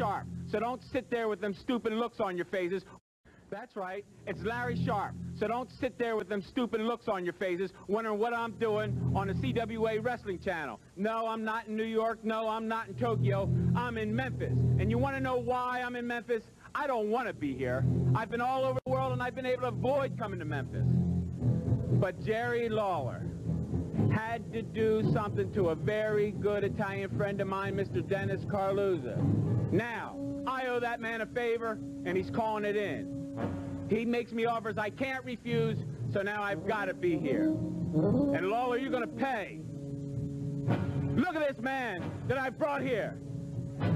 Sharpe. So don't sit there with them stupid looks on your faces. That's right. It's Larry Sharpe. So don't sit there with them stupid looks on your faces wondering what I'm doing on the CWA Wrestling Channel. No, I'm not in New York. No, I'm not in Tokyo. I'm in Memphis. And you want to know why I'm in Memphis? I don't want to be here. I've been all over the world and I've been able to avoid coming to Memphis. But Jerry Lawler had to do something to a very good Italian friend of mine, Mr. Dennis Coralluzzo. Now, I owe that man a favor, and he's calling it in. He makes me offers I can't refuse, so now I've got to be here. And Lawler, you're going to pay. Look at this man that I brought here.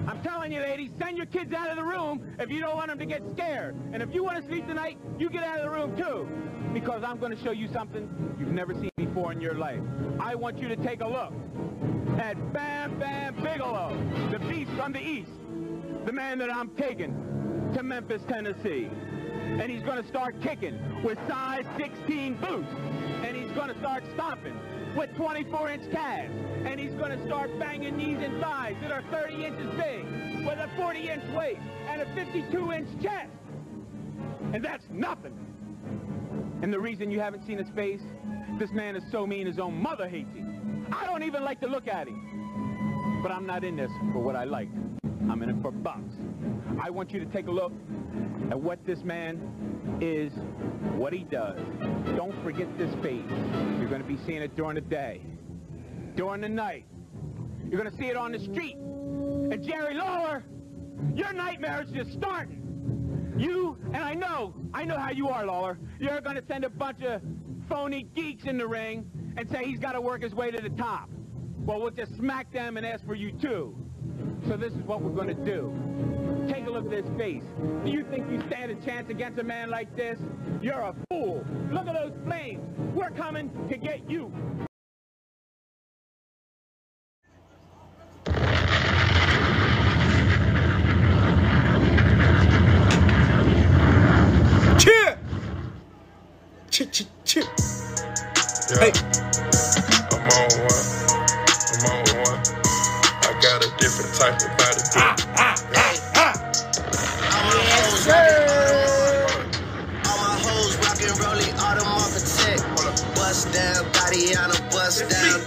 I'm telling you, ladies, send your kids out of the room if you don't want them to get scared. And if you want to sleep tonight, you get out of the room too. Because I'm going to show you something you've never seen before in your life. I want you to take a look at Bam Bam Bigelow, the beast from the east, the man that I'm taking to Memphis, Tennessee. And he's going to start kicking with size 16 boots. And he's going to start stomping with 24-inch calves. And he's going to start banging knees and thighs that are 30 inches big with a 40-inch waist and a 52-inch chest. And that's nothing. And the reason you haven't seen his face, this man is so mean his own mother hates him. I don't even like to look at him. But I'm not in this for what I like. I'm in it for bucks. I want you to take a look at what this man is, what he does. Don't forget this face. You're going to be seeing it during the day, during the night. You're going to see it on the street. And Jerry Lawler, your nightmare is just starting. You, and I know, I know how you are, Lawler. You're going to send a bunch of phony geeks in the ring and say he's got to work his way to the top. Well, we'll just smack them and ask for you too. So this is what we're going to do. Take a look at this face. Do you think you stand a chance against a man like this? You're a fool. Look at those flames. We're coming to get you. Cheer! Cheer, cheer, cheer. Yeah. Hey. I'm on one. I'm on one. I got a different type of body. Yes, sir. All my hoes rockin' rolling, all them. Bust down, Tatiana, bust down,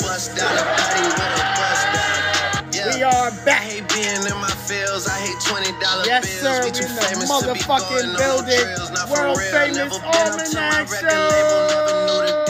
bust down, body with a bust down. Yeah. We are I back. hate being in my fields. I hate twenty dollar Yes, bills. sir. We We too in the famous to be going building. trails. World famous Never been up Almanac record label. Never knew the Show.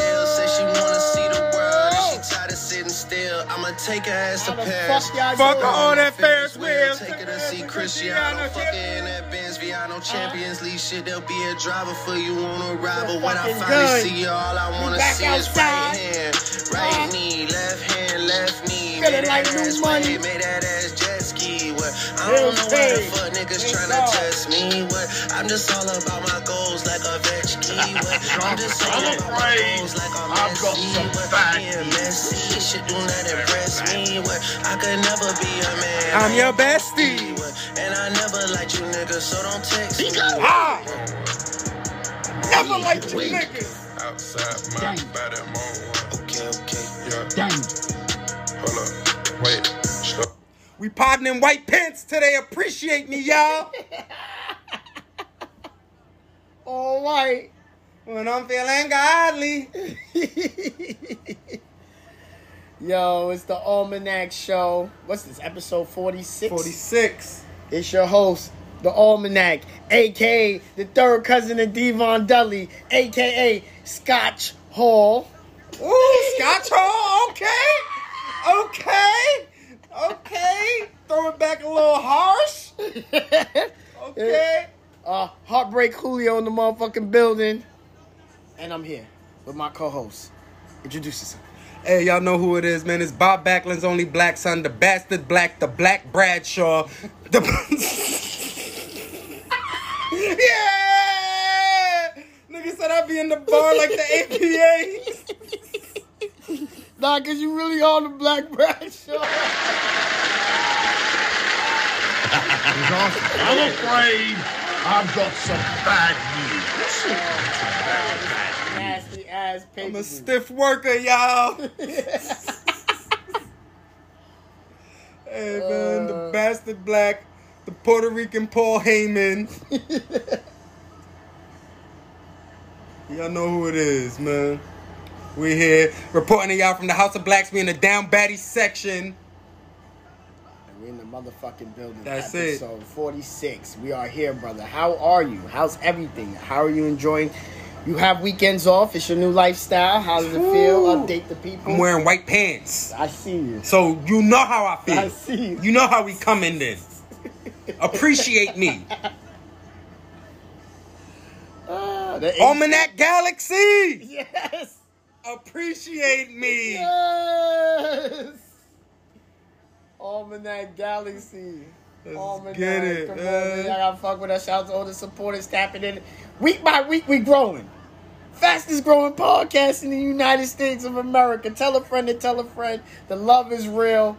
Sitting still. I'ma take her ass to How Paris. fuck y'all Fuck doing? on that Ferris wheel. Take her to see Cristiano. Fuck her in that Benz Viano Champions League shit. There'll be a driver for you on a ride. But when I finally good. see you, all I wanna back see is right hand, right knee, left hand, left knee. Feeling like new money. made that ass jet ski. What? I don't know why the fuck niggas tryna test me. What? I'm just all about my goals like a Vetchki. What? I'm just all about my goals like a I've got Messi. some What? bad Being news. messy, shit do not impress me. What? I could never be a man. I'm your bestie. what? And I never liked you niggas, so don't text me. Ah! Never liked you niggas. Outside my body, I'm on one. Okay, okay. Yeah. Hold up. Wait. Stop. We podding in white pants today. Appreciate me, y'all. All right. When I'm feeling godly. Yo, it's the Almanac Show. What's this, episode 46? 46. It's your host, the Almanac, aka the third cousin of D-Von Dudley, aka Scotch Hall. Ooh, Scotch Hall. Okay. Okay. Okay. Throw it back a little harsh. Okay. uh, Heartbreak Julio in the motherfucking building. And I'm here with my co-host. Introduce yourself. Hey, y'all know who it is, man. It's Bob Backlund's only black son, the bastard black, the black Bradshaw. The yeah! Nigga said I'd be in the bar like the APA. Nah, cause you really on the Black Bradshaw. I'm afraid I've got some bad news. Nasty ass I'm a stiff worker, y'all. Hey man, the uh. Bastard Black, the Puerto Rican Paul Heyman. y'all know who it is, man. We here reporting to y'all from the House of Blacks. We in the down baddie section. And We're in the motherfucking building. That's it. Episode 46. We are here, brother. How are you? How's everything? How are you enjoying? You have weekends off. It's your new lifestyle. How does it feel? Ooh. Update the people. I'm wearing white pants. I see you. So you know how I feel. I see you. You know how we come in then. Appreciate me. Ah, the Almanac Galaxy. Yes. Appreciate me. Yes. Almanac Galaxy. Let's Almanac. get it, Come on, man. man. I gotta fuck with us. Shout out to all the supporters tapping in. Week by week, we growing. Fastest growing podcast in the United States of America. Tell a friend to tell a friend. The love is real.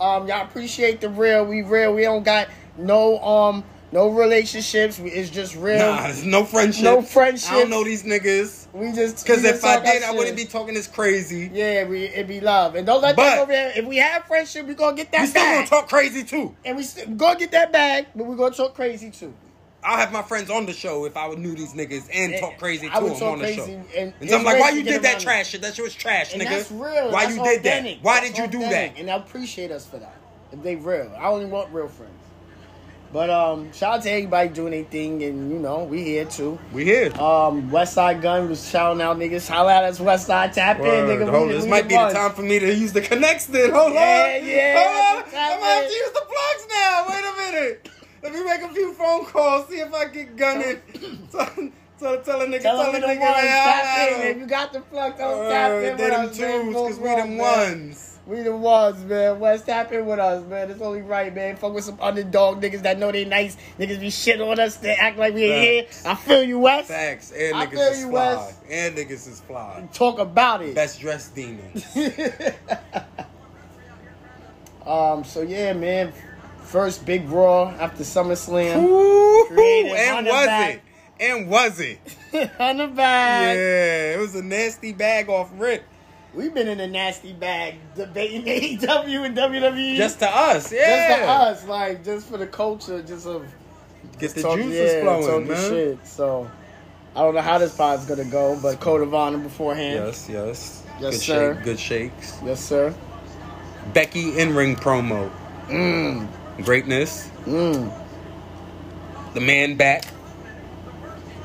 Um, y'all appreciate the real. We real. We don't got no um no relationships. We- It's just real. Nah, no friendship. No friendship. I don't know these niggas. We just Because if I did, I wouldn't be talking this crazy. Yeah, we it be love, and don't let But- that over here. If we have friendship, we gonna get that bag. We still bag, gonna talk crazy too. and we still gonna get that bag, but we gonna talk crazy too. I'll have my friends on the show if I knew these niggas and talk crazy to them on the show. and- And, I'm like, why you did that trash shit? That shit was trash, And nigga. that's real. Why That's you did that? authentic. Why That's did you do that? And I appreciate us for that. If they real, I only want real friends. But um, shout out to everybody doing their thing, and you know we here too. We here. Um, Westside Gunn was shouting out niggas. Holla at us, Westside Tap in, nigga. Hold we, on, this we might be the time for me to use the connects then. Hold Yeah, on. yeah, Hold on. I'm gonna have to use the plugs now. Wait a minute. Let me make a few phone calls, see if I get gunning. so, so tell a nigga, Tell tell, a the nigga, man, tap in. If you got the plug, don't tap in Word, They them twos, cause we them ones. We the ones, man. What's in with us, man. It's only right, man. Fuck with some underdog niggas that know they nice. Niggas be shit on us. They act like we ain't Facts. here. I feel you, West. Facts. And I niggas is you, fly. And niggas is fly. Talk about it. Best dressed demons. Um. So yeah, man. First big Raw after SummerSlam. Ooh, and was back. it? And was it? on the bag. Yeah, it was a nasty bag off rip. We've been in a nasty bag debating AEW and WWE. Just to us, yeah. just to us, like just for the culture, just of Get the talk- juices yeah, flowing, man. Shit. So I don't know how this pod's gonna go, but code of honor beforehand. Yes, yes. Yes, good sir. Shake, good shakes. Yes, sir. Becky in ring promo. Mm. Greatness. Mm. The man back.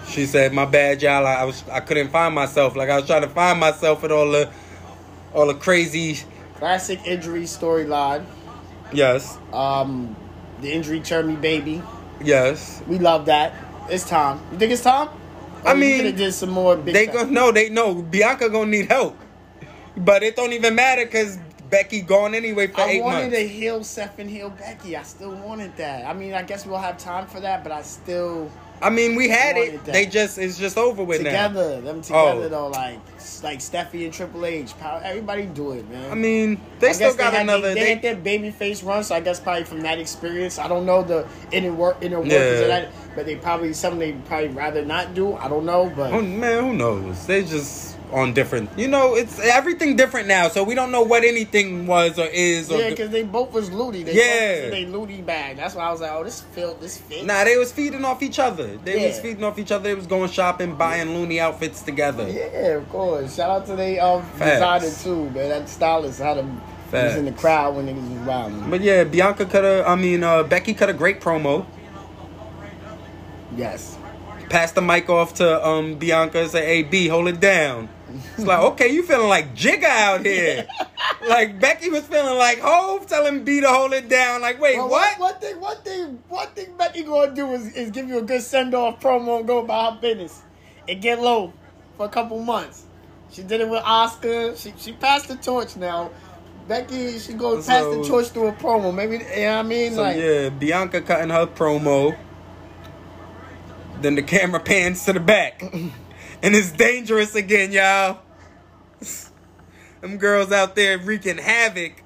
She said, "My bad, y'all. I was I couldn't find myself. Like I was trying to find myself with all the all the crazy. Classic injury storyline. Yes, Um, the injury turned me baby. yes. We love that. It's time. You think it's time? I Or you mean, did some more. Big They time? gonna no, they know Bianca gonna need help, but it don't even matter because Becky gone anyway for I eight wanted to heal Seth and heal Becky. I still wanted that. I mean, I guess we'll have time for that, but I still I mean, we had it. that. They just it's just over with now. together. Them together Oh. though, like like Steffi and Triple H. Power, everybody do it, man. I mean, they I still got had another. They, they They, had their baby face run, so I guess probably from that experience. I don't know the inner work inner workings Yeah. of that, but they probably something they probably rather not do. I don't know, but oh, man, who knows? They just on different. You know, it's everything different now, so we don't know what anything was or is. Or yeah, because they both was looty. They Yeah. they looty bag. That's why I was like, oh, this feel this fit. Nah, they was feeding off each other. They was feeding off each other. They was going shopping, buying loony outfits together. Yeah, of course. Shout out to they um Facts. designer too, man. That stylist had him he was in the crowd when niggas was wilding. But yeah, Bianca cut a. I mean, uh, Becky cut a great promo. Yes. Pass the mic off to um Bianca and say, "Hey B, hold it down." It's like, okay, you feeling like Jigga out here. like Becky was feeling like Hove telling B to hold it down. Like, wait, Well, what? One thing, one thing, one thing Becky gonna do is, is give you a good send off promo and go about her business and get low for a couple months. She did it with Asuka. She she passed the torch now. Becky, she go pass the torch through a promo. Maybe you know what I mean? So like yeah, Bianca cutting her promo. Then the camera pans to the back. and it's dangerous again, y'all. Them girls out there wreaking havoc.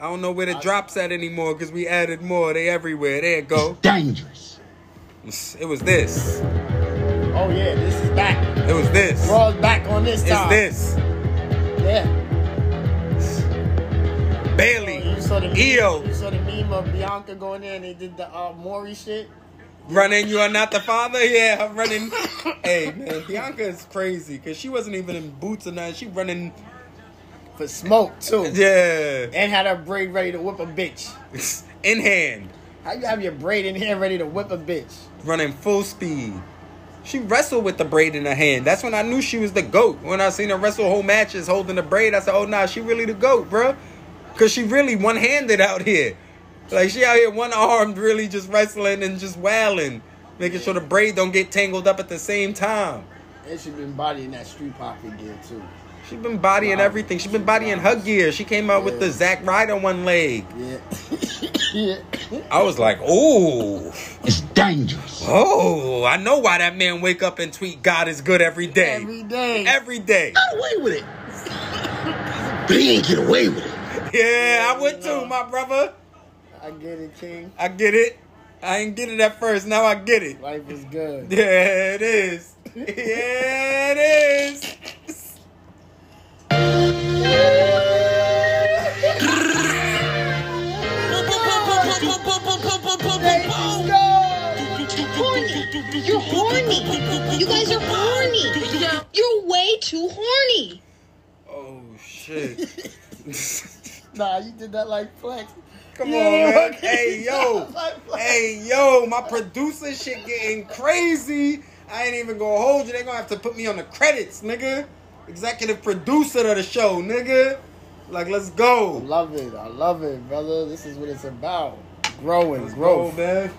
I don't know where the drops at anymore because we added more. They everywhere. There it go. Dangerous. It was this. oh yeah, this is back. It was this. Raw's back on this time. It's this. Yeah. Bayley. You saw the meme, Ew. You saw the meme of Bianca going in and they did the uh, Maury shit. Running, you are not the father. Yeah, I'm running. hey man, Bianca is crazy because she wasn't even in boots or nothing. She running. For smoke too. Yeah, And had her braid ready to whip a bitch. in hand, How you have your braid in hand ready to whip a bitch? running full speed. She wrestled with the braid in her hand. That's when I knew she was the goat. When I seen her wrestle whole matches holding the braid, I said, "Oh nah, she really the goat, bruh. Cause she really one handed out here. Like she out here one armed, really just wrestling and just wailing, making sure the braid don't get tangled up at the same time. And she been bodying that street pocket gear too. She been bodying everything. She been bodying her gear. She came out with the Zack Ryder one leg. Yeah. yeah. I was like, oh, It's dangerous. oh, I know why that man wake up and tweet God is good every day. Every day. Every day. Got away with it. But he ain't get away with it. Yeah, I would too, my brother. I get it, King. I get it. I ain't get it at first. Now I get it. Life is good. Yeah, it is. Yeah, it is. horny. You're horny. You guys are horny. You're way too horny. Oh shit. Nah, you did that like flex. Come Yeah, on, man. Hey, yo. Hey, yo, my producer shit getting crazy. I ain't even gonna hold you. They gonna have to put me on the credits, nigga. Executive producer of the show, nigga. Like, let's I go. love it. I love it, brother. This is what it's about. Growing, Let's go, growth. man.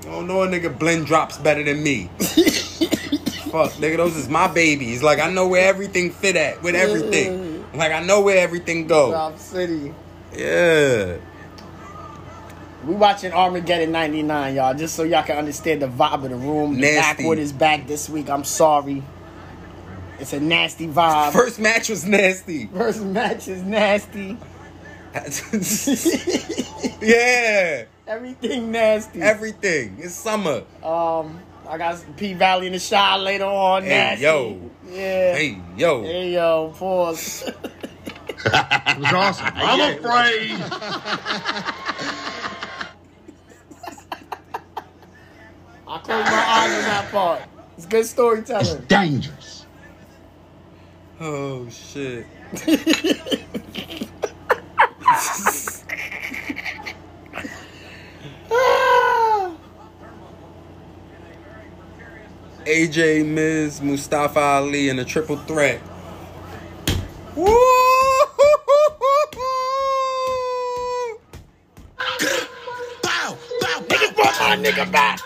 I don't know a nigga blend drops better than me. Fuck, nigga, those is my babies. Like, I know where everything fit at, with everything. Like, I know where everything go. Drop City. Yeah. We watching Armageddon 99, y'all, just so y'all can understand the vibe of the room. The Nasty. Backwood is back this week. I'm sorry. It's a nasty vibe. First match was nasty. First match is nasty. yeah. Everything nasty. Everything. It's summer. um, I got P Valley in the shot later on. Hey, nasty. yo. Yeah. Hey, yo. Hey, yo. Pause. It was awesome. I'm afraid. I close my eyes on that part. It's good storytelling. Dangerous. Oh, shit. AJ, Miz, Mustafa Ali, and a triple threat. Woo! Bow, bow, Niggas brought my nigga back.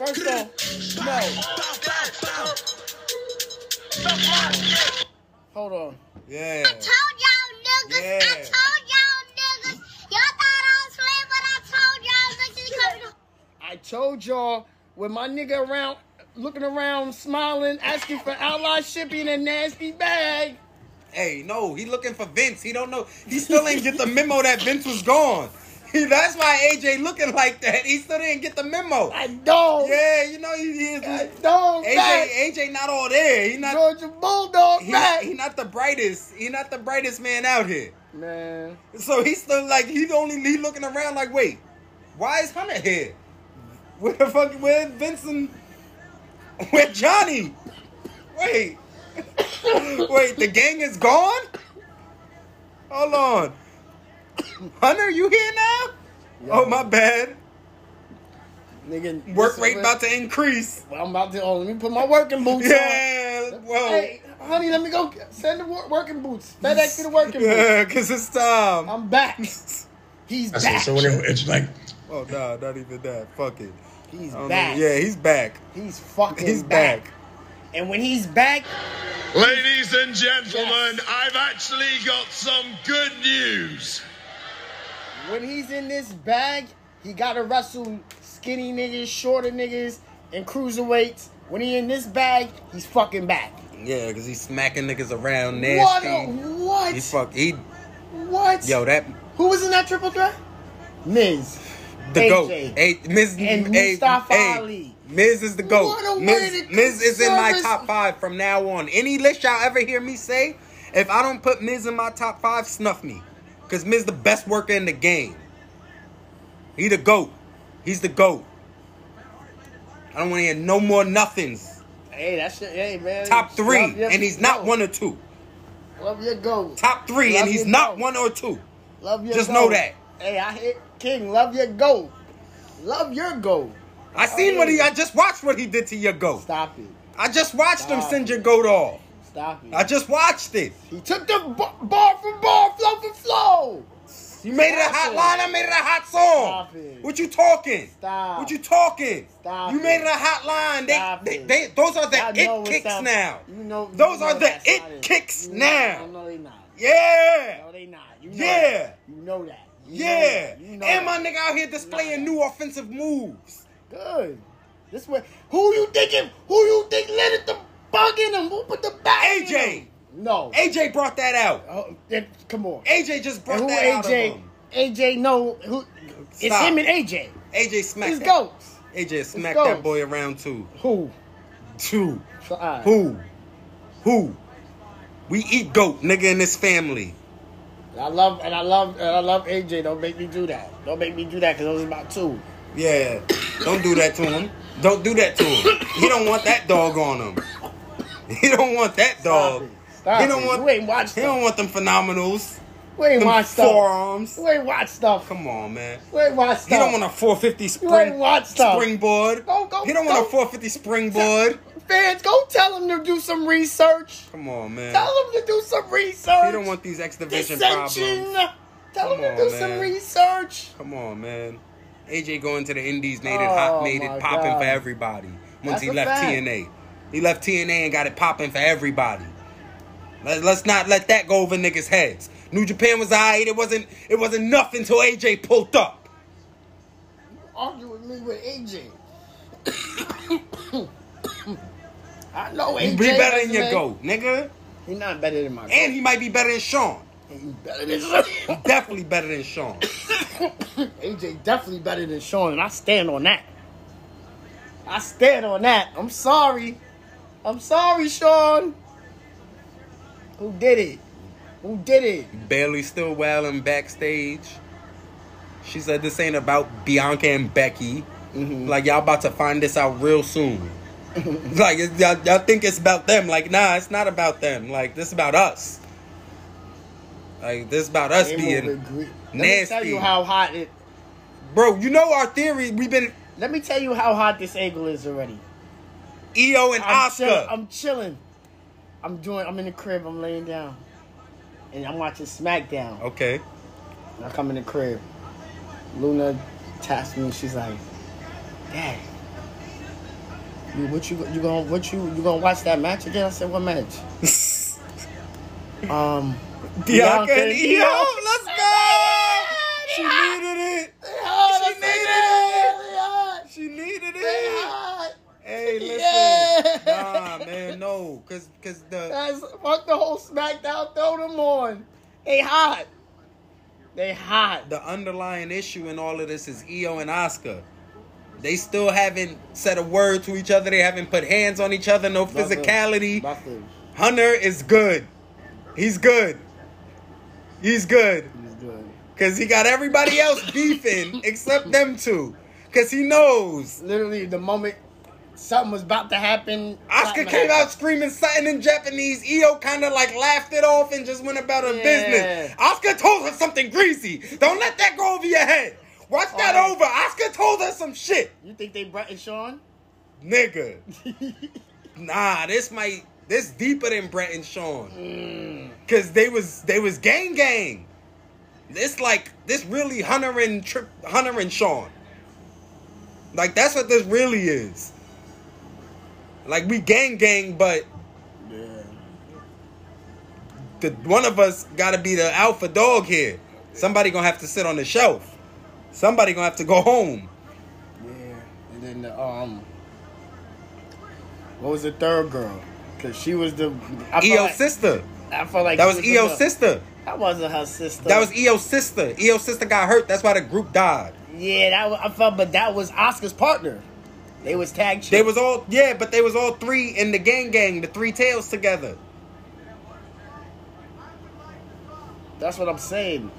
First off, no. Hold on. Yeah. I told y'all niggas. Yeah. I told y'all niggas. Y'all thought I was playing, but I told y'all niggas. I told y'all when my nigga around looking around, smiling, asking for outlaw shipping in a nasty bag. Hey, no, he looking for Vince. He don't know. He still ain't get the memo that Vince was gone. That's why AJ looking like that. He still didn't get the memo. I know. Yeah, you know he, he is. I know. AJ, AJ not all there. He not. Georgia Bulldog He, back. he not the brightest. He not the brightest man out here. Man. So he's still like he only he looking around like, wait, why is Hunter here? Where the fuck? Where Vincent? Where Johnny? Wait, wait, the gang is gone. Hold on, Hunter, you here now? Oh my bad. Nigga. Work listen, rate man. about to increase. Well, I'm about to. Oh, let me put my working boots Yeah, on. well, Hey, honey, let me go send the wor- working boots. FedEx me the working boots. yeah, cause it's time. I'm back. He's That's back. it. So when it, it's like, Oh no, not even that. Fuck it. He's back. know. Yeah, he's back. He's fucking He's back. back. And when he's back, Ladies and gentlemen, I've actually got some good news. When he's in this bag, he gotta wrestle skinny niggas, shorter niggas, and cruiserweights. When he in this bag, he's fucking back. Yeah, cause he's smacking niggas around What? a- What? He fuck. He what? yo that Who was in that triple threat? Miz. the AJ. goat. A, Miz, And A- Mustafa A- Ali. Miz is the What GOAT. Miz, Miz is in my top five from now on. Any list y'all ever hear me say, if I don't put Miz in my top five, snuff me. Because Miz the best worker in the game. He the GOAT. He's the GOAT. I don't want to hear no more nothings. Hey, that's shit. Hey, man. Top three, Love and he's not goat. one or two. Love your goat. Top three, Love and he's not goat. one or two. Love your Just goat. know that. Hey, I hit King. Love your goat. Love your goat. I seen what he. I just watched what he did to your goat. Stop it. I just watched him send your goat off. Stop it. I just watched it. he took the b- bar for bar, flow for flow. You made it a Stop hot it. line. I made it a hot song. Stop it. What you talking? Stop. What you talking? Stop you made it a hot line. They, Stop they, it. they, those are the Y'all it kicks up. now. You know, Those you are the that's it not it. kicks You now. No, they not. Yeah. No, they not. You know Yeah. That. You know that. You know Yeah. that. You know and my nigga out here displaying know new offensive moves. Good. This way. Who you thinking? Who you think let it the bug in him? Who put the back? in AJ. him? No. AJ brought that out. Oh, then- come on. AJ just brought And who that out of AJ? him. AJ no. who? It's Stop. him and AJ. AJ smacked His that. goats. AJ smacked goats. that boy around too. Who? Two. So, all right. Who? Who? We eat goat, nigga, in this family. I love and I love and I love AJ. Don't make me do that. Don't make me do that because those was about two. Yeah. Don't do that to him. Don't do that to him. He don't want that dog on him. He don't want that dog. Stop it. Stop he don't it. want. You ain't watched He don't want them phenomenals. We ain't Them watch stuff. forearms. We ain't watch stuff. Come on, man. We ain't watch stuff. He don't want a 450 You spring ain't watch stuff. springboard. Go, go, he don't want a 450 springboard. Fans, go tell him to do some research. Come on, man. Tell him to do some research. He don't want these X division dissension. problems. Tell Come him to on, do man. some research. Come on, man. AJ going to the Indies made it Oh, hot, made it popping for everybody. Once That's he left fact. TNA, he left TNA and got it popping for everybody. Let, us not let that go over niggas' heads. New Japan was alright. It wasn't. It wasn't nothing until AJ pulled up. Argue with me with AJ. I know AJ. He be better than your goat, nigga. He not better than my goat. And he might be better than Shawn. He's better than Definitely better than Shawn. AJ definitely better than Shawn, and I stand on that. I stand on that. I'm sorry. I'm sorry, Shawn. Who did it? Who did it? Bayley still wailing backstage. She said this ain't about Bianca and Becky. Mm-hmm. Like y'all about to find this out real soon. like y'all, y'all think it's about them. Like nah, it's not about them. Like this about us. Like this about us being gre- Let me tell you how hot it. bro. You know our theory. We've been Let me tell you how hot this angle is already. Io and I'm Asuka. chilling. I'm chilling. I'm doing. I'm in the crib. I'm laying down, and I'm watching SmackDown. okay. And I come in the crib. Luna taps me. She's like, "Dad, you what you you gonna what you you gonna watch that match again?" I said, "What match?" um, Bianca and E Io. Let's go. She needed it. She needed it. She needed it. Hey, listen. Yeah. Nah, man, no. Cause cause the Guys, fuck the whole SmackDown. Throw them on. They hot. They hot. the underlying issue in all of this is Io and Asuka. They still haven't said a word to each other. They haven't put hands on each other. No physicality. Nothing. Hunter is good. He's good. He's good. He's good. Cause he got everybody else beefing except them two. Cause he knows. Literally, the moment something was about to happen, Asuka came out screaming something in Japanese. Io kind of like laughed it off and just went about her Yeah. business. Asuka told her something greasy. Don't let that go over your head. Watch that over. Asuka told her some shit. You think they Bret and Shawn? Nigga. nah, this might this deeper than Bret and Shawn. Mm. Cause they was they was gang gang. This like this really Hunter and Trip Hunter and Shawn. Like that's what this really is. Like we gang gang, but Yeah. the one of us got to be the alpha dog here. Somebody gonna have to sit on the shelf. Somebody gonna have to go home. Yeah. And then the um, what was the third girl? Cause she was the I Io like, sister. I felt like That was the- Io sister. That wasn't her sister. That was Io sister. Io sister got hurt. That's why the group died. yeah. That was, I felt, but that was Asuka's partner. They was tag. They was all yeah, but they was all three in the gang gang, the three tails together. That's what I'm saying.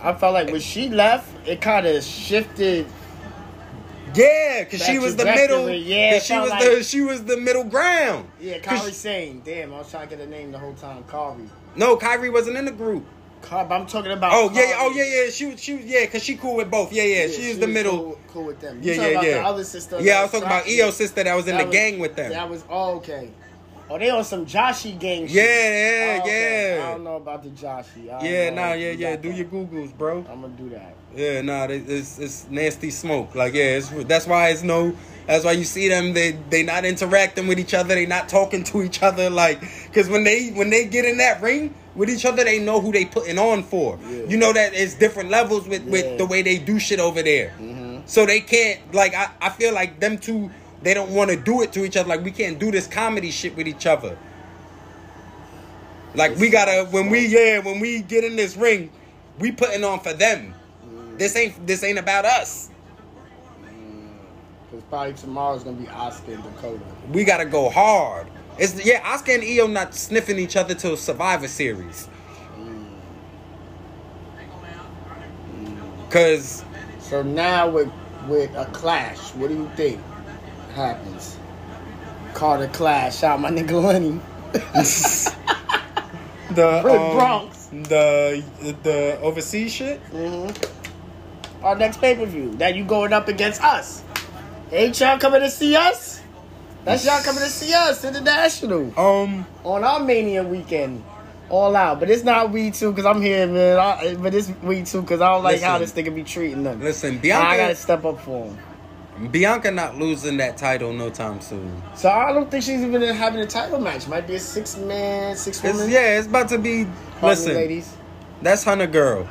I felt like when she left, it kind of shifted. Yeah, cause she was the middle. yeah, she was like- the she was the middle ground. Yeah, Kairi she- saying, damn, I was trying to get a name the whole time. Kairi. No, Kairi wasn't in the group. But I'm talking about. Oh yeah, yeah, um, oh yeah, yeah. She was she was yeah, cause she cool with both. Yeah, yeah. she was the middle. Cool, cool with them. Yeah, You yeah, about yeah. The other sister. Yeah, I was talking about Io's sister that was in That the was- gang with them. That was oh, okay. Oh, they on some Joshi gang. shit. Yeah, yeah, Oh, okay. yeah. I don't know about the Joshi. Yeah, know nah, yeah, yeah. Do that. your googles, bro. I'm gonna do that. Yeah, nah, they- it's it's nasty smoke. Like, yeah, it's, that's why it's no. That's why you see them. They they not interacting with each other. They not talking to each other. Like, cause when they when they get in that ring with each other, they know who they putting on for. Yeah. You know that it's different levels with Yeah. with the way they do shit over there. Mm-hmm. So they can't like. I I feel like them two. They don't want to do it to each other. Like we can't do this comedy shit with each other. Like we gotta when we yeah when we get in this ring, we putting on for them. This ain't this ain't about us. Mm, because probably tomorrow's gonna be Asuka and Dakota. We gotta go hard. It's yeah, Asuka and Io not sniffing each other till Survivor Series. Mm. Cause So now with with a clash, what do you think happens? Carter clash out my nigga Lenny. the um, Bronx. the the overseas shit. Mm-hmm. Our next pay per view that you going up against us. Ain't y'all coming to see us? That's y'all coming to see us international Um, on our Mania weekend. All out, but it's not we too because I'm here, man. I, but it's we too because I don't like how this nigga be treating them. listen, I gotta step up for him. Bianca not losing that title no time soon. So I don't think she's even having a title match. Might be a six man, six It's, woman. yeah, it's about to be. Pardon me, Listen, ladies. that's Hunter Girl.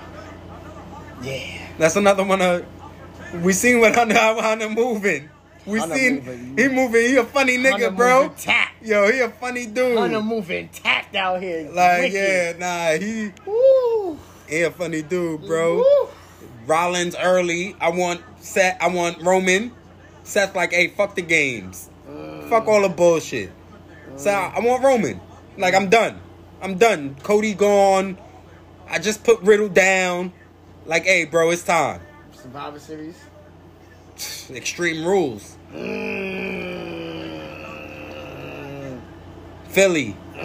Yeah. That's another one of we seen what Hunter Hunter moving. We Hunter seen moving. he moving. He a funny nigga, Hunter bro. tact. Yo, he a funny dude. Hunter moving tapped out here. like Wicked. yeah, nah, he Woo. he a funny dude, bro. Woo. Rollins early. I want Seth. I want Roman. Seth like, hey, fuck the games. Uh. Fuck all the bullshit. So I, I want Roman. Like I'm done. I'm done. Cody gone. I just put Riddle down. Like, hey, bro, it's time. Survivor Series. Extreme rules. Mm. Philly.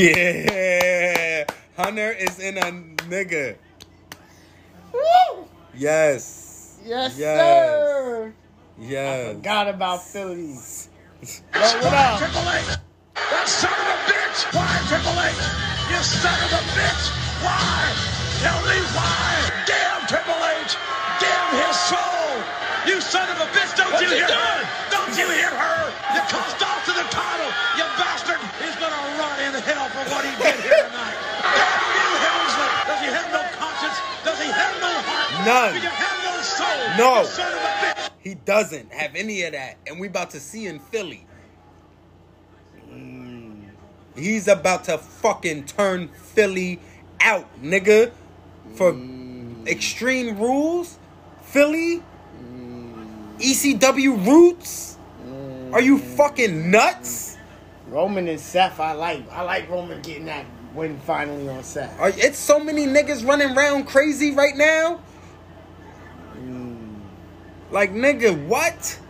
yeah. Hunter is in a nigga. Woo. Yes. Yes, Yes. sir. Yes. Forgot about Phillies. Yo, what up? That son of a bitch! Why, Triple H? You son of a bitch! Why? Tell me why! Damn Triple H! Damn his soul! You son of a bitch! Don't you hear her? Don't you hear her? You cost off to the title, you bastard! He's gonna rot in hell for what he did here tonight. Damn you, Helmsley! Does he have no conscience? Does he have no heart? None. Do you have no soul? No. You son of a bitch! He doesn't have any of that. And we about to see in Philly. He's about to fucking turn Philly out, nigga. For mm. extreme rules? Philly? ECW roots? Mm. Are you fucking nuts? Roman and Seth, I like. I like Roman getting that win finally on Seth. Are, it's so many niggas running around crazy right now. Mm. Like nigga, what?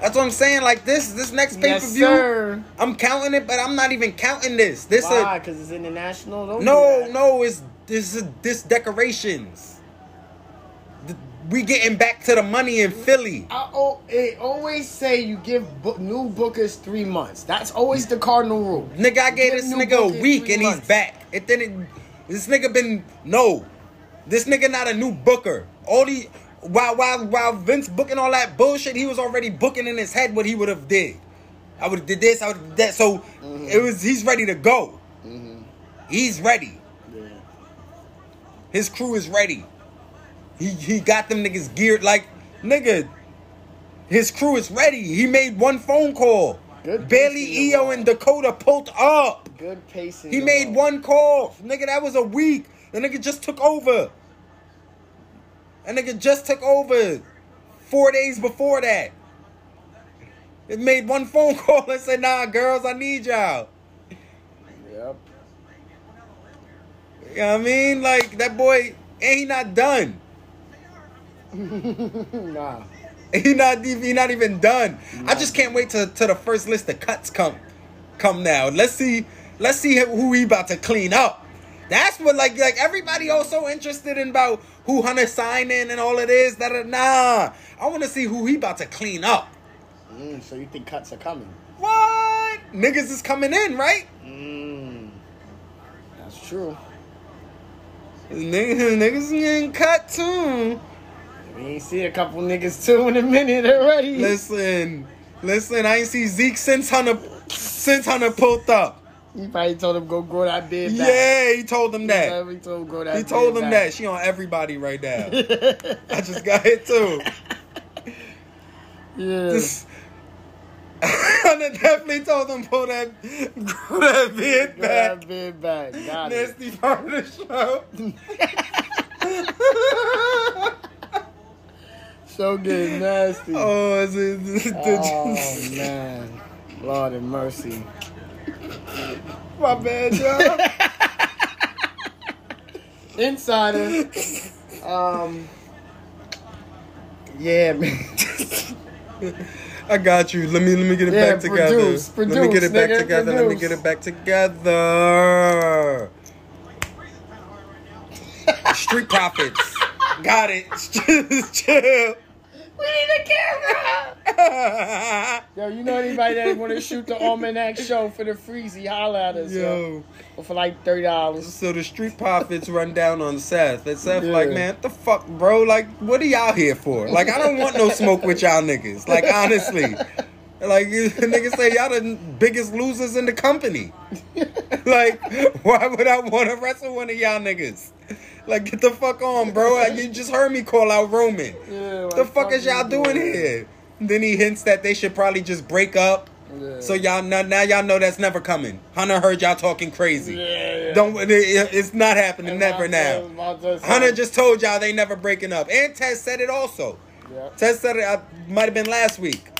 That's what I'm saying. Like this, this next pay per view, sir. I'm counting it, but I'm not even counting this. This Why? Because it's international. Don't no, no. It's this is this decorations. We getting back to the money in Philly. I oh, it always say you give book, new bookers three months. That's always the cardinal rule. Nigga, I gave this nigga a week and he's back. It didn't. This nigga been no. This nigga not a new booker. All the while while while Vince booking all that bullshit, he was already booking in his head what he would have did. I would have did this. I would have that. So Mm-hmm. it was. He's ready to go. He's ready. His crew is ready. He he got them niggas geared like nigga. His crew is ready. He made one phone call. Good Bayley, Io, and Dakota pulled up. Good pacing. He made one call, nigga. That was a week. The nigga just took over. That nigga just took over four days before that. It made one phone call and said, nah, girls, I need y'all. Yep. You know what I mean? Like, that boy, and he not done. Nah. He not even he not even done. I just can't wait to to the first list of cuts come come now. Let's see let's see who he about to clean up. That's what like like everybody also interested in about who Hunter signing and all it is. That nah, I want to see who he about to clean up. Mm, so you think cuts are coming? What niggas is coming in right? Mm. That's true. Niggas niggas getting cut too. We ain't see a couple niggas too in a minute already. Listen, listen. I ain't see Zeke since Hunter since Hunter pulled up. You probably told him go grow that beard back. Yeah, he told him that. We told him that He told him back. that she on everybody right now. I just got hit too. Yeah. This- I definitely told him pull that grow that Grow back. that beard back. Got it. Nasty part of the show. So good, nasty. Oh, oh, is it, it- oh, man. Lord have mercy. My bad, y'all. Insider. Um. Yeah, man. I got you. Let me let me get it Yeah, back together. produce, let me get produce, it back nigga, together. Let me get it back together. Street profits. Got it. Chill. We need a camera. Yo, you know anybody that want to shoot the Almanac show for the freezy? Holla at us, yo. Yo. For like thirty dollars. So the street profits run down on Seth. And Seth Yeah. like, man, what the fuck, bro? Like, what are y'all here for? Like, I don't want no smoke with y'all niggas. Like, honestly. Like, niggas say y'all the biggest losers in the company. like, why would I want to wrestle one of y'all niggas? Like, get the fuck on, bro. Like, you just heard me call out Roman. Yeah, like, the fuck is you y'all doing here? Then he hints that they should probably just break up. Yeah. So y'all know, now y'all know that's never coming. Hunter heard y'all talking crazy. Yeah, yeah. Don't it- it's not happening never now. Hunter just told y'all they never breaking up. And Tez said it also. Yeah. Tez said it uh, might have been last week.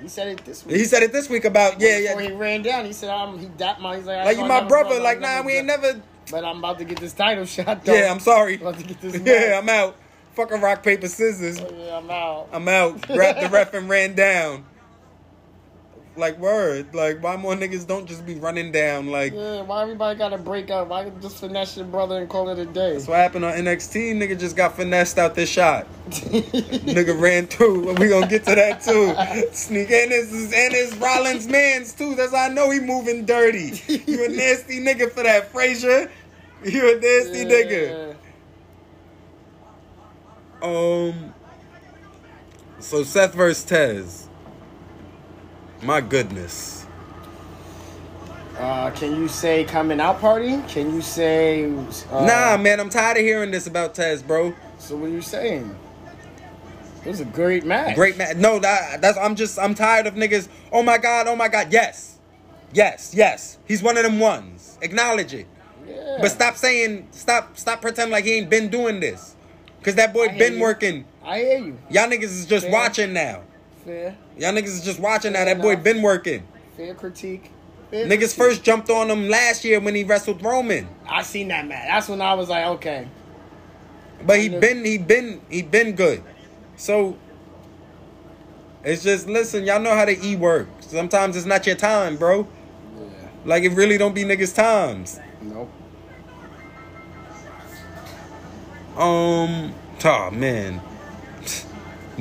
He said it this week. He said it this week about yeah, Before yeah. he ran down, he said, "I'm." He dapped my. He's like, Like you my brother. Like nah, we ain't never. But I'm about to get this title shot. Though. Yeah, I'm sorry. About to get this. Yeah. I'm out. Fucking rock paper scissors. Oh, yeah, I'm out. I'm out. Grabbed the ref and ran down. Like word. Like why more niggas don't just be running down? Like Yeah, why everybody got to break up? Why just finesse your brother and call it a day? that's what happened on NXT. Nigga just got finessed out this shot. Nigga ran through. We gonna get to that too. Sneak and his and his Rollins man's too. That's how I know he moving dirty. You a nasty nigga for that, Frazier. You a nasty nigga. Um. So Seth versus Tez. My goodness. Uh, can you say coming out party? Can you say? Uh, Nah, man, I'm tired of hearing this about Tez, bro. So what are you saying? It was a great match. Great man. No, that, that's I'm just I'm tired of niggas. Oh my god, oh my god. Yes. Yes, yes. He's one of them ones. Acknowledge it. Yeah. But stop saying stop stop pretending like he ain't been doing this. Cause that boy been you. working. I hear you. Y'all niggas is just Fair. watching now. Fair, Y'all niggas is just watching now. Fair That boy enough. been working. fair critique. Fair Niggas critique. first jumped on him last year when he wrestled Roman. I seen that match. That's when I was like, okay. But he been he been he been good. So it's just listen, y'all know how the E works. Sometimes it's not your time, bro. Yeah. Like it really don't be niggas' times. Nope. Um oh man.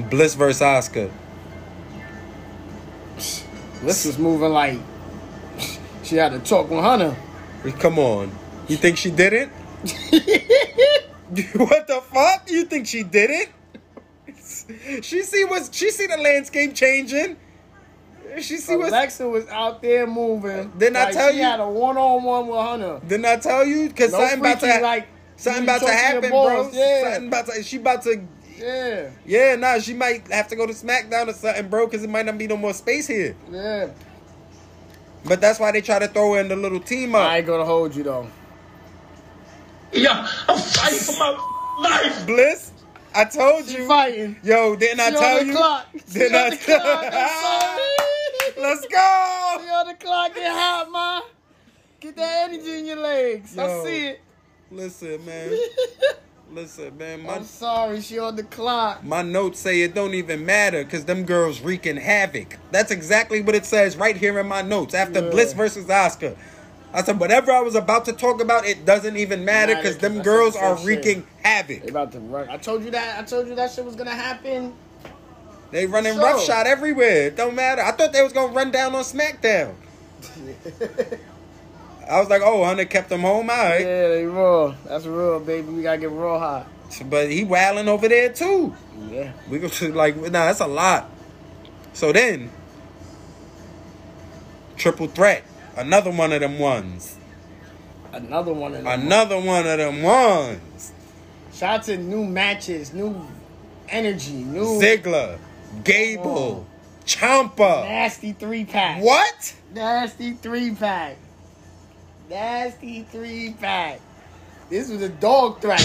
Bliss versus Asuka. This was moving like she had to talk with Hunter. Come on. You think she did it? what the fuck? You think she did it? She see what she see the landscape changing. She see what's Alexa was out there moving. Didn't I like tell she you? had a one on one with Hunter. Didn't I tell you? Cause No something about to like, something about to talk to your happen, bro. yeah. Something about to she about to Yeah, yeah, nah, she might have to go to SmackDown or something, bro, because it might not be no more space here. yeah. But that's why they try to throw in the little team up. I ain't gonna hold you though. Yeah, I'm fighting for my life. Bliss, I told you. Fighting. Yo, didn't I She tell on the you? clock. She Didn't on I the clock. Let's She go. on the clock. Get hot, ma. Get that energy in your legs. I see it. Listen, man. Listen, man. My I'm sorry. She on the clock. my notes say it don't even matter because them girls wreaking havoc. That's exactly what it says right here in my notes. After Yeah. Bliss versus Asuka. I said, whatever I was about to talk about, it doesn't even matter because them girls are shit. wreaking havoc. They about to run. I told you that. I told you that shit was gonna happen. They running Sure. roughshod everywhere. It don't matter. I thought they was gonna run down on SmackDown. I was like, oh, Hunter kept them home, all right. Yeah, they raw. That's real, baby. We gotta get raw hot. But he wilding over there too. Yeah. We go to like, nah, that's a lot. So then, triple threat, another one of them ones, Another one of them. another one of them ones. Shout out to new matches, new energy, new Ziggler, Gable, Ciampa. nasty three pack. What? Nasty three pack. Nasty three pack. This was a dog threat.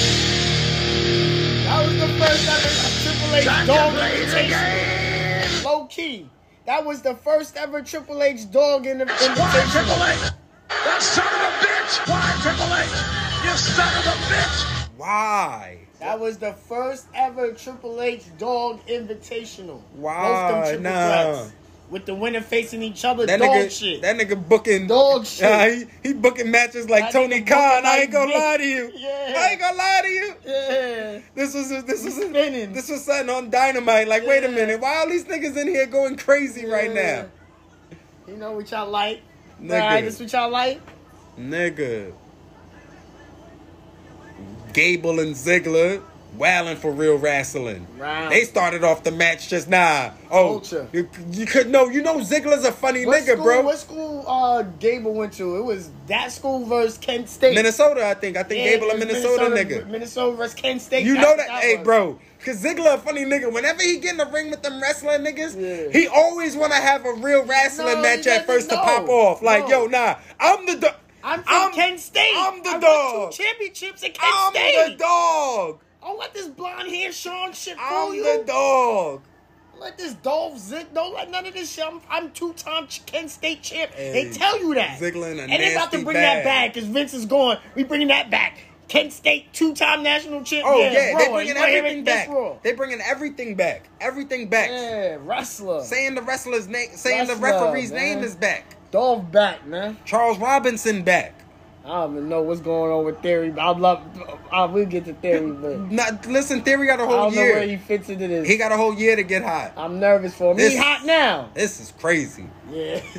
That was the first ever Triple H dog invitation. Low key. That was the first ever Triple H dog in the Why Triple. H? That son of a bitch! Why Triple H? You son of a bitch! Why? That was the first ever Triple H dog invitational. Why? Both them triple Nah. threats. With the winner facing each other, That dog nigga, shit. that nigga booking Dog shit. Nah, he, he booking matches like That Tony Khan. I ain't gonna lie to you. Yeah. I ain't gonna lie to you. yeah. This was this was Spinning. this was something on dynamite. Like, wait a minute, why all these niggas in here going crazy right now, You know what y'all like? Nigga. Right, this what y'all like? nigga? Gable and Ziggler wailing for real wrestling. Right. They started off the match just nah. Oh, you, you could know. You know Ziggler's a funny What nigga, school, bro. What school uh Gable went to? It was that school versus Kent State. Minnesota, I think. I think Yeah, Gable a was Minnesota, nigga. Minnesota versus Kent State. You know what that, hey, was. bro. Cause Ziggler a funny nigga. Whenever he get in the ring with them wrestling niggas, Yeah. he always want to have a real wrestling No, match at first to pop off. Like, No. yo, nah, I'm the dog. I'm from Kent State. I'm the I dog. Championships at Kent I'm State. the dog. Don't let this blonde hair Shawn shit fool I'm you. the dog. Don't Let this Dolph Ziggler. Don't let none of this shit. I'm, I'm two-time Ch- Kent State champ. Hey, they tell you that. Ziggler in a and they're about to bring bag. that back because Vince is gone. We bringing that back. Kent State two-time national champ. Oh yeah, Raw. they bringing everything back. They bringing everything back. Everything back. Yeah, wrestler. Saying the wrestler's name, saying the referee's man. name is back. Dolph back, man. Charles Robinson back. I don't even know what's going on with Theory. but I love. I will get to Theory, but Not, listen, Theory got a whole I don't know where he fits into this. He got a whole year to get hot. I'm nervous for him. This- hot now. This is crazy. Yeah.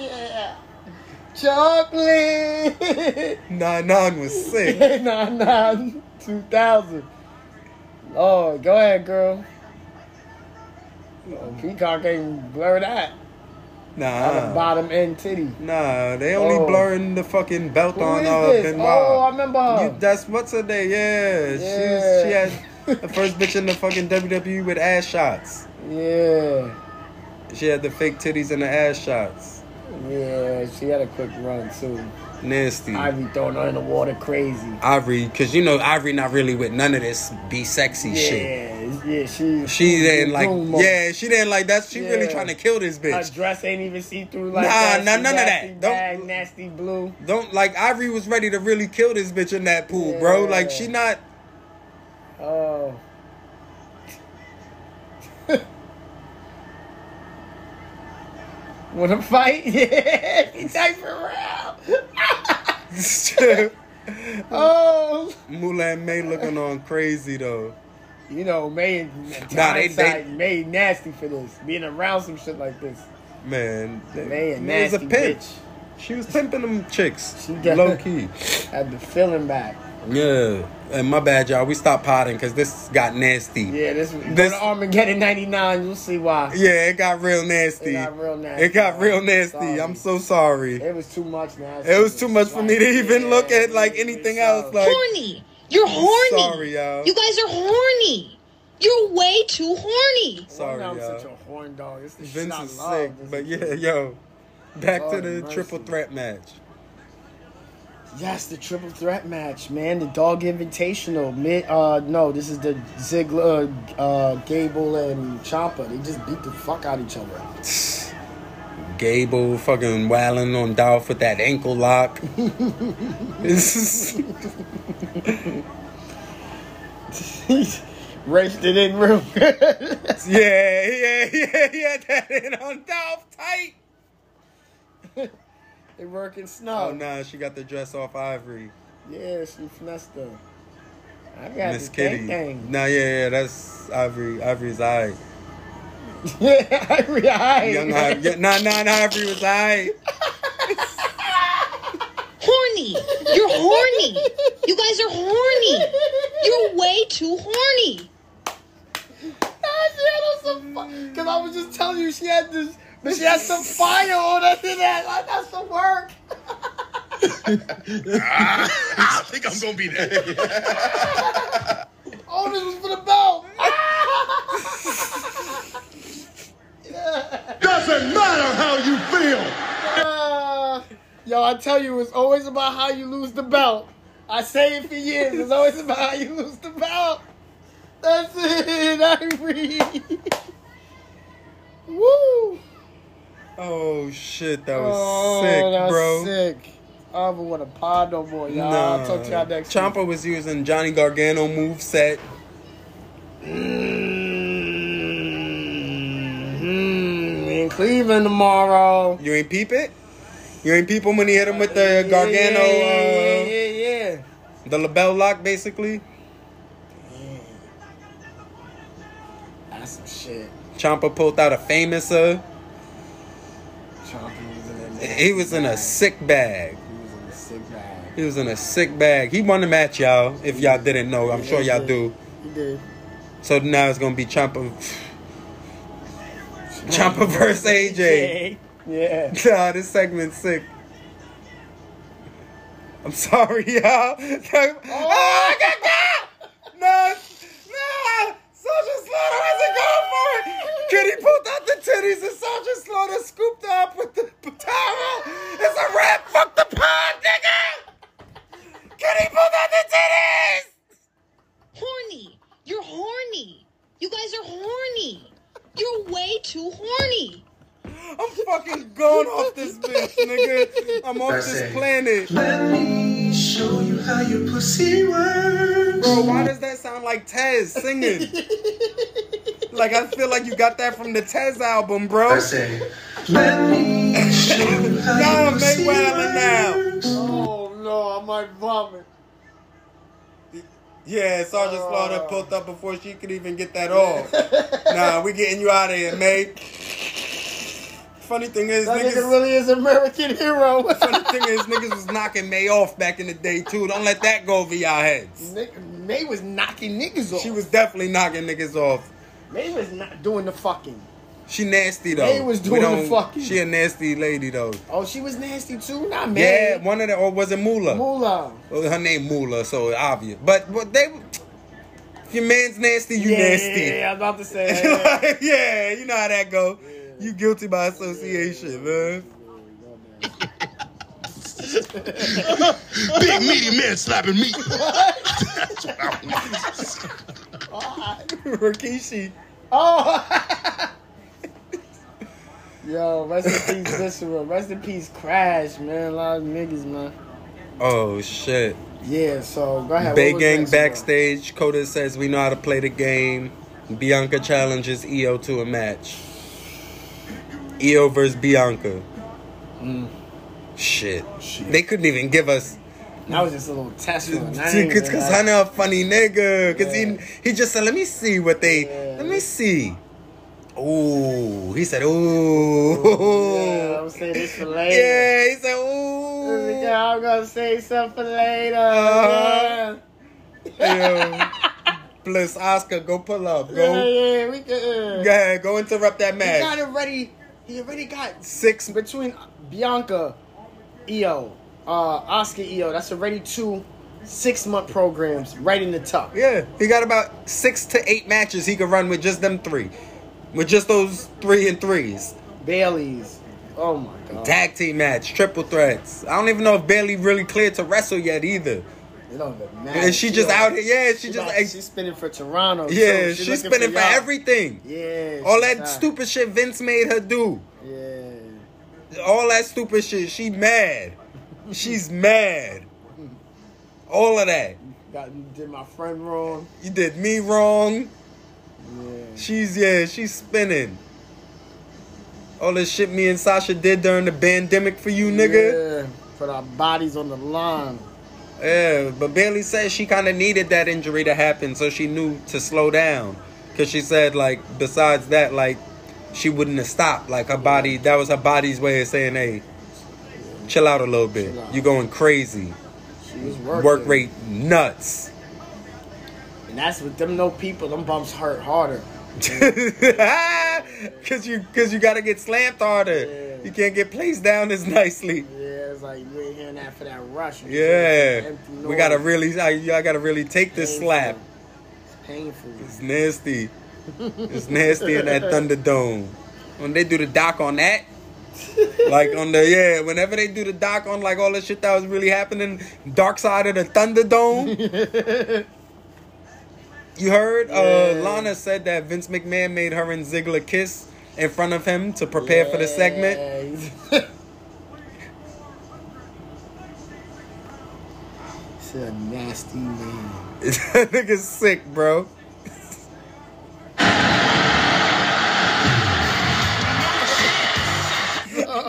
yeah. Chocolate. Nah, none was sick. nah, nah. 2000. Oh, go ahead, girl. Oh, Peacock ain't blur that. The Nah, bottom end titty. nah, they only Oh. blurring the fucking belt Who on uh? Benoit. Oh, I remember her. You, that's what's her name? Yeah, Yeah. She's, she had the first bitch in the fucking WWE with ass shots. yeah. She had the fake titties and the ass shots. Yeah, she had a quick run too. Nasty. Ivy throwing her in the water crazy. Ivory, cause you know Ivory not really with none of this be sexy shit. Yeah, yeah, she She didn't like, yeah, she didn't like that. She really trying to kill this bitch. Her dress ain't even see through like Nah, that. nah, She none of that. Don't- nasty blue. Don't like Ivory was ready to really kill this bitch in that pool, bro. Like she not. Oh. Wanna fight? Yeah, he tight for real. oh, Mulan May looking on crazy though. you know, May, Nah, they- they- May nasty for this. Being around some shit like this. Man, May a May is a nasty pimp. bitch. She was pimping them chicks, She got- low key. Had the feeling back. Yeah, and my bad, y'all. We stopped potting because this got nasty. Yeah, this, This- this go to Armageddon '99. You'll see why. Yeah, it got real nasty. It got real nasty. It got real nasty. Sorry. I'm so sorry. It was too much nasty. It was too much for me to even look at like anything else. Like, horny. You're horny. sorry, y'all. You guys are horny. You're way too horny. sorry, I'm y'all. such a horn dog. It's the shit Vince I is sick, This but yeah, yo, back to the mercy. triple threat match. Yes, the triple threat match, man. The Dog Invitational. Mid, uh, no, this is the Ziggler, uh, uh, Gable, and Ciampa. They just beat the fuck out of each other. Gable fucking wailing on Dolph with that ankle lock. Raced it in real good. yeah, yeah, yeah, had that in on Dolph tight. they working snow. Oh snug. nah, she got the dress off Ivory. Yeah, she finessed her. I got Miss the Kitty. thing thing. Nah, yeah, yeah, that's Ivory. Ivory's alright. Yeah, Ivory, aight. Young Ivory. Yeah, nah, nah, nah, Ivory was alright. Horny. You're horny. You guys are horny. You're way too horny. Because I was just telling you she had this, but she has some fire on her that. Like, that's the work. I think I'm gonna be there. Oh, this was for the belt. Doesn't matter how you feel. Uh, yo, I tell you, it's always about how you lose the belt. I say it for years. It's always about how you lose the belt. That's it, Ivory. Woo. Oh shit, that was oh, sick, that was bro. sick. I don't want a pod no more, y'all. I'll talk to y'all next week. Ciampa was using Johnny Gargano move set. Mm, we in Cleveland tomorrow. You ain't peep it? You ain't peep him when he hit him with the Gargano, Yeah, yeah, uh, yeah, yeah. the label lock, basically. That's some shit. Ciampa pulled out a famous. Uh, Ciampa was in that he was in a sick bag. He was in a sick bag. He was in a sick bag. He won the match, y'all. If y'all didn't know, I'm sure y'all do. He did. So now it's gonna be Ciampa. Ciampa versus AJ. Yeah. Nah, this segment's sick. I'm sorry, y'all. oh, ah, I got got! No, no! Soldier Slaughter hasn't gone for it! Kitty pulled out the titties and Soldier Slaughter scooped her up with the towel. It's a wrap! Fuck the pod, nigga! Kitty pulled out the titties! Horny. You're horny. You guys are horny. You're way too horny. I'm fucking gone off this bitch, nigga. I'm off That's this it. planet. Let me show you how your pussy works. Bro, why does that sound like Tez singing? like I feel like you got that from the Tez album, bro. That's it. Let me show you how Nah, your make pussy now. Oh no, I might vomit. Yeah, Sergeant oh. Slaughter pulled up before she could even get that off. nah, we getting you out of here, mate. Funny thing is, That niggas. nigga really is American hero. Funny thing is, niggas was knocking May off back in the day too. Don't let that go over y'all heads. Nick- May was knocking niggas off. She was definitely knocking niggas off. May was not doing the fucking. She nasty though. May was doing the fucking. She a nasty lady though. Oh, she was nasty too. Not May. Yeah, one of the or was it Moolah? Moolah. Well, her name Moolah, so obvious. But but they, if your man's nasty, you yeah, nasty. Yeah, I'm about to say. yeah, you know how that go. You guilty by association, man. Big meaty man slapping me. Rikishi. oh. Yo, rest in peace, Viscera. Rest in peace, Crash, man. A lot of niggas, man. Oh shit. Yeah, so go ahead. Bay Gang backstage. Coda says we know how to play the game. Bianca challenges Io to a match. Io versus Bianca. Mm. Shit. They couldn't even give us That was just a little test run. I Cause, even cause like- I know a funny nigga. Cause Yeah. he he just said, let me see what they Yeah. let me see. Ooh. He said, ooh. Yeah, I'm saying this for later. Yeah, he said, ooh. Yeah, I'm gonna say something for later. Uh-huh. Yeah. Bliss Asuka, go pull up. yeah, Go. yeah, we could. Go ahead, go interrupt that He got match. it ready. He already got Six between Bianca, Io, uh, Asuka, Io. That's already two six month programs right in the top. Yeah, he got about six to eight matches he could run with just them three. With just those three and threes. Bayley's, Oh my god. Tag team match, triple threats. I don't even know if Bayley really cleared to wrestle yet either. It don't even matter. And she just out here, yeah, she, She just, she's spinning for Toronto. yeah, too. She she's spinning for, y'all. everything. Yeah. All that not- stupid shit Vince made her do. Yeah. All that stupid shit. She mad. She's mad. All of that. Got did my friend wrong. You did me wrong. Yeah. She's yeah, she's spinning. All this shit me and Sasha did during the pandemic for you, nigga. Yeah. Put our bodies on the line. Yeah, but Bayley said she kind of needed that injury to happen, so she knew to slow down. Cause she said like, besides that, like, she wouldn't have stopped. Like her body, that was her body's way of saying, "Hey, chill out a little bit. Chill out. You going crazy. Work rate nuts." And that's with them no people. Them bumps hurt harder. cause you, cause you gotta get slammed harder. Yeah. You can't get placed down as nicely. Yeah, it's like you ain't hearing that for that rush. You Yeah, we gotta really, I, I gotta really take this Painful. slap. It's painful. It's nasty. It's nasty in that Thunderdome. When they do the doc on that, like on the yeah, whenever they do the doc on like all the shit that was really happening, dark side of the Thunderdome. you heard? Uh, Lana said that Vince McMahon made her and Ziggler kiss in front of him to prepare for the segment. Yeah. A nasty man. that nigga's sick, bro.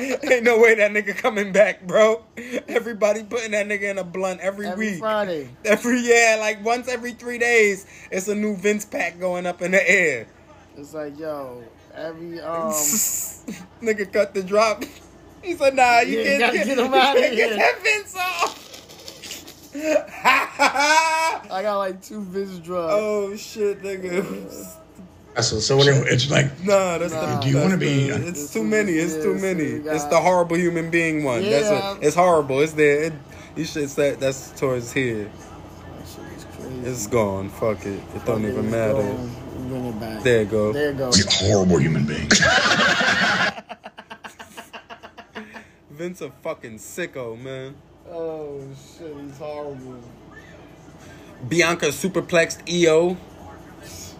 Ain't no way that nigga coming back, bro. Everybody putting that nigga in a blunt every, week. Every week. Friday. Every yeah, like once every three days, it's a new Vince pack going up in the air. It's like, yo, every um nigga cut the drop. He said, "Nah, you Yeah, can't get, get him you outta can't here." Get that Vince off." I got like two Vince drugs. oh shit, nigga. So, so when it, it's like, Nah, that's Nah. the. Do you wanna be- the- It's too many. It's too many. we It's the horrible human being one. That's Yeah. a, It's horrible. It's there. It, you should say that's towards here. That shit is crazy. It's gone. Fuck it. It don't even matter. gone. Bring it back. There you go. There it goes. you're horrible human being. Vince a fucking sicko, man. Oh shit, he's horrible. Bianca superplexed Io,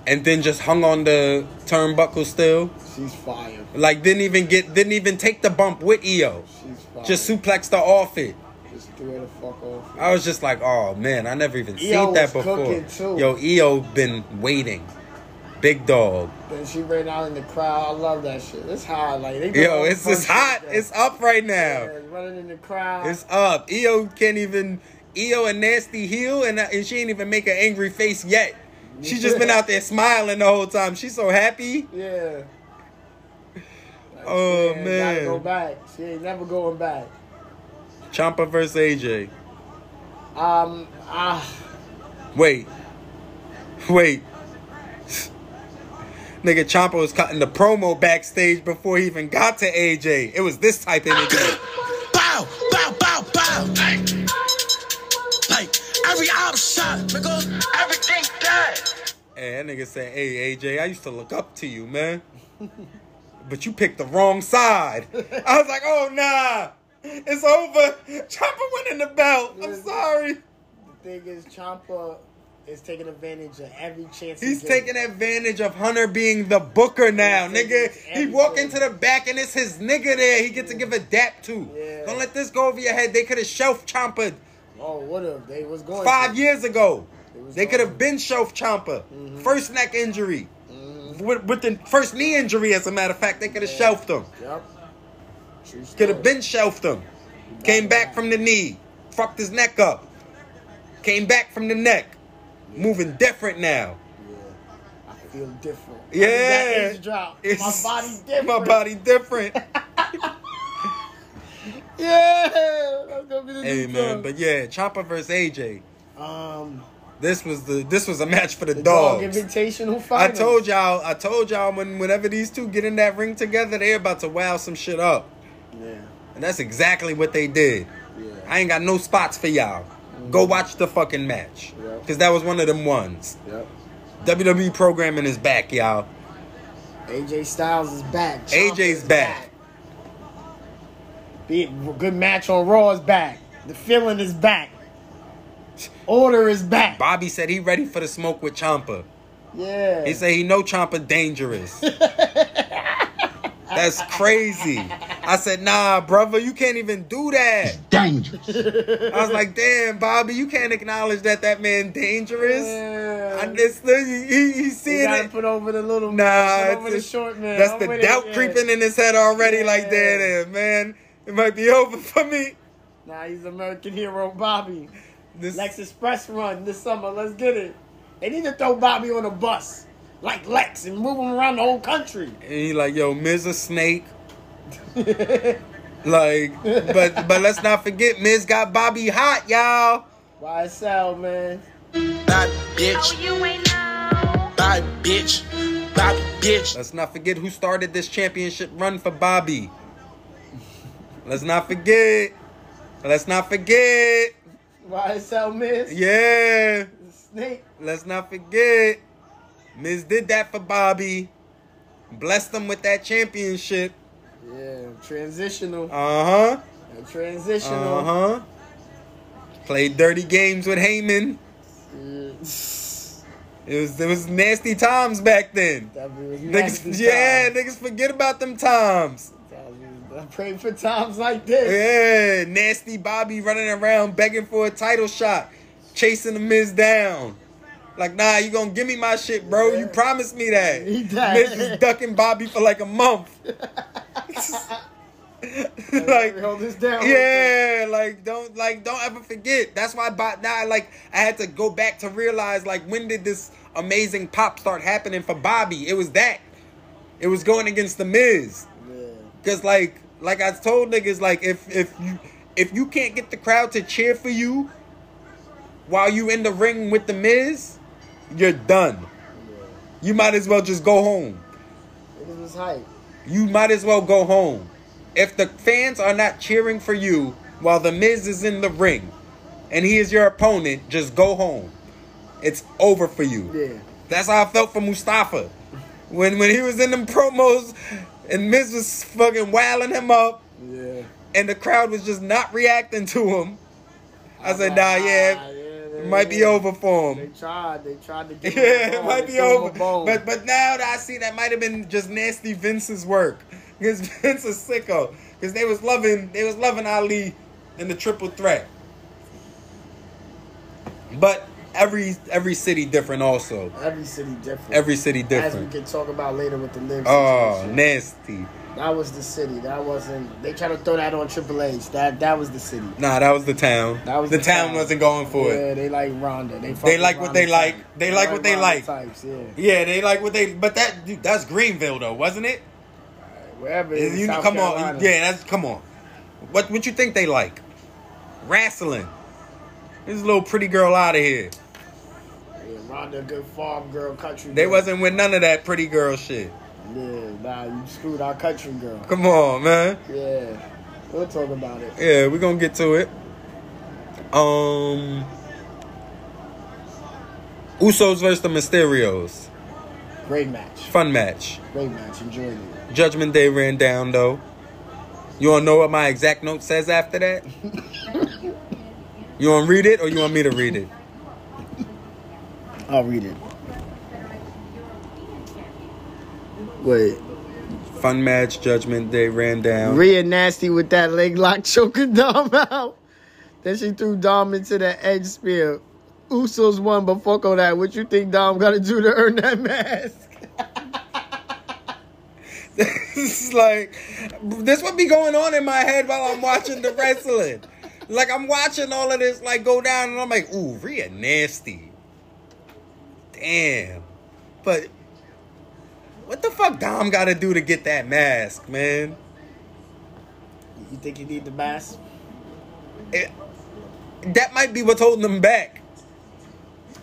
and then just hung on the turnbuckle still. She's fire. Like didn't even get, didn't even take the bump with Io. She's fire. Just suplexed her off it. Just threw her the fuck off. I was just like, oh man, I never even seen that before. Yo, Io been waiting. Big dog. Then she ran out in the crowd. I love that shit. It's hot. Like they Yo, it's it's shit hot. there. It's up right now. Yeah, running in the crowd. It's up. Io can't even. Io a nasty heel, and, uh, and she ain't even make an angry face yet. She just been out there smiling the whole time. She's so happy. yeah. Like, Oh, Gotta man. go back. She ain't never going back. Ciampa versus AJ. Um. Ah. Wait. Wait. Nigga, Ciampa was cutting the promo backstage before he even got to AJ. It was this type of energy. every out shot, nigga, everything dead. And that nigga said, hey, AJ, I used to look up to you, man. But you picked the wrong side. I was like, oh, nah. It's over. Ciampa winning the belt. I'm sorry. The thing is, Ciampa is taking advantage of every chance. he He's gets. taking advantage of Hunter being the booker now, nigga. He walk into the back and it's his nigga there. He get to give a dap to. Yeah. Don't let this go over your head. They could have shelved Ciampa Oh, what if they was going five to. years ago. They could have been shelved Ciampa. Mm-hmm. First neck injury. With, with the first knee injury, as a matter of fact, they could have shelved him. Yep. Could have been shelved him. Came back from the knee. Fucked his neck up. Came back from the neck. Moving different now. Yeah. I feel different. Yeah. That age drop. It's- my body's different. My body different. Yeah. That's gonna be the hey new man, song. but yeah, Chopper versus AJ. um, This was the this was a match for the, the dog dogs. invitational I told y'all, I told y'all when whenever these two get in that ring together, they're about to wow some shit up. Yeah. And that's exactly what they did. Yeah. I ain't got no spots for y'all. Go watch the fucking match. Yep. Cause that was one of them ones. Yep. WWE programming is back, y'all. AJ Styles is back. AJ's Ciampa's back. Be good match on Raw is back. The feeling is back. Order is back. Bobby said he ready for the smoke with Ciampa. Yeah. He said he know Ciampa dangerous. That's crazy. I said, nah, brother, you can't even do that. Dangerous. I was like, damn, Bobby, you can't acknowledge that that man dangerous. Yeah. I just he, he, he You seeing gotta it. put over the little Nah, man, put it's over the short man. that's I'm the doubt it, yeah. creeping in his head already. Like, Yeah. there, there, man, it might be over for me. Nah, he's American hero Bobby. This, Lex Express run this summer. Let's get it. They need to throw Bobby on a bus like Lex and move him around the whole country. and he like, yo, Miz a snake. Like, but but let's not forget, Miz got Bobby hot, y'all. YSL man. Bad bitch. Bad bitch. Bad bitch. Let's not forget who started this championship run for Bobby. Let's not forget. Let's not forget. YSL Miz. Yeah. Snake. Let's not forget. Miz did that for Bobby. Blessed him with that championship. Yeah, transitional. Uh huh. transitional. Uh huh. Played dirty games with Heyman. It was it was nasty times back then. Niggas, yeah, times. niggas forget about them times. I pray for times like this. Yeah, nasty Bobby running around begging for a title shot, chasing the Miz down. Like, nah, you gonna give me my shit, bro. You promised me that. Miz was ducking Bobby for like a month. like, hold this down. yeah, like don't like don't ever forget. That's why by now like I had to go back to realize like when did this amazing pop start happening for Bobby? It was that. It was going against the Miz. Yeah. Cause like like I told niggas like if if you if you can't get the crowd to cheer for you while you in the ring with the Miz, you're done. You might as well just go home. It was hype. You might as well go home. If the fans are not cheering for you while the Miz is in the ring and he is your opponent, just go home. It's over for you. Yeah. That's how I felt for Mustafa. When when he was in them promos and Miz was fucking wailing him up Yeah. and the crowd was just not reacting to him. I said, nah, yeah, ah, it might be over for him. They tried. They tried to get him Yeah, it might be threw him a over. But but now that I see that might have been just nasty Vince's work. Because Vince is sicko. Because they was loving they was loving Ali in the triple threat. But every every city different also. every city different. Every city different. As we can talk about later with the live Oh, nasty. That was the city. That wasn't. They tried to throw that on Triple H. That that was the city. Nah, that was the town. That was the, the town, town. wasn't going for yeah, it. Yeah, they like Ronda. They, They like what they like. type. They like what they Ronda like. Types, yeah. Yeah, they like what they. But that dude, that's Greenville though, wasn't it? Wherever. it is, You South come Carolina. on, yeah, that's come on. What what you think they like? Wrestling. This little pretty girl out of here. Yeah, Ronda, a good farm girl, country. They girl. wasn't with none of that pretty girl shit. Yeah, nah, you screwed our country girl. Come on, man. Yeah, we'll talk about it. Yeah, we're gonna get to it. Um, Usos versus the Mysterios. Great match. Fun match. Great match. Enjoyed it. Judgment Day ran down though. You wanna know what my exact note says after that? you wanna read it or you want me to read it? I'll read it. Wait. Fun match, Judgment Day ran down. Rhea nasty with that leg lock choking Dom out. Then she threw Dom into the edge spear. Usos won, but fuck all that. What you think Dom got to do to earn that mask? it's like this would be going on in my head while I'm watching the wrestling. Like I'm watching all of this like go down and I'm like, ooh, Rhea nasty. Damn. But what the fuck Dom gotta do to get that mask, man? You think you need the mask? It- that might be what's holding him back.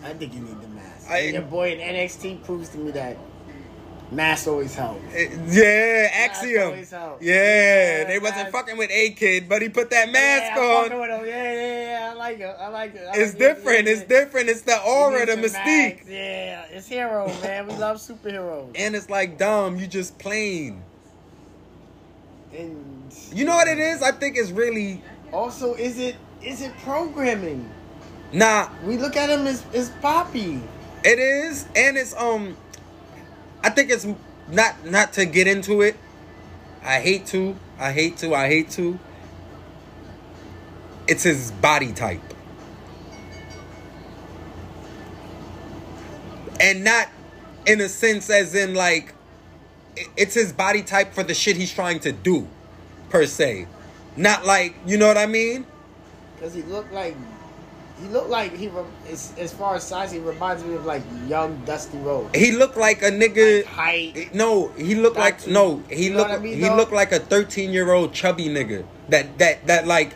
I think you need the mask. I- your boy in NXT proves to me that mask always helps. It- eh, yeah, Axiom. always help. Yeah, Yeah, they wasn't fucking with A Kid, but he put that mask yeah, on. Yeah, yeah, yeah. I like it. I like it. I It's like different. Yeah, It's different. It's the aura, the mystique. mask. Yeah, it's hero, man. We love superheroes. And it's like, dumb. you just plain. And You know what it is? I think it's really Also, is it is it programming? nah. We look at him as as Poppy. It is, and it's um. I think it's not not to get into it. I hate to. I hate to. I hate to. It's his body type, and not in a sense as in like it's his body type for the shit he's trying to do, per se. Not like you know what I mean. Cause he looked like he looked like he as, as far as size he reminds me of like young Dusty Rhodes. He looked like a nigga. Height. No, he looked like no. He You know looked. I mean, he dog? looked like a thirteen year old chubby nigga. That that that like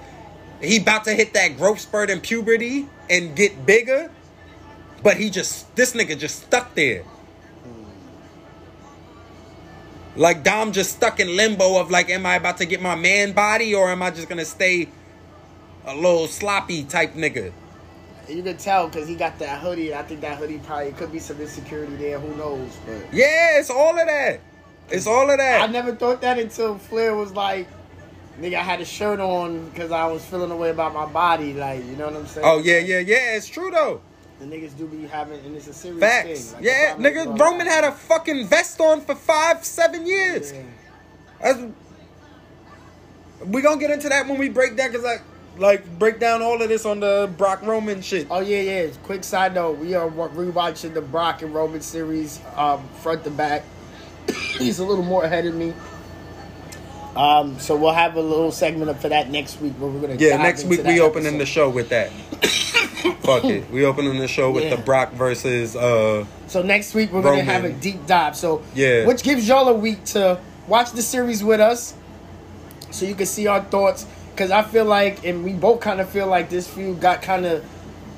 he about to hit that growth spurt in puberty and get bigger, but he just this nigga just stuck there. Like Dom just stuck in limbo of like, am I about to get my man body or am I just gonna stay a little sloppy type nigga? You can tell because he got that hoodie, and I think that hoodie probably could be some insecurity there. Who knows? But Yeah, it's all of that. It's all of that. I never thought that until Flair was like, "Nigga, I had a shirt on because I was feeling a way about my body." Like, you know what I'm saying? Oh yeah, yeah, yeah. It's true though. The niggas do be having, and it's a serious Facts. thing. Like, yeah, if I make nigga. Roman had a fucking vest on for five, seven years. Yeah. That's, we gonna get into that when we break down, cause I like break down all of this on the Brock Roman shit. Oh yeah, yeah. Quick side note: we are rewatching the Brock and Roman series, um, front to back. He's a little more ahead of me. Um, so we'll have a little segment up for that next week where we're gonna. Yeah, next week we opening episode. the show with that. Fuck it, we opening the show with Yeah. the Brock versus uh So next week we're gonna have a deep dive. So Yeah. which gives y'all a week to watch the series with us, so you can see our thoughts. Because I feel like, and we both kind of feel like this feud got kind of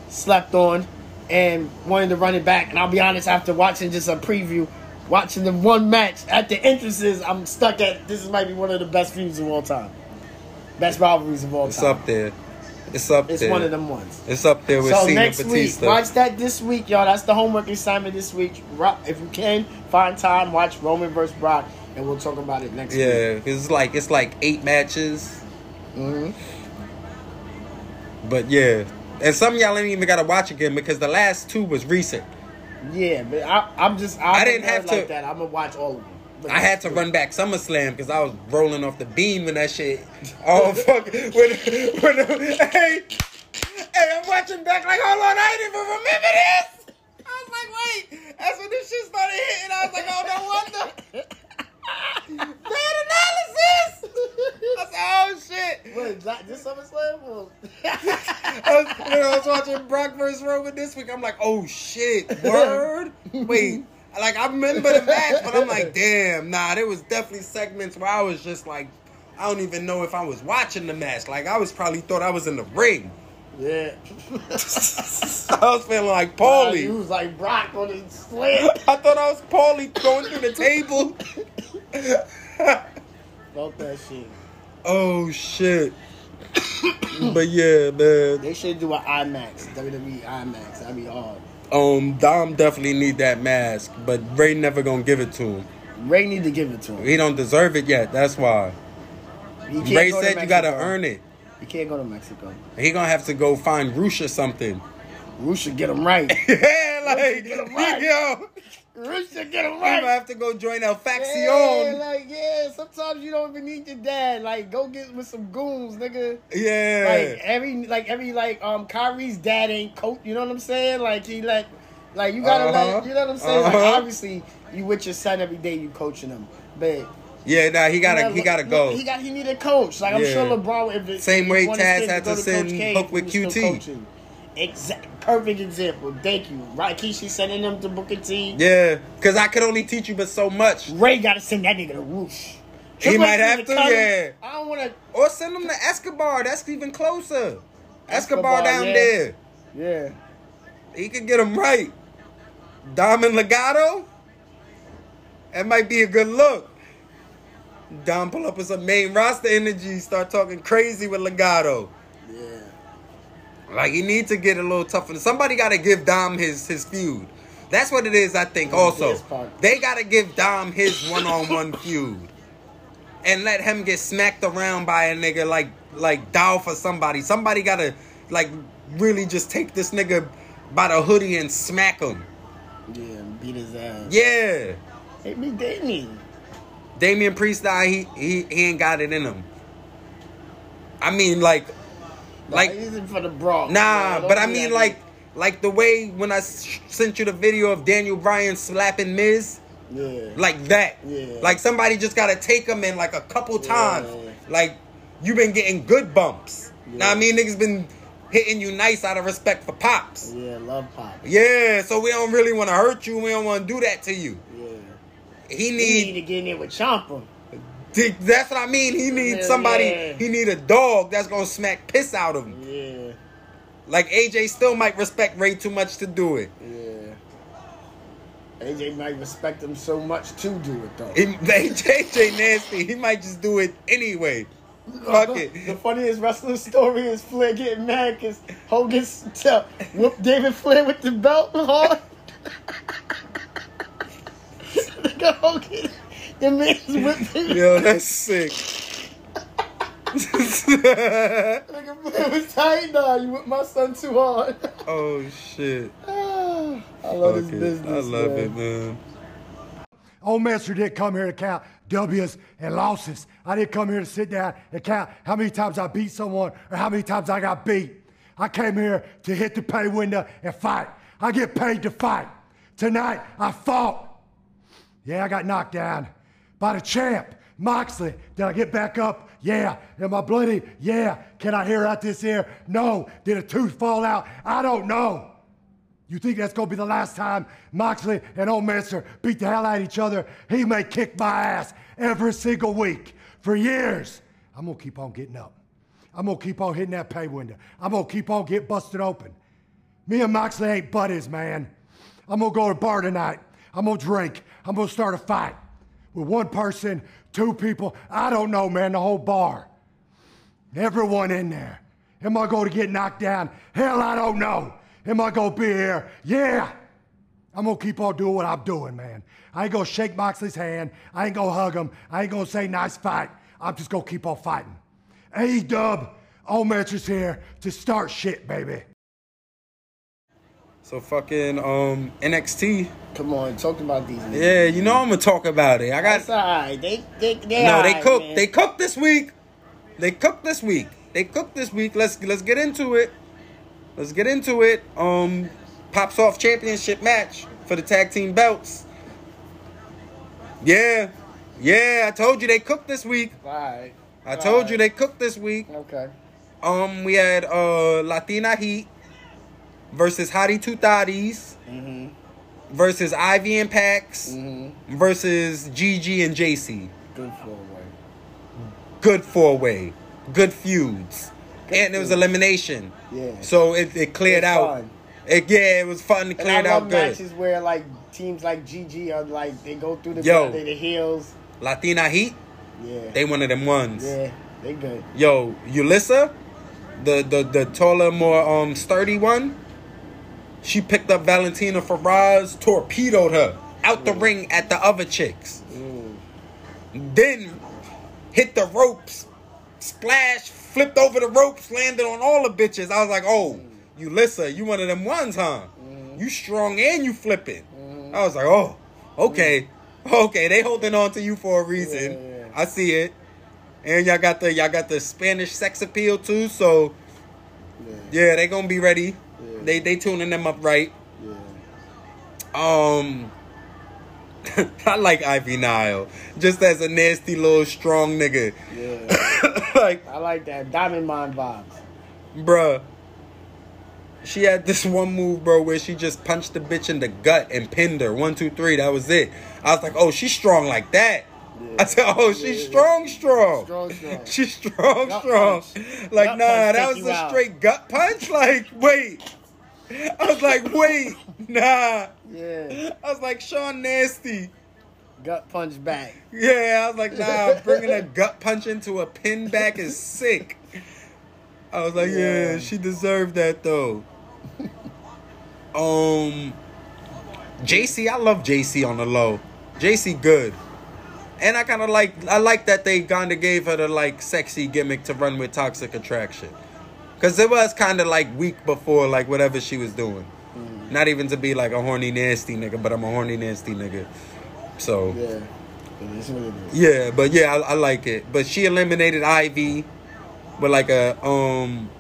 slept on, and wanted to run it back. And I'll be honest, after watching just a preview, watching the one match at the entrances, I'm stuck at this might be one of the best feuds of all time, best rivalries of all time. it's up there. It's up It's there. It's one of them ones. It's up there with So Cena next Batista. week, watch that this week, y'all. That's the homework assignment this week. If you can find time, watch Roman versus Brock, and we'll talk about it next week. Yeah, 'cause it's like it's like eight matches. Mhm. But yeah, and some of y'all ain't even gotta watch again because the last two was recent. Yeah, but I, I'm just. I'm I didn't have to- like that. I'm gonna watch all of them. But I had to run back SummerSlam because I was rolling off the beam when that shit. Oh fuck! When, when, hey, hey, I'm watching back like, hold on, I didn't even remember this. I was like, wait, that's when this shit started hitting. I was like, oh no wonder. Bad analysis. I said, oh shit. What is that? This SummerSlam? Or... I was, when I was watching Brock versus Roman this week, I'm like, oh shit, word. Wait, like I remember the match, but I'm like, damn, nah. There was definitely segments where I was just like, I don't even know if I was watching the match. Like I was probably thought I was in the ring. yeah. I was feeling like paulie He was like Brock on his slam. I thought I was Paulie going through the table. Fuck that shit. oh shit. but yeah, man. They should do an IMAX, WWE IMAX. That'd be hard. Um, Dom definitely need that mask, but Rey never gonna give it to him. Rey need to give it to him. He don't deserve it yet. That's why. Rey go said you gotta earn it. You can't go to Mexico. He gonna have to go find Roosh or something. Roosh should get him right. yeah, like get him right. yo, Roosh should get he right. gonna have to go join El Yeah, like yeah. Sometimes you don't even need your dad. Like go get with some goons, nigga. Yeah, Like every like every like um Kyrie's dad ain't coach. You know what I'm saying? Like he let like you gotta Uh-huh. let you know what I'm saying. Like Uh-huh. obviously you with your son every day. You coaching him, but yeah. Nah, he gotta Yeah, he gotta go. He got he need a coach. Like I'm Yeah. sure LeBron if it, Same if way he Taz had go to send Hook with QT. coaching. Perfect example. Thank you. Right, Rikishi sending them to Booker T. Yeah, cause I could only teach you but so much. Rey got to send that nigga to Roosh. He Triple might have to, yeah. I don't want to. Or send him to Escobar. That's even closer. Escobar, Escobar, down yeah. there. Yeah. He could get him right. Diamond Legado. That might be a good look. Dom pull up with some main roster energy, start talking crazy with Legado. Like he needs to get a little tougher. Somebody got to give Dom his his feud. That's what it is. I think. Also, they got to give Dom his one on one feud. and let him get smacked around by a nigga like like Dolph or somebody. Somebody gotta like really just take this nigga by the hoodie and smack him. Yeah, beat his ass. Yeah. Hit me, Damien. Damian Priest, nah, he, he he ain't got it in him. I mean, like, Like, in for the Bronx. nah. But I mean, like, like the way when I sent you the video of Daniel Bryan slapping Miz, yeah, like that. Yeah. Like somebody just gotta take him in like a couple Yeah. times. Like you been getting good bumps. Yeah. Now I mean, niggas been hitting you nice out of respect for pops. yeah, love pops. Yeah, so we don't really want to hurt you. We don't want to do that to you. Yeah, He he need need to get in there with Ciampa. Th- That's what I mean. He needs somebody. yeah. He need a dog that's gonna smack piss out of him. Yeah, Like AJ still might respect Rey too much to do it. yeah. AJ might respect him so much to do it though. He, AJ nasty. He might just do it anyway. Fuck The it. The funniest wrestling story is Flair getting mad because Hogan tell, whooped David Flair with the belt hard. Nigga Hogan, the man's whipped him. Yo, that's sick. Nigga Flair was tight now. You whipped my son too hard. oh shit. I love Fuck this it. business. I love man. it, man. Old Master didn't come here to count W's and losses. I didn't come here to sit down and count how many times I beat someone or how many times I got beat. I came here to hit the pay window and fight. I get paid to fight. Tonight, I fought. Yeah, I got knocked down by the champ, Moxley. Did I get back up? Yeah. Am I bloody? Yeah. Can I hear out this ear? No. Did a tooth fall out? I don't know. You think that's gonna be the last time Moxley and Old Master beat the hell out of each other? He may kick my ass every single week for years. I'm gonna keep on getting up. I'm gonna keep on hitting that pay window. I'm gonna keep on getting busted open. Me and Moxley ain't buddies, man. I'm gonna go to bar tonight. I'm gonna drink. I'm gonna start a fight with one person, two people. I don't know, man. The whole bar. Everyone in there. Am I going to get knocked down? Hell, I don't know. Am I going to be here? Yeah. I'm going to keep on doing what I'm doing, man. I ain't going to shake Moxley's hand. I ain't going to hug him. I ain't going to say nice fight. I'm just going to keep on fighting. A dub, all matches here to start shit, baby. So fucking um NXT. Come on, talk about these. niggas. Yeah, you know I'm gonna talk about it. I got That's alright. They, they, they no. They cooked. man. They cooked this week. They cooked this week. They cooked this week. Let's let's get into it. Let's get into it. Um, pops off championship match for the tag team belts. Yeah, yeah. I told you they cooked this week. Alright. I told you they cooked this week. Okay. Um, we had uh Latina Heat versus Hottie Two Thotties Mm-hmm. versus Ivy and Pax Mm-hmm. versus Gigi and Jacy. Good for a way. Good four way, good feuds, and it was elimination. Yeah. So it, it cleared It's out. fun. It, yeah, it was fun. It And I cleared love out good. matches where like teams like Gigi are like they go through the Yo. they the heels. Latina Heat, Yeah. they one of them ones. yeah, they good. Yo, Yulisa, the the the taller, more um sturdy one. She picked up Valentina Feroz, torpedoed her out the mm. ring at the other chicks. Mm. Then hit the ropes, splash, flipped over the ropes, landed on all the bitches. I was like, oh, mm. Yulisa, you one of them ones, huh? You strong and you flipping. I was like, oh, okay, okay. They holding on to you for a reason. Yeah, yeah. I see it. And y'all got the y'all got the Spanish sex appeal too. So yeah, they gonna be ready. They they tuning them up right. Yeah. Um, I like Ivy Nile just as a nasty little strong nigga. Yeah. like, I like that Diamond Mind vibes. bruh, she had this one move, bro, where she just punched the bitch in the gut and pinned her. One, two, three. That was it. I was like, oh, she's strong like that. Yeah. I said, oh, she's Yeah. strong, strong. Strong, strong. She's strong, Gut strong. punch. Like, Gut nah, that was a out. straight gut punch. Like, wait. I was like, wait, nah. Yeah. I was like, Sean Nasty. Gut punch back. Yeah, I was like, nah, bringing a gut punch into a pin back is sick. I was like, yeah, Yeah. she deserved that though. Um, Jacy, I love Jacy on the low. Jacy good. And I kind of like I like that they kind of gave her the like sexy gimmick to run with Toxic Attraction, because it was kind of like weak before like whatever she was doing. Mm. Not even to be like a horny nasty nigga, but I'm a horny nasty nigga. So Yeah. It is what it is. yeah, but yeah, I, I like it. But she eliminated Ivy with like a um.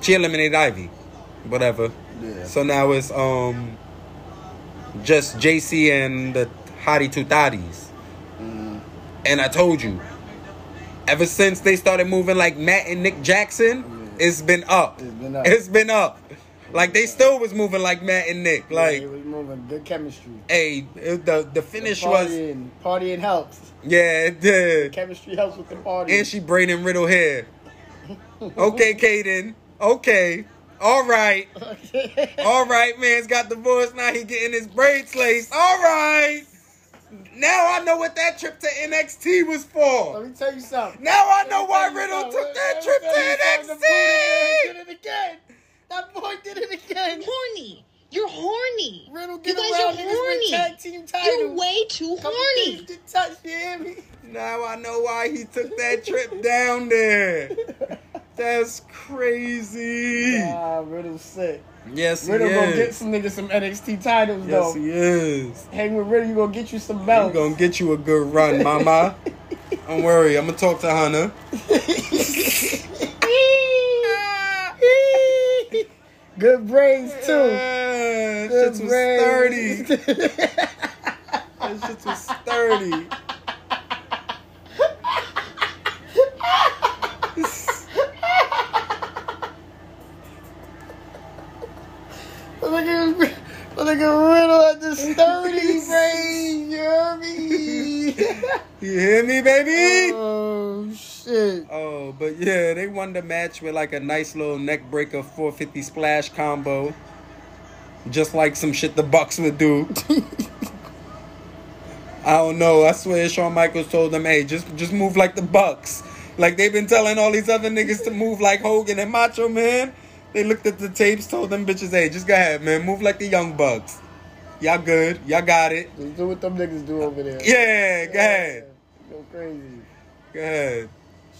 She eliminated Ivy, whatever. Yeah. So now it's um. Just Jacy and the Hottie Two Thotties. Mm. And I told you, ever since they started moving like Matt and Nick Jackson, it's been up. It's been up. It's been up. Like they still was moving like Matt and Nick. Yeah, Like, it was moving. Good chemistry. hey, it- the the finish was partying, partying helps. yeah, it did. Chemistry helps with the party. And she braiding riddle hair. Okay, Caden. Okay. All right. All right, man's got divorced. Now he getting his braids laced. All right. Now I know what that trip to NXT was for. Let me tell you something. Now I know Let me why Riddle something. took that Let trip tell you to The Booty NXT. Did it again. That boy did it again. Horny. You're horny. Riddle You guys around are horny. tag team titles. You're way too Couple horny. things to touch, you hear me? Now I know why he took that trip down there. That's crazy. Ah, Riddle's sick. Yes, he Riddle gonna get some niggas some NXT titles Yes, though. he is. Hang with Riddle, you gonna get you some I'm belts. gonna get you a good run, mama. Don't worry, I'm gonna talk to Hunter. Good brains too. Yeah, Good shit was braids. 30. That shit was 30. At look at Riddle at the sturdy brain. You hear me? You hear me, baby? oh shit. Oh, but yeah, they won the match with like a nice little neck breaker 450 splash combo. Just like some shit the Bucks would do. I don't know. I swear Shawn Michaels told them, hey, just just move like the Bucks. Like they've been telling all these other niggas to move like Hogan and Macho Man. They looked at the tapes, told them bitches, hey, just go ahead, man. Move like the Young Bucks. Y'all good. Y'all got it. Just do what them niggas do over there. Yeah, go ahead. Go crazy. Go ahead.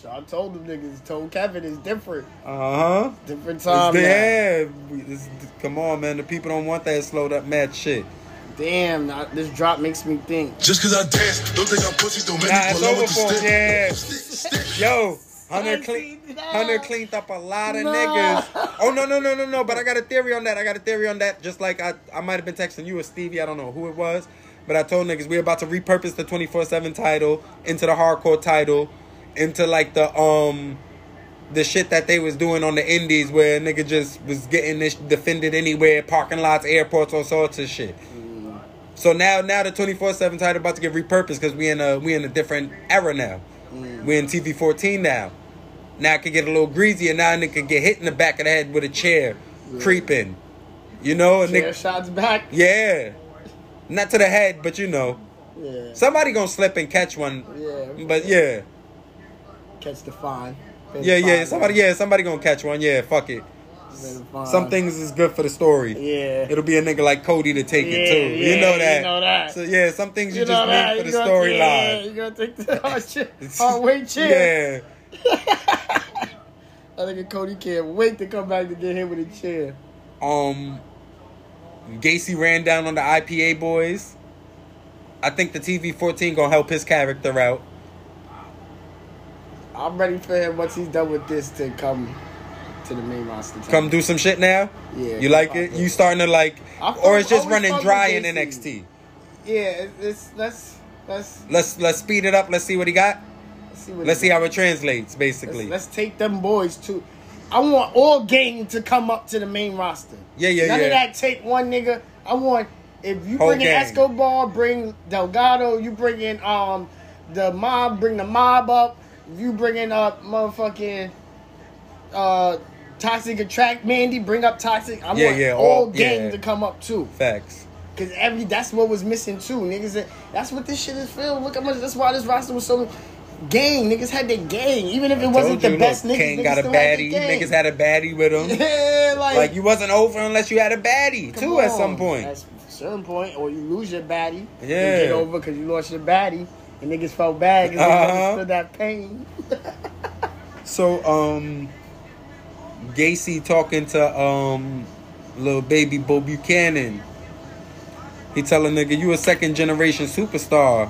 Shawn told them niggas, told Kevin it's different. Uh huh. Different time. now. there. We- this- Come on, man. The people don't want that slowed up mad shit. Damn, now, this drop makes me think. Just cause I dance, don't think I'm pussy, don't make Nah, me it's pull over over for him. stick. Yeah. Yo, Hunter, clean. Hunter cleaned up a lot of Nah. niggas. Oh no, no, no, no, no. But I got a theory on that. I got a theory on that. Just like I, I might have been texting you or Stevie. I don't know who it was. But I told niggas we're about to repurpose the 24/7 title into the hardcore title, into like the um, the shit that they was doing on the indies where a nigga just was getting this defended anywhere, parking lots, airports, all sorts of shit. So now, now the twenty four seven title about to get repurposed because we in a we in a different era now. We in TV fourteen now. Now it could get a little greasy, and now it could get hit in the back of the head with a chair, creeping. You know, a Chair nigga, shots back. yeah, not to the head, but you know, Yeah. somebody gonna slip and catch one. Yeah. But yeah, Catch the fine. Pay the yeah, yeah, fine, somebody, man. yeah, somebody gonna catch one. Yeah, fuck it. Fine. Some things is good for the story. Yeah. It'll be a nigga like Cody to take it too. yeah, you know that. you know that. So yeah, some things you, You just that. need for you the storyline. Yeah, you gonna take the hard, hard weight chair. Yeah. I think Cody can't wait to come back to get hit with a chair. Um, Gacy ran down on the IPA boys. I think the TV fourteen gonna help his character out. I'm ready for him once he's done with this to come to the main roster. Come do some shit now. Yeah, You like it? You starting to like, or it's just running dry in NXT. Yeah, it- it's let's let's Let's let's speed it up. Let's see what he got. Let's see what Let's see how it translates. Let's, Basically, let's take them boys to. I want all gang to come up to the main roster. Yeah, yeah, None yeah. of that take one nigga. I want if you Whole bring in gang. Escobar, bring Delgado. You bring in um the mob, bring the mob up. If you bring in up motherfucking uh toxic attract Mandy, bring up toxic. I Yeah, want yeah, all, all- gang yeah. to come up too. facts. Cause every that's what was missing too, niggas. that- That's what this shit is filled. Look how much. That's why this roster was so gang. Niggas had their gang, even if it wasn't Told the you, best look, niggas. Kane niggas got a still had baddie. Niggas had a baddie with him. Yeah, like, Like you wasn't over unless you had a baddie too at some point, at a certain point, or you lose your baddie. You Yeah. get over because you lost your baddie, and niggas felt bad because Uh-huh. they understood that pain. So, um, Gacy talking to um, little baby Bo Buchanan. He telling nigga, you a second generation superstar,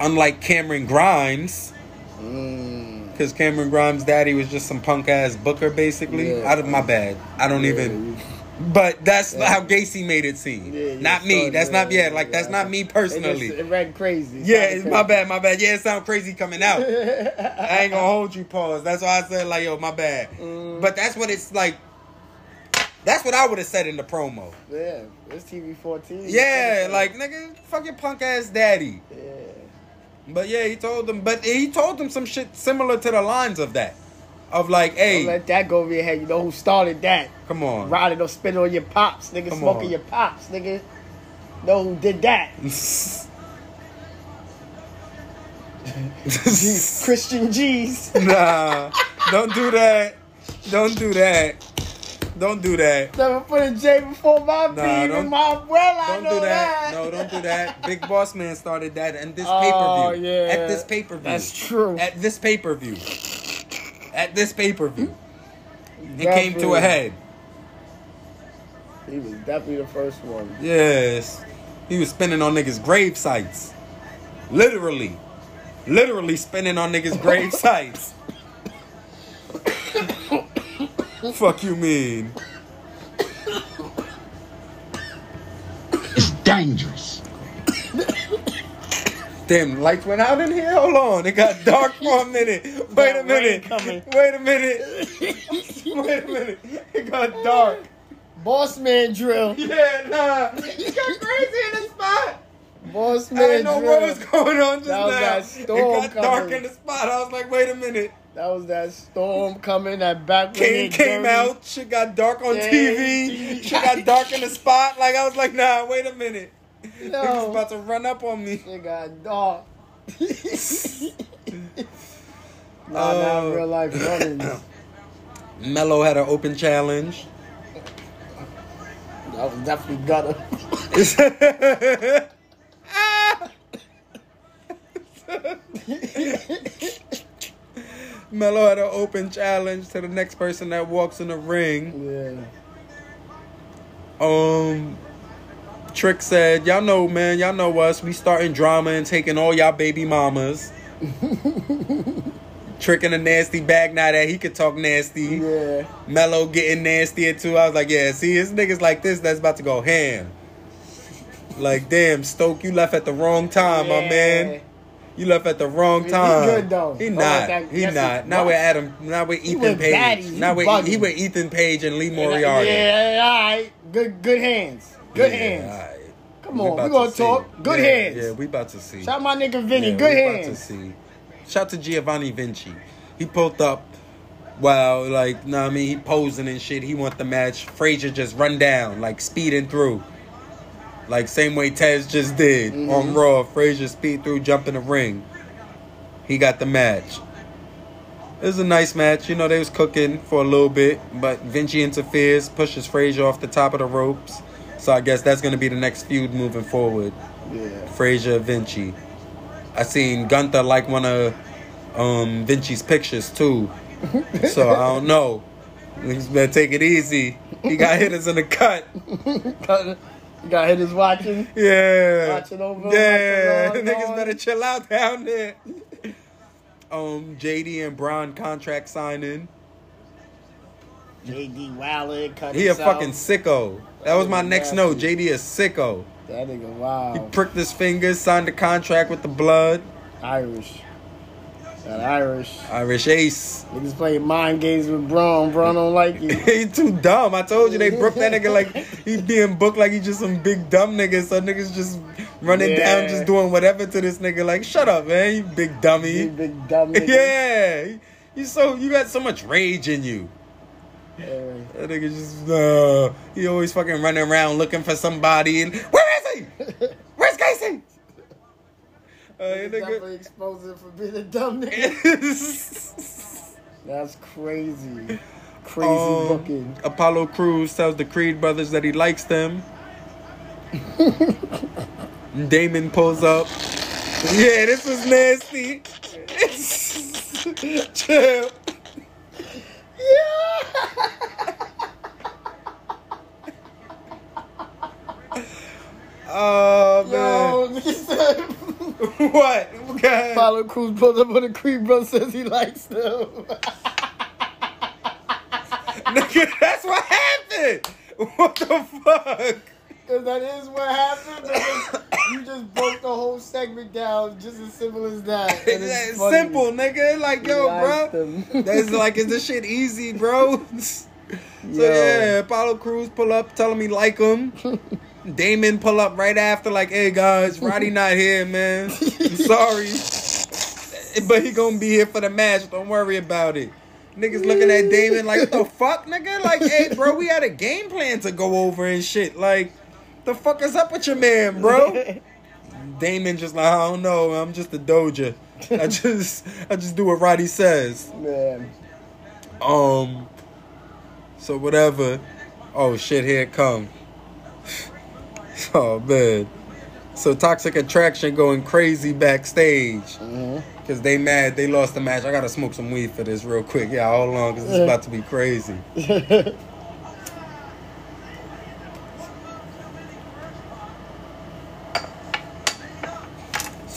unlike Cameron Grimes. Mm. Cause Cameron Grimes' daddy was just some punk ass booker, basically. Yeah. Out of my bad, I don't Yeah, even. But that's Yeah. how Gacy made it seem. Yeah, not me. started, That's not yeah, yeah. Like that's not me It, personally. just, it ran crazy. It Yeah, it's crazy. my bad, my bad. Yeah, it sound crazy coming out. I ain't gonna hold you, pause. That's why I said like, yo, my bad. Mm. But that's what it's like. That's what I would have said in the promo. Yeah, it's TV 14. Yeah, like nigga, fuck your punk ass daddy. Yeah. But yeah, he told them. But he told them some shit similar to the lines of that, of like, hey, Don't let that go over your head. You know who started that? come on. Riding or spitting on your pops, nigga. Come smoking on. your pops, nigga. Know who did that? Christian G's. nah, don't do that. Don't do that. Don't do that. Never put a J before my Nah, B don't- in my umbrella. I Don't know do that. that. No, don't do that. Big Boss Man started that and this Oh, pay per view. yeah. At this pay per view. That's true. At this pay per view. At this pay per view. It came to a head. He was definitely the first one. Yes. He was spinning on niggas' grave sites. Literally. Literally spinning on niggas' grave sites. Fuck you mean? It's dangerous. Damn, lights went out in here? Hold on. It got dark for a minute. Wait a minute. Wait a minute. Wait a minute. It got dark. Boss man drill. Yeah, nah. You got crazy in the spot. Boss man drill. I didn't know drill. what was going on just That was now. storm it got dark in the spot. I was like, wait a minute. That was that storm coming. That back when Came came dirty. out. Shit got dark on Yeah, TV. Shit got dark in the spot. Like I was like, nah, wait a minute. Niggas Yo. about to run up on me. It got dark. nah, nah, uh, real life running. Mello had an open challenge. That was definitely gutter. Mello had an open challenge to the next person that walks in the ring. Yeah. Um, Trick said, "Y'all know, man. Y'all know us. We starting drama and taking all y'all baby mamas." Trick in a nasty bag now that he could talk nasty. Yeah. Mello getting nastier too. I was like, yeah, see, it's niggas like this that's about to go ham. Like, damn, Stoke, you left at the wrong time, my man. You left at the wrong He time. good, though. He Oh, not. that- he not. he Now with Adam. Now with Ethan Page. He Now with bugging. he with Ethan Page and Lee Moriarty. Yeah, all right. Good, good hands. Good Yeah, hands. all right. Come on, about we gonna to talk. Good yeah, hands. Yeah, we about to see. Shout my nigga Vinny. Yeah, good we about to see. Shout to Giovanni Vinci. He pulled up while like, nah, I mean, he posing and shit. He want the match. Frazer just run down, like speeding through. Like same way Tez just did Mm-hmm. on Raw. Frazer speed through, jump in the ring. He got the match. It was a nice match. You know, they was cooking for a little bit, but Vinci interferes, pushes Frazer off the top of the ropes. So I guess that's gonna be the next feud moving forward. Yeah. Frazer Vinci. I seen Gunther like one of um, Vinci's pictures too. So I don't know. Niggas better take it easy. He got hitters in the cut. You got hitters watching. Yeah. Watching over, Yeah. watching Niggas on. better chill out down there. Um, JD and Bron contract signing. JD Waller cut He a himself. fucking sicko. That was my next note. JD a sicko. That nigga wow. He pricked his fingers, signed the contract with the blood. Irish. That Irish. Irish ace. Niggas playing mind games with Bron. Bron don't like you. he too dumb. I told you they booked that nigga like he being booked like he just some big dumb nigga. So niggas just running Yeah. down, just doing whatever to this nigga. Like, shut up, man, you big dummy. You big dumb nigga. yeah, you so you got so much rage in you. Yeah. That nigga just uh, he always fucking running around looking for somebody. And where is he? Where's Casey? Uh, that Definitely exposed him for being a dumb nigga. That's crazy. Crazy Um, booking. Apollo Crews tells the Creed brothers that he likes them. Damon pulls up. Yeah, this was nasty. It's chill. Oh man. said, what? Okay. Apollo Crews pulled up on the creek, bro. Says he likes them. Nigga, that's what happened. What the fuck? Cause that is what happened. nigga. you just broke the whole segment down, just as simple as that. And it's simple, nigga. Like, He yo, bro. That's like, is this shit easy, bro? So Yo. yeah, Apollo Crews pull up, telling me like him. Damon pull up right after, like, hey guys, Roddy not here, man. I'm sorry, but he gonna be here for the match. Don't worry about it. Niggas looking at Damon like, what the fuck, nigga? Like, hey, bro, we had a game plan to go over and shit. Like, the fuck is up with your man, bro? Damon just like, I don't know. I'm just a doja. I just, I just do what Roddy says. Man. Um. So whatever. Oh shit! Here it come. oh man. So toxic attraction going crazy backstage because they mad they lost the match. I gotta smoke some weed for this real quick. Yeah, hold on because it's about to be crazy.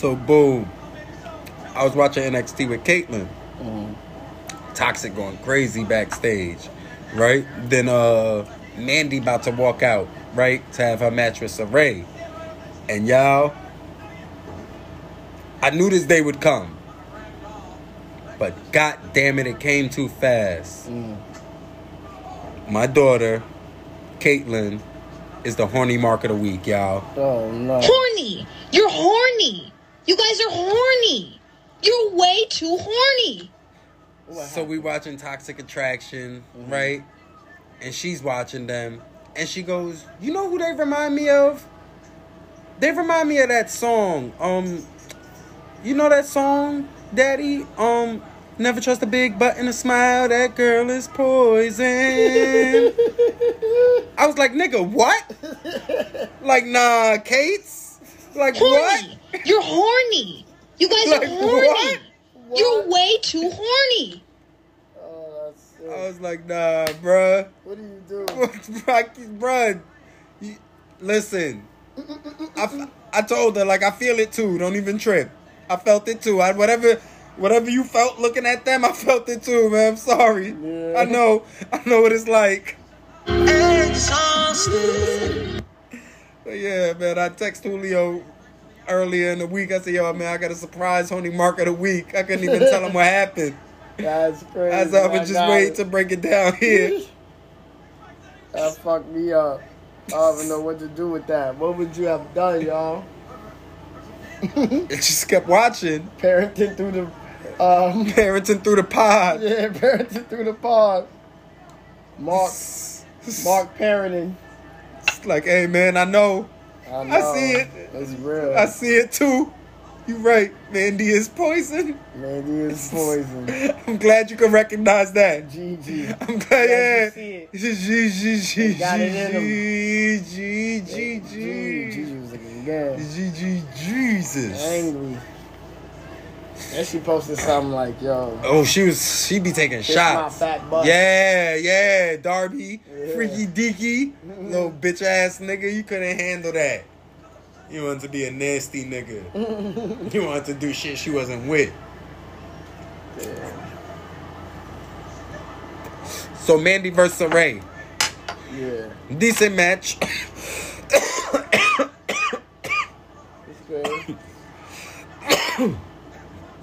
So boom. I was watching NXT with Caitlyn. Toxic going crazy backstage, right? Then uh Mandy about to walk out, right? To have her mattress array. And y'all, I knew this day would come. But god damn it, it came too fast. Mm. My daughter, Caitlyn, is the horny mark of the week, y'all. Oh no. Horny. You're horny. You guys are horny. You're way too horny. So we watching Toxic Attraction, mm-hmm. right? And she's watching them, and she goes, "You know who they remind me of? They remind me of that song. Um, you know that song, Daddy? Um, never trust a big butt and a smile. That girl is poison." I was like, "Nigga, what? like, nah, Kate's? Like what?" You're horny. You guys Like are horny. what? You're way too horny. I was like, "Nah, bruh." What do you do? Bruh, you- listen. I told her like I feel it too. Don't even trip. I felt it too. I whatever whatever you felt looking at them, I felt it too, man. I'm sorry. Yeah. I know. I know what it's like. But yeah, man. I text Julio earlier in the week. I said, "Yo, man, I got a surprise honey mark of the week." I couldn't even tell him what happened. That's crazy. As I I was just waiting to break it down here. That fucked me up. I don't even know what to do with that. What would you have done, y'all? It just kept watching, Parenting through the, um, parenting through the pod. yeah, parenting through the pod. Mark, Mark parenting. It's like, hey, man, I know. I, I see it. It's real. I see it too. You right. Mandy is poison. Mandy is poison. I'm glad you can recognize that. GG. I'm glad, Glad yeah. you see it. G G G G They got it in 'em. G G G Gigi was looking good. G G Jesus. Angry. And she posted something like, yo, Oh, she was she be taking shots. my fat butt. Yeah, yeah, Darby, Yeah. freaky deaky, little bitch ass nigga. You couldn't handle that. You wanted to be a nasty nigga. you wanted to do shit she wasn't with. So Mandy versus Ray, Yeah. decent match. It's good.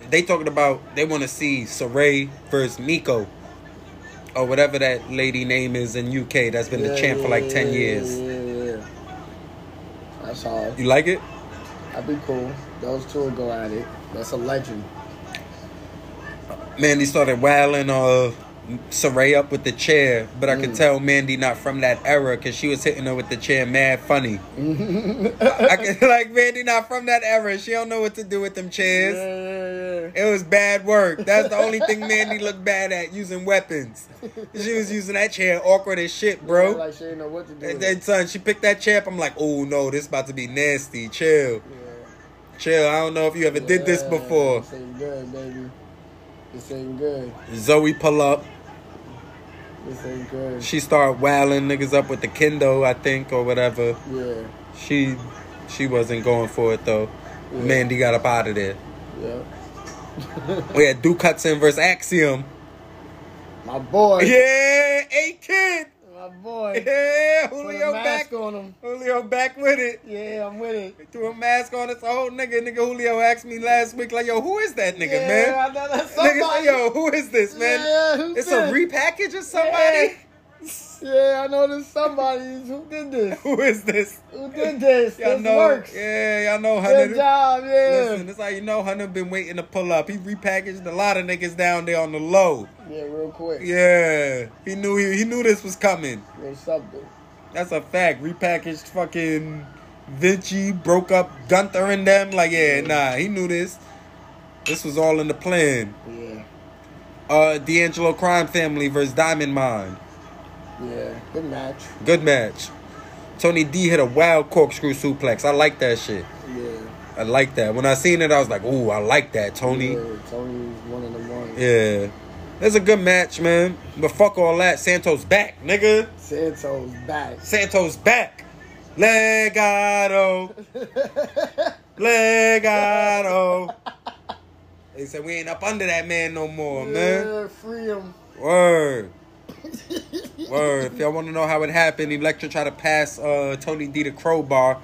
they talking about they want to see Sarray versus Meiko or whatever that lady name is in UK that's been the Yeah, champ for like 10 yeah, years. Yeah, yeah, yeah. That's hard. You like it? That'd be cool. Those two would go at it. That's a legend. Mandy started wailing uh Sarray up with the chair, but I could Mm. tell Mandy not from that era because she was hitting her with the chair mad funny. I could like Mandy not from that era. She don't know what to do with them Yeah, chairs. yeah, It was bad work. That's the only thing Mandy looked bad at using weapons. She was using that chair awkward as shit, bro. Like she didn't know what to do. And then, son, she picked that chair up. I'm like, oh no, this about to be nasty. Chill, chill. I don't know if you ever did this before. This ain't good, baby. This ain't good. Zoe pull up. This ain't good. She started wailing niggas up with the kendo, I think, or whatever. Yeah. She, she wasn't going for it though. Yeah. Mandy got up out of there. Yeah. We had Duke Hudson versus Axiom. My boy. Yeah, a kid. My boy. Yeah, Julio mask back. on him. Julio back with it. Yeah, I'm with it. Threw a mask on this old nigga. Nigga Julio asked me last week, like, yo, who is that nigga, yeah, man? I know that's Nigga somebody. say, yo, who is this, man? Yeah, it's this? a repackage of somebody? Yeah, I know there's somebody. Who did this? Who is this? Who did this? Y'all this know, works. yeah, y'all know Good Hunter. job, yeah. Listen, that's how you know Hunter been waiting to pull up. He repackaged a lot of niggas down there on the low. Yeah, real quick. Yeah, he knew he, he knew this was coming. There's something. That's a fact. Repackaged fucking Vinci, broke up Gunther and them. Like, yeah, nah, he knew this. This was all in the plan. Yeah, Uh, D'Angelo Crime Family versus Diamond Mine. Yeah. Good match. Good match. Tony D hit a wild corkscrew suplex. I like that shit. Yeah. I like that. When I seen it, I was like, ooh, I like that, Tony. Yeah, Tony's one of the ones. Yeah. It's a good match, man. But fuck all that. Santos back, nigga. Santos back. Santos back. Legado. Legado. They said we ain't up under that man no more, man. Yeah, free him. Word. Word. If y'all want to know how it happened, Electra tried to pass uh, Tony D the crowbar.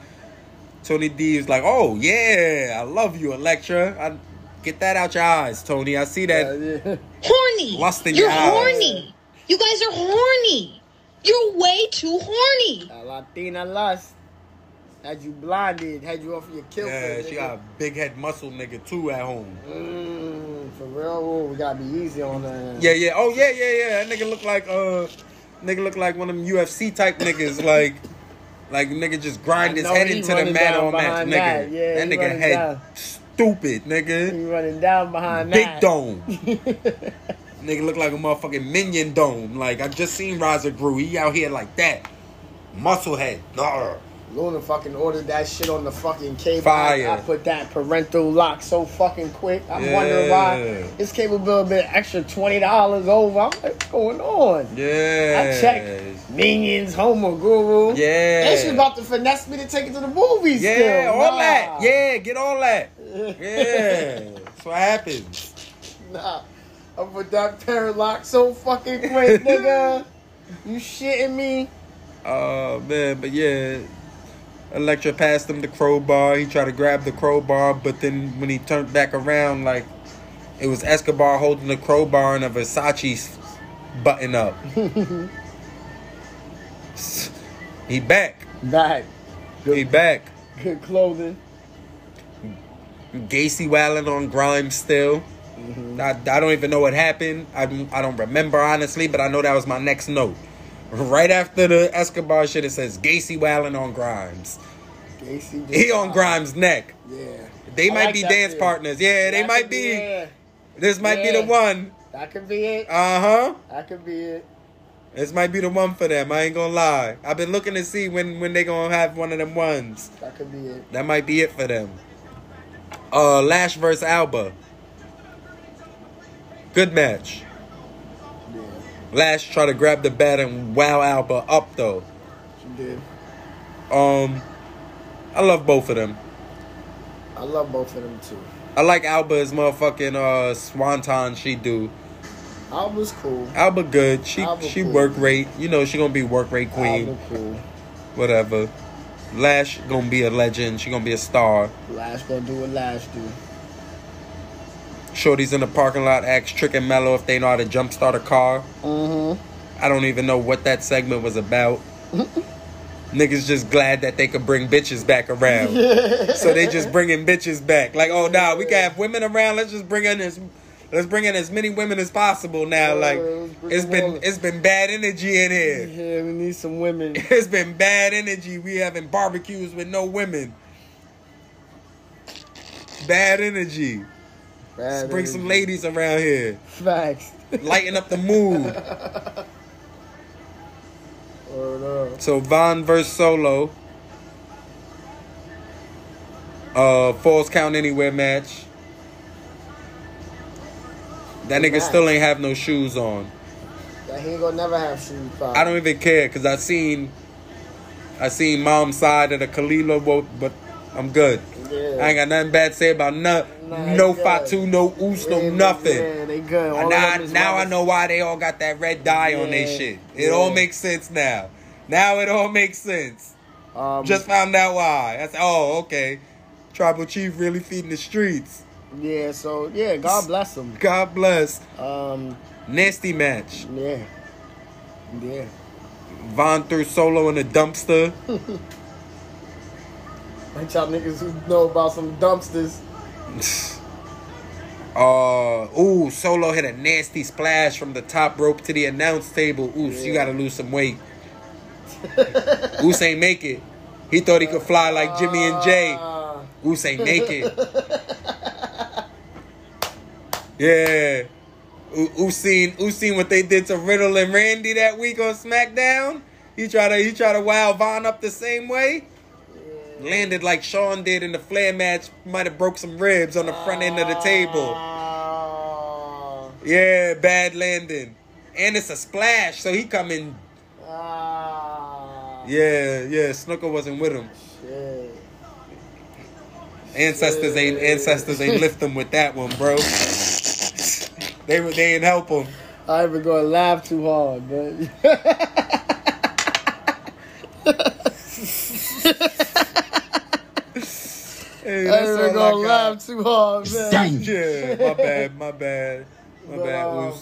Tony D is like, oh, yeah, I love you, Electra. I, get that out your eyes, Tony. I see that. Yeah, yeah. Horny. Lust in You're your eyes. horny. You guys are horny. You're way too horny. A Latina lust. Had you blinded, had you off your kill. Yeah, she got a big head muscle nigga too at home. Mm, for real, Ooh, we gotta be easy on that. Yeah, yeah. Oh, yeah, yeah, yeah. That nigga look like uh, nigga look like one of them UFC type niggas. like, like nigga just grind his head he into the mat on match, behind nigga. that. Yeah, that he nigga head down. stupid, nigga. He running down behind that Big that. dome. nigga look like a motherfucking minion dome. Like I just seen Raza Grew. He out here like that. Muscle head. Nah. Luna fucking ordered that shit on the fucking cable. Fire. I, put that parental lock so fucking quick. I'm Yeah. wondering why this cable bill been extra twenty dollars over. I'm like, what's going on? Yeah. I checked Minions, Homer Guru. Yeah. And she about to finesse me to take it to the movies. Yeah, still. all Nah. that. Yeah, get all that. Yeah. That's what happens. Nah. I put that parent lock so fucking quick, nigga. You shitting me? Oh man, but yeah. Electra passed him the crowbar. He tried to grab the crowbar, but then when he turned back around, like it was Escobar holding the crowbar and a Versace button up. he back. Back. He back. Good clothing. Gacy wailing on Grimes still. Mm-hmm. I, I don't even know what happened. I, I don't remember honestly, but I know that was my next note. Right after the Escobar shit, it says Gacy wailing on Grimes. Gacy He on Grimes' neck. Yeah. They I might like be dance theory. partners. Yeah, they might could be. This might be the one. That could be it. Uh huh. That could be it. This might be the one for them. I ain't gonna lie. I've been looking to see when when they gonna have one of them ones. That could be it. That might be it for them. Uh, Lash versus Alba. Good match. Lash try to grab the bat and wow Alba up though. She did. Um, I love both of them. I love both of them too. I like Alba's motherfucking uh swanton she do. Alba's cool. Alba good. She Alba she cool. work rate. You know she gonna be work rate queen. Alba cool. Whatever. Lash gonna be a legend. She gonna be a star. Lash gonna do what Lash do. Shorty's in the parking lot. Ask Trick and Mello if they know how to jumpstart a car. Mm-hmm. I don't even know what that segment was about. Niggas just glad that they could bring bitches back around. So they just bringing bitches back. Like, oh nah, we can have women around. Let's just bring in as let's bring in as many women as possible now. Like bring been it's been bad energy in here. Yeah, we need some women. It's been bad energy. We having barbecues with no women. Bad energy. Bring some ladies around here. Facts. Lighten up the mood. So Von versus Solo. Uh, falls count anywhere match. That nigga still ain't have no shoes on. That he ain't gonna never have shoes. Probably. I don't even care because I seen, I seen mom's side of the Kalila vote, but I'm good. Yeah. I ain't got nothing bad to say about no, Nah, no. Fatu, no Oos, no Yeah, nothing. Yeah, they good. All now, now I know why they all got that red dye on their shit. It yeah. all makes sense now. Now it all makes sense. Um, Just found out why. I said, oh, okay. Tribal Chief really feeding the streets. yeah. So yeah, God bless them. God bless. Um, Nasty match. yeah, yeah. Von threw solo in a dumpster. Like y'all niggas who know about some dumpsters. Uh, ooh, Solo hit a nasty splash from the top rope to the announce table. Oos, you gotta lose some weight. Oos ain't make it. He thought he could fly like Jimmy and Jey. Ah, Oos ain't make it. Yeah. Oos seen, seen what they did to Riddle and Randy that week on SmackDown. He tried to he tried to wow Von up the same way. Landed like Shawn did in the Flair match. Might have broke some ribs on the front end of the table. ah, Yeah, bad landing. And it's a splash, so he coming. ah, Yeah, yeah. Snuka wasn't with him. shit. Ancestors ain't ancestors ain't lift him with that one, bro. They they ain't help him. I ain't even gonna laugh too hard, but Hey, I that's ain't all gonna got. laugh too hard, man. Yeah, my bad, my bad, my But, bad. um,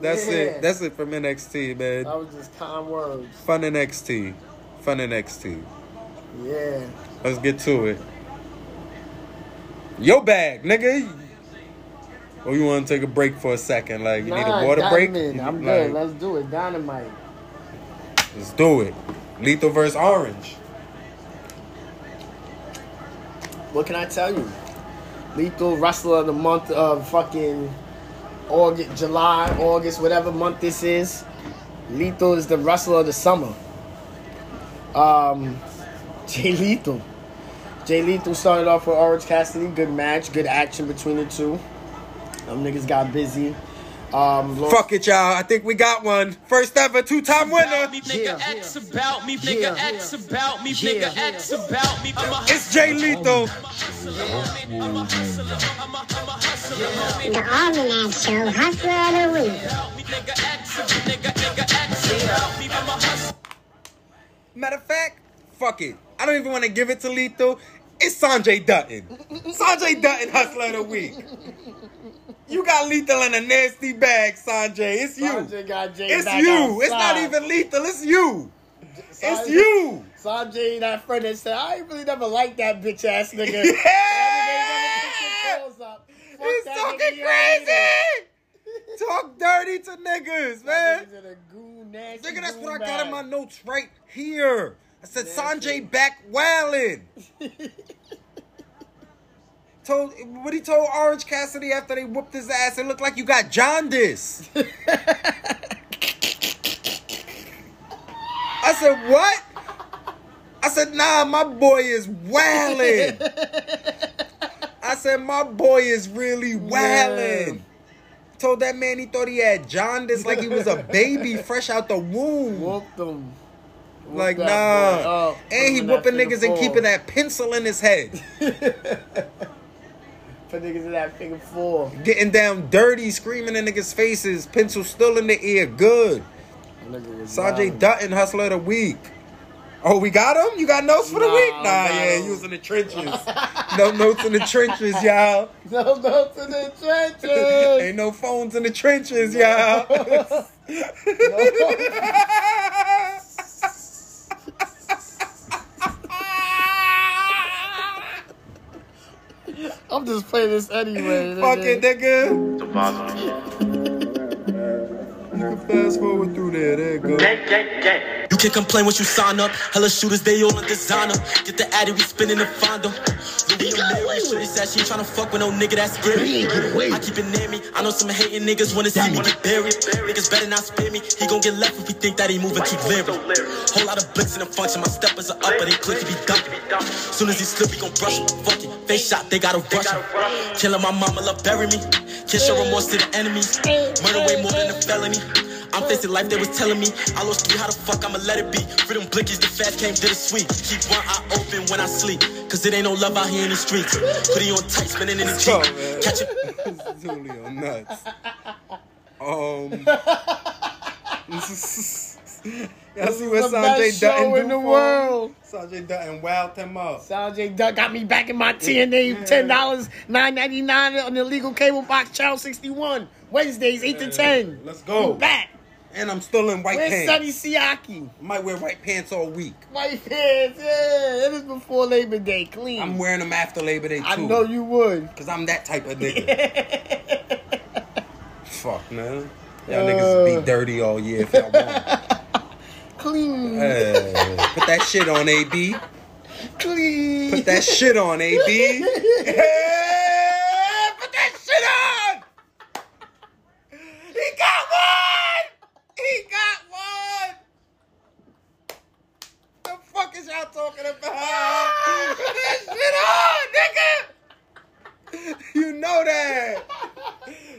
That's yeah. it. That's it from NXT, man. That was just kind words. Fun NXT, fun NXT. Yeah. Let's get to it. Your bag, nigga. Or you want to take a break for a second? Like you need a water break? Diamond, I'm Like, good. Let's do it. Dynamite. Let's do it. Lethal versus Orange. What can I tell you? Lethal Wrestler of the month of fucking August, July, August, whatever month this is. Lethal is the wrestler of the summer. Um, Jay Lethal. Jay Lethal started off with Orange Cassidy. Good match, good action between the two. Them niggas got busy. Um, lost- Fuck it, y'all. I think we got one. First ever two-time winner. Me, nigga, Yeah. X about me, nigga, Yeah. X about me, Yeah. X about me. I'm a It's Jay Lethal. The Almanac Show Hustler of the Week. Matter of fact, fuck it. I don't even want to give it to Lethal. It's Sonjay Dutton. Sonjay Dutton, Hustler of the Week. You got Lethal in a nasty bag, Sonjay. It's you. Sonjay got Jay It's back you. It's not even Lethal. It's you. It's you. Sonjay, that friend that said, I really never liked that bitch ass nigga. Yeah. He's talking crazy. Talk dirty to niggas, man. Goon, nasty Nigga, that's goon what I bag. got in my notes right here. I said Nasty. Sonjay back wildin'. told what he told Orange Cassidy after they whooped his ass. It looked like you got jaundice. I said what? I said nah, my boy is wildin'. I said my boy is really wildin'. Told that man he thought he had jaundice like he was a baby fresh out the womb. Whoop them. Whoop Like nah, boy up, put and he whooping niggas and keeping that pencil in his head, Put niggas in that figure four. getting down dirty, screaming in niggas' faces, pencil still in the ear, good. Nigga was Sonjay wild. Dutton, hustler of the week. Oh, we got him. You got notes for the Nah, week? I Nah, got yeah, him. you was in the trenches. no notes in the trenches, y'all. No, notes in the trenches. Ain't no phones in the trenches, y'all. I'm just playing this anyway. Fuck it, nigga. nigga. You can fast forward through there. There you go. You can't complain once you sign up. Hella shooters, they all in designer. Get the addy, we spinning the Fondo. Louis and Mary, shorty said she ain't tryna fuck with no nigga that's scary. I keep it near me. I know some hating niggas wanna see me get buried. Niggas better not spare me. He gon' get left if he think that he moving too leery. Whole lot of blicks in the function. My steppers are up, but they click to be dumb. Soon as he slip, he gon' brush him. Fuck it. Face shot, they gotta rush him. Killing my mama, love bury me. Can't show remorse to the enemies. Murder way more than a felony. I'm facing life, they was telling me. I lost three, how the fuck I'ma let it be? Freedom blickies, the fast came to the sweet. Keep one eye open when I sleep. Cause it ain't no love out here in the streets. Hoodie on tight, spinning in the go, Jeep. Catch it. Julio nuts. Um. Y'all see what the Sonjay best Dutton show do in the for him? world. Sonjay Dutton wowed him up. Sonjay Duck got me back in my TNA ten dollars nine ninety nine on the legal cable box channel sixty one Wednesdays eight to ten. Let's go. We back. And I'm still in white Where's pants. Sonny Siaki? Might wear white pants all week. White pants. Yeah, it is before Labor Day. Clean. I'm wearing them after Labor Day too. I know you would. Cause I'm that type of nigga. Fuck man. Y'all Uh. niggas be dirty all year if y'all want. Clean. Hey, put that shit on AB. Clean. Put that shit on AB. Hey, put that shit on. He got one. He got one. The fuck is y'all talking about? Put that shit on, nigga. You know that.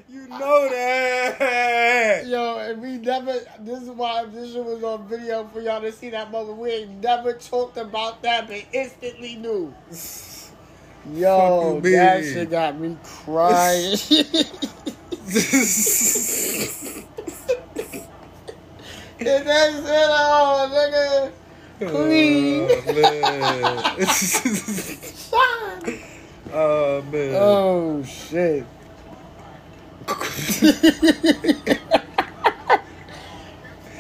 You know that. Yo, and we never. This is why this shit was on video for y'all to see that moment. We ain't never talked about that, but instantly knew. Yo, that shit got me crying. Get that shit on, oh, nigga. Clean. Oh, oh man. oh shit.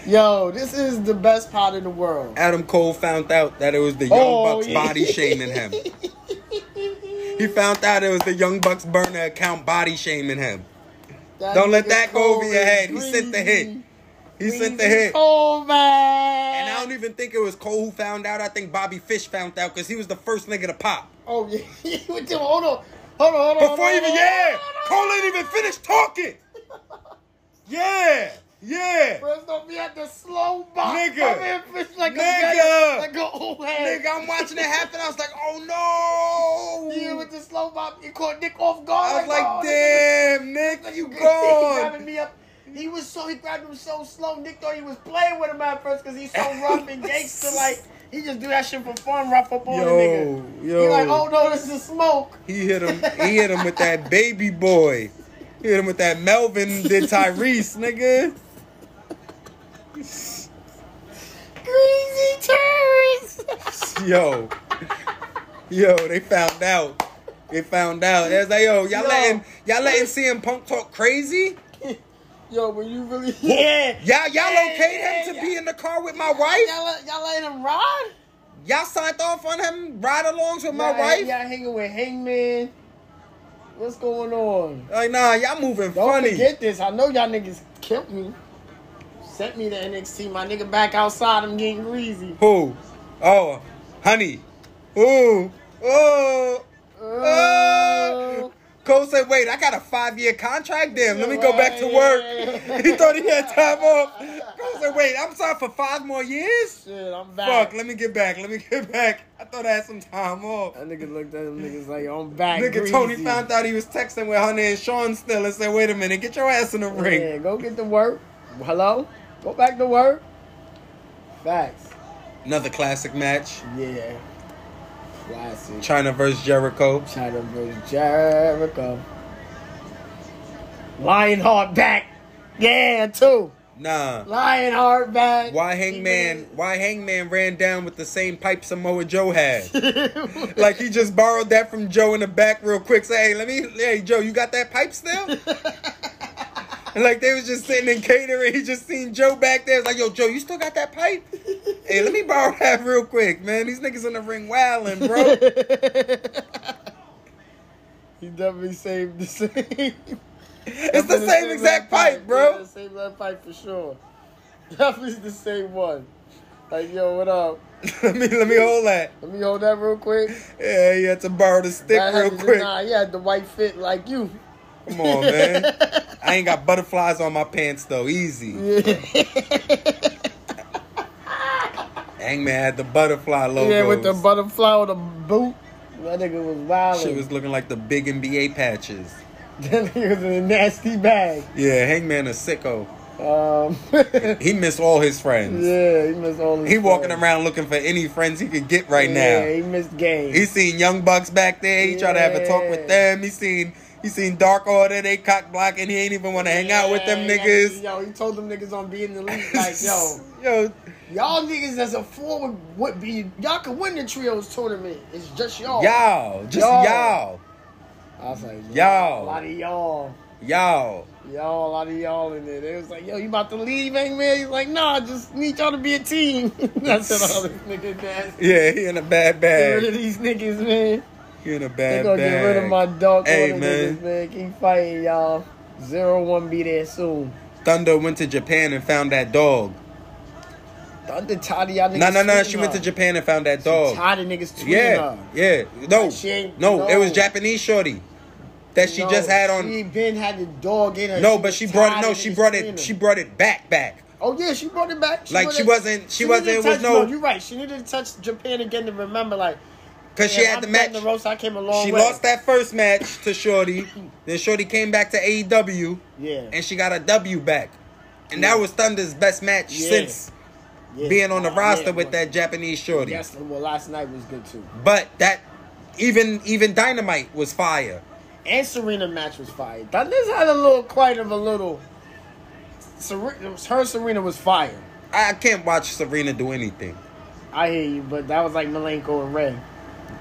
Yo, this is the best part of the world. Adam Cole found out that it was the Young Oh, Bucks yeah. body shaming him. He found out it was the Young Bucks burner account body shaming him. That Don't let that go over your head. He sent the hit. greasy. He sent the hit. Cole, man. And I don't even think it was Cole who found out. I think Bobby Fish found out because he was the first nigga to pop. Oh yeah, hold on, hold on, hold on. Before hold even, on, yeah, hold on, Cole ain't even finished talking. Yeah, yeah. First off, we had the slow bop. Nigga. Come in, fish like Nigga. a like a old head. Nigga, I'm watching it happen. I was like, oh no. Yeah, with the slow bop, he caught Nick off guard. I was like, oh, damn, Nick, nigga. you He gone. grabbing me up. He was so he grabbed him so slow. Nick thought he was playing with him at first because he's so rough and gangster. Like he just do that shit for fun, rough up on the nigga. yo. He like, oh no, this is smoke. He hit him. He hit him with that baby boy. He hit him with that Melvin did Tyrese, nigga. Greasy terrorists. Yo, yo, they found out. They found out. They was like, yo, y'all Yo. letting y'all letting CM Punk talk crazy? Yo, when you really yeah. Y'all y'all Yeah, okayed yeah, him to yeah. be in the car with my wife? Y'all, let- y'all let him ride? Y'all signed off on him ride alongs with my Y'all- wife? Y'all hanging with Hangman. What's going on? Like, nah, y'all moving funny. Don't funny. forget this. I know y'all niggas killed me. Sent me to NXT. My nigga back outside. I'm getting greasy. Who? Oh, honey. Ooh. Oh. Oh. Cole said, wait, I got a five year contract. Damn, let me go back to work. he thought he had time off. Cole said, wait, I'm signed for five more years? Shit, I'm back. Fuck, let me get back. Let me get back. I thought I had some time off. That nigga looked at them niggas like, I'm back. Nigga greasy. Tony found out he was texting with Hunter and Shawn still and said, wait a minute, get your ass in the ring. Yeah, go get to work. Hello? Go back to work. Facts. Another classic match. Yeah. Classic. China versus Jericho. China versus Jericho. Lionheart back. Yeah, too. Nah. Lionheart back. Why Hangman? Why Hangman ran down with the same pipe Samoa Joe had? like he just borrowed that from Joe in the back real quick. Say, hey, let me, hey Joe, you got that pipe still? and like they was just sitting in catering, he just seen Joe back there. It's like, yo, Joe, you still got that pipe? hey, let me borrow that real quick, man. These niggas in the ring wilding, bro. He definitely saved the same. It's the same exact pipe, bro. Yeah, the same pipe for sure. Definitely the same one. Like, yo, what up? let me let me hold that. Let me hold that real quick. Yeah, you had to borrow the stick That real quick. Nah, he had the white fit like you. Come on, man. I ain't got butterflies on my pants though. Easy. Hangman had the butterfly logo. Yeah, with the butterfly on the boot. That nigga was wild. Shit was looking like the big NBA patches. that nigga was in a nasty bag. Yeah, Hangman a sicko. Um, He missed all his friends. yeah, he missed all his He walking friends. around looking for any friends he could get right Yeah, now. Yeah, he missed games. He seen Young Bucks back there. He tried to have a talk with them. He seen he seen Dark Order. They cock blocking. And he ain't even want to hang out with them niggas. Yo, he told them niggas on being the league, like, yo, Yo, y'all niggas as a forward would be, y'all could win the trios tournament. It's just y'all. y'all, just Y'all. y'all, I was like, Y'all. A lot of y'all. y'all. Y'all, a lot of y'all in there. They was like, yo, you about to leave, ain't man? He's like, nah, I just need y'all to be a team. That's what all this nigga does. Yeah, he in a bad Get rid of these niggas, man. He in a They bad gonna bag. get rid of my dog Hey, man. niggas, man. Keep fighting, y'all. Zero one be there soon. Thunder went to Japan and found that dog. Thunder tired of y'all niggas. No, no, no. tweeting She went to. Japan and found that She dog. tired of niggas tweeting Yeah, her. yeah. No, She ain't- no, it was. Japanese shorty that she No, just had on. She been had the dog in her. No, She but she brought it. No, she brought it. her. She brought it back, back. Oh yeah, she brought it back. Like, she wasn't- she wasn't- needed it to was touch- no- You're right. She needed to touch Japan again to remember, like, Cause she had I'm the match. The roast, I came a long She way. lost that first match to Shorty. then Shorty came back to AEW. Yeah. And she got a W back. And that was Thunder's best match Yeah. since Yeah. being on the Oh, roster yeah, with that Japanese Shorty. Yes, well, last night was good too. But that even even Dynamite was fire. And Serena match was fire. Thunder's had a little, quite of a little. Serena, her Serena was fire. I can't watch Serena do anything. I hear you, but that was like Malenko and Rey.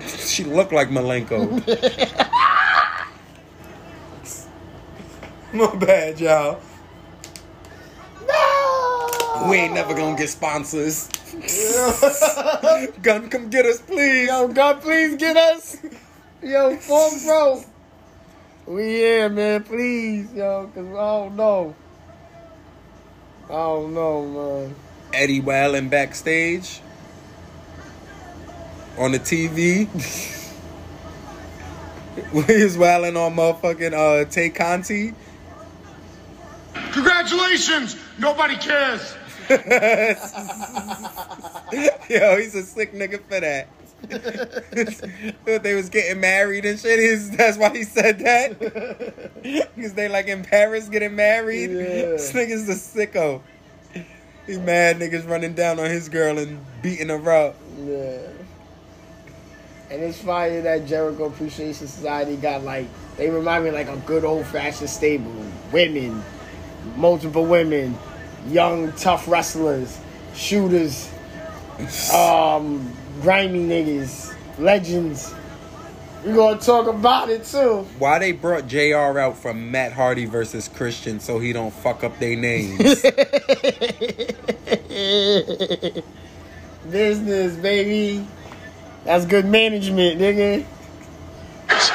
She looked like Malenko. My bad, y'all. No! We ain't never gonna get sponsors. Gunn, come get us, please. Yo, God, please get us. Yo, form bro. We here, man. Please, yo, cause I don't know. I don't know, man. Eddie Wildin backstage on the TV. he was wilding on motherfucking uh, Tay Conti. Congratulations! Nobody cares. Yo, he's a sick nigga for that. Thought they was getting married and shit. He's, that's why he said that. Because they like in Paris getting married. Yeah. This nigga's a sicko. He mad niggas running down on his girl and beating her up. Yeah. And it's fire that Jericho Appreciation Society got like they remind me like a good old fashioned stable. Women, multiple women, young tough wrestlers, shooters, um, grimy niggas, legends. We gonna talk about it too. Why they brought JR out from Matt Hardy versus Christian so he don't fuck up their names? Business, baby. That's good management, nigga.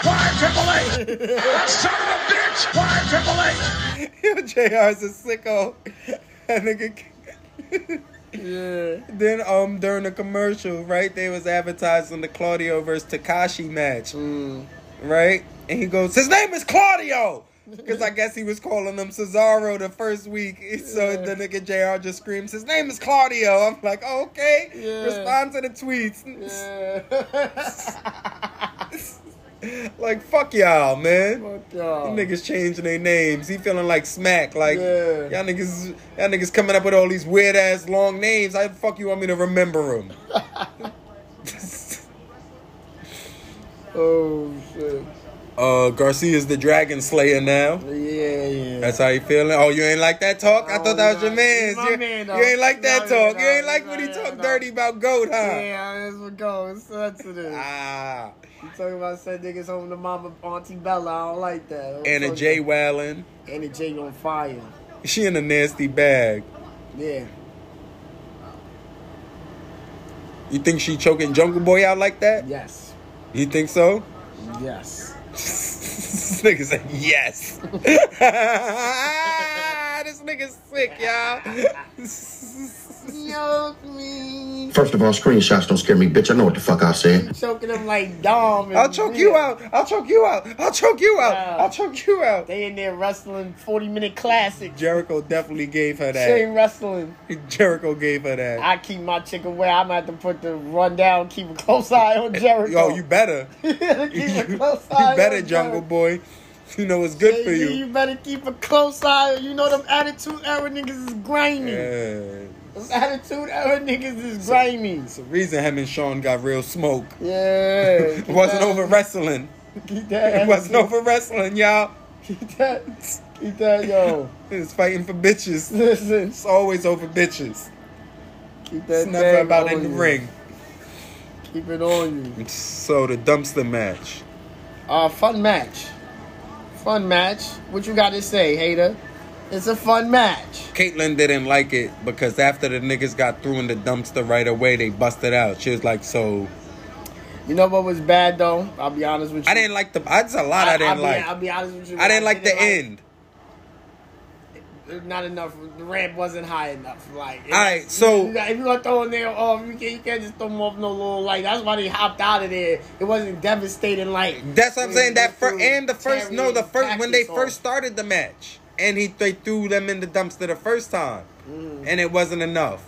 Why Triple H? Son of a bitch! Why Triple H? Yo, JR's a sicko. That nigga. Yeah. Then um during the commercial, right, they was advertising the Claudio versus Takashi match, Mm. right? And he goes, his name is Claudio, because I guess he was calling him Cesaro the first week. So the nigga Jr. just screams, his name is Claudio. I'm like, oh, okay, Yeah. respond to the tweets. Yeah. like fuck y'all, man. Fuck y'all. Niggas changing their names. He feeling like smack. Like Yeah. y'all niggas, y'all niggas coming up with all these weird ass long names. How the fuck you want me to remember them? Oh shit. Uh, Garcia's the Dragon Slayer now. Yeah, yeah. That's how you feeling? Oh, you ain't like that talk? I Oh, thought that was nah, your man's. my You, man, though. you ain't like that talk. You ain't like when he talk dirty about goat, huh? Yeah, that's what goes. It's sensitive. Ah. You talking about send niggas home to mama Auntie Bella? I don't like that. I'm Anna Jay. Wallin. Anna Jay on fire. She in a nasty bag. Yeah. You think she choking Jungle Boy out like that? Yes. You think so? Yes. This nigga said yes. this nigga nigga's sick, y'all. Choke me. First of all, screenshots don't scare me, bitch. I know what the fuck I said. Choking them like Dom. I'll choke you out. I'll choke you out. I'll choke you out. I'll choke you out. They in there wrestling 40 minute classic. Jericho definitely gave her that. Chain wrestling. Jericho gave her that. I keep my chick away. I'm gonna have to put the rundown, keep a close eye on Jericho. Yo, you better. keep a close eye You better, on Jungle Jericho. Boy. You know it's good for you. You better keep a close eye. You know them attitude era niggas is grimy. Yeah. Attitude era niggas is grimy. It's the reason him and Shawn got real smoke. Yeah. It wasn't over wrestling. Keep that. It wasn't over wrestling, y'all. Keep that. Keep that, yo. It's fighting for bitches. Listen. It's always over bitches. Keep that. It's never about in the you. ring. Keep it on you. So the dumpster match. Uh, fun match. Fun match. What you got to say, hater? It's a fun match. Caitlyn didn't like it because after the niggas got through in the dumpster right away, they busted out. She was like, so. You know what was bad though? I'll be honest with you. I didn't like the. That's a lot I, didn't I'll be, like. I'll be honest with you. I didn't like the end. Not enough. The ramp wasn't high enough. Like, All right, so- you if you gonna throw in there, oh, you can't, you can't just throw them off no little like. That's why they hopped out of there. It wasn't devastating like. That's what I'm saying. That for first and the first no, the first when they first started the match, and he they threw them in the dumpster the first time, Mm. and it wasn't enough.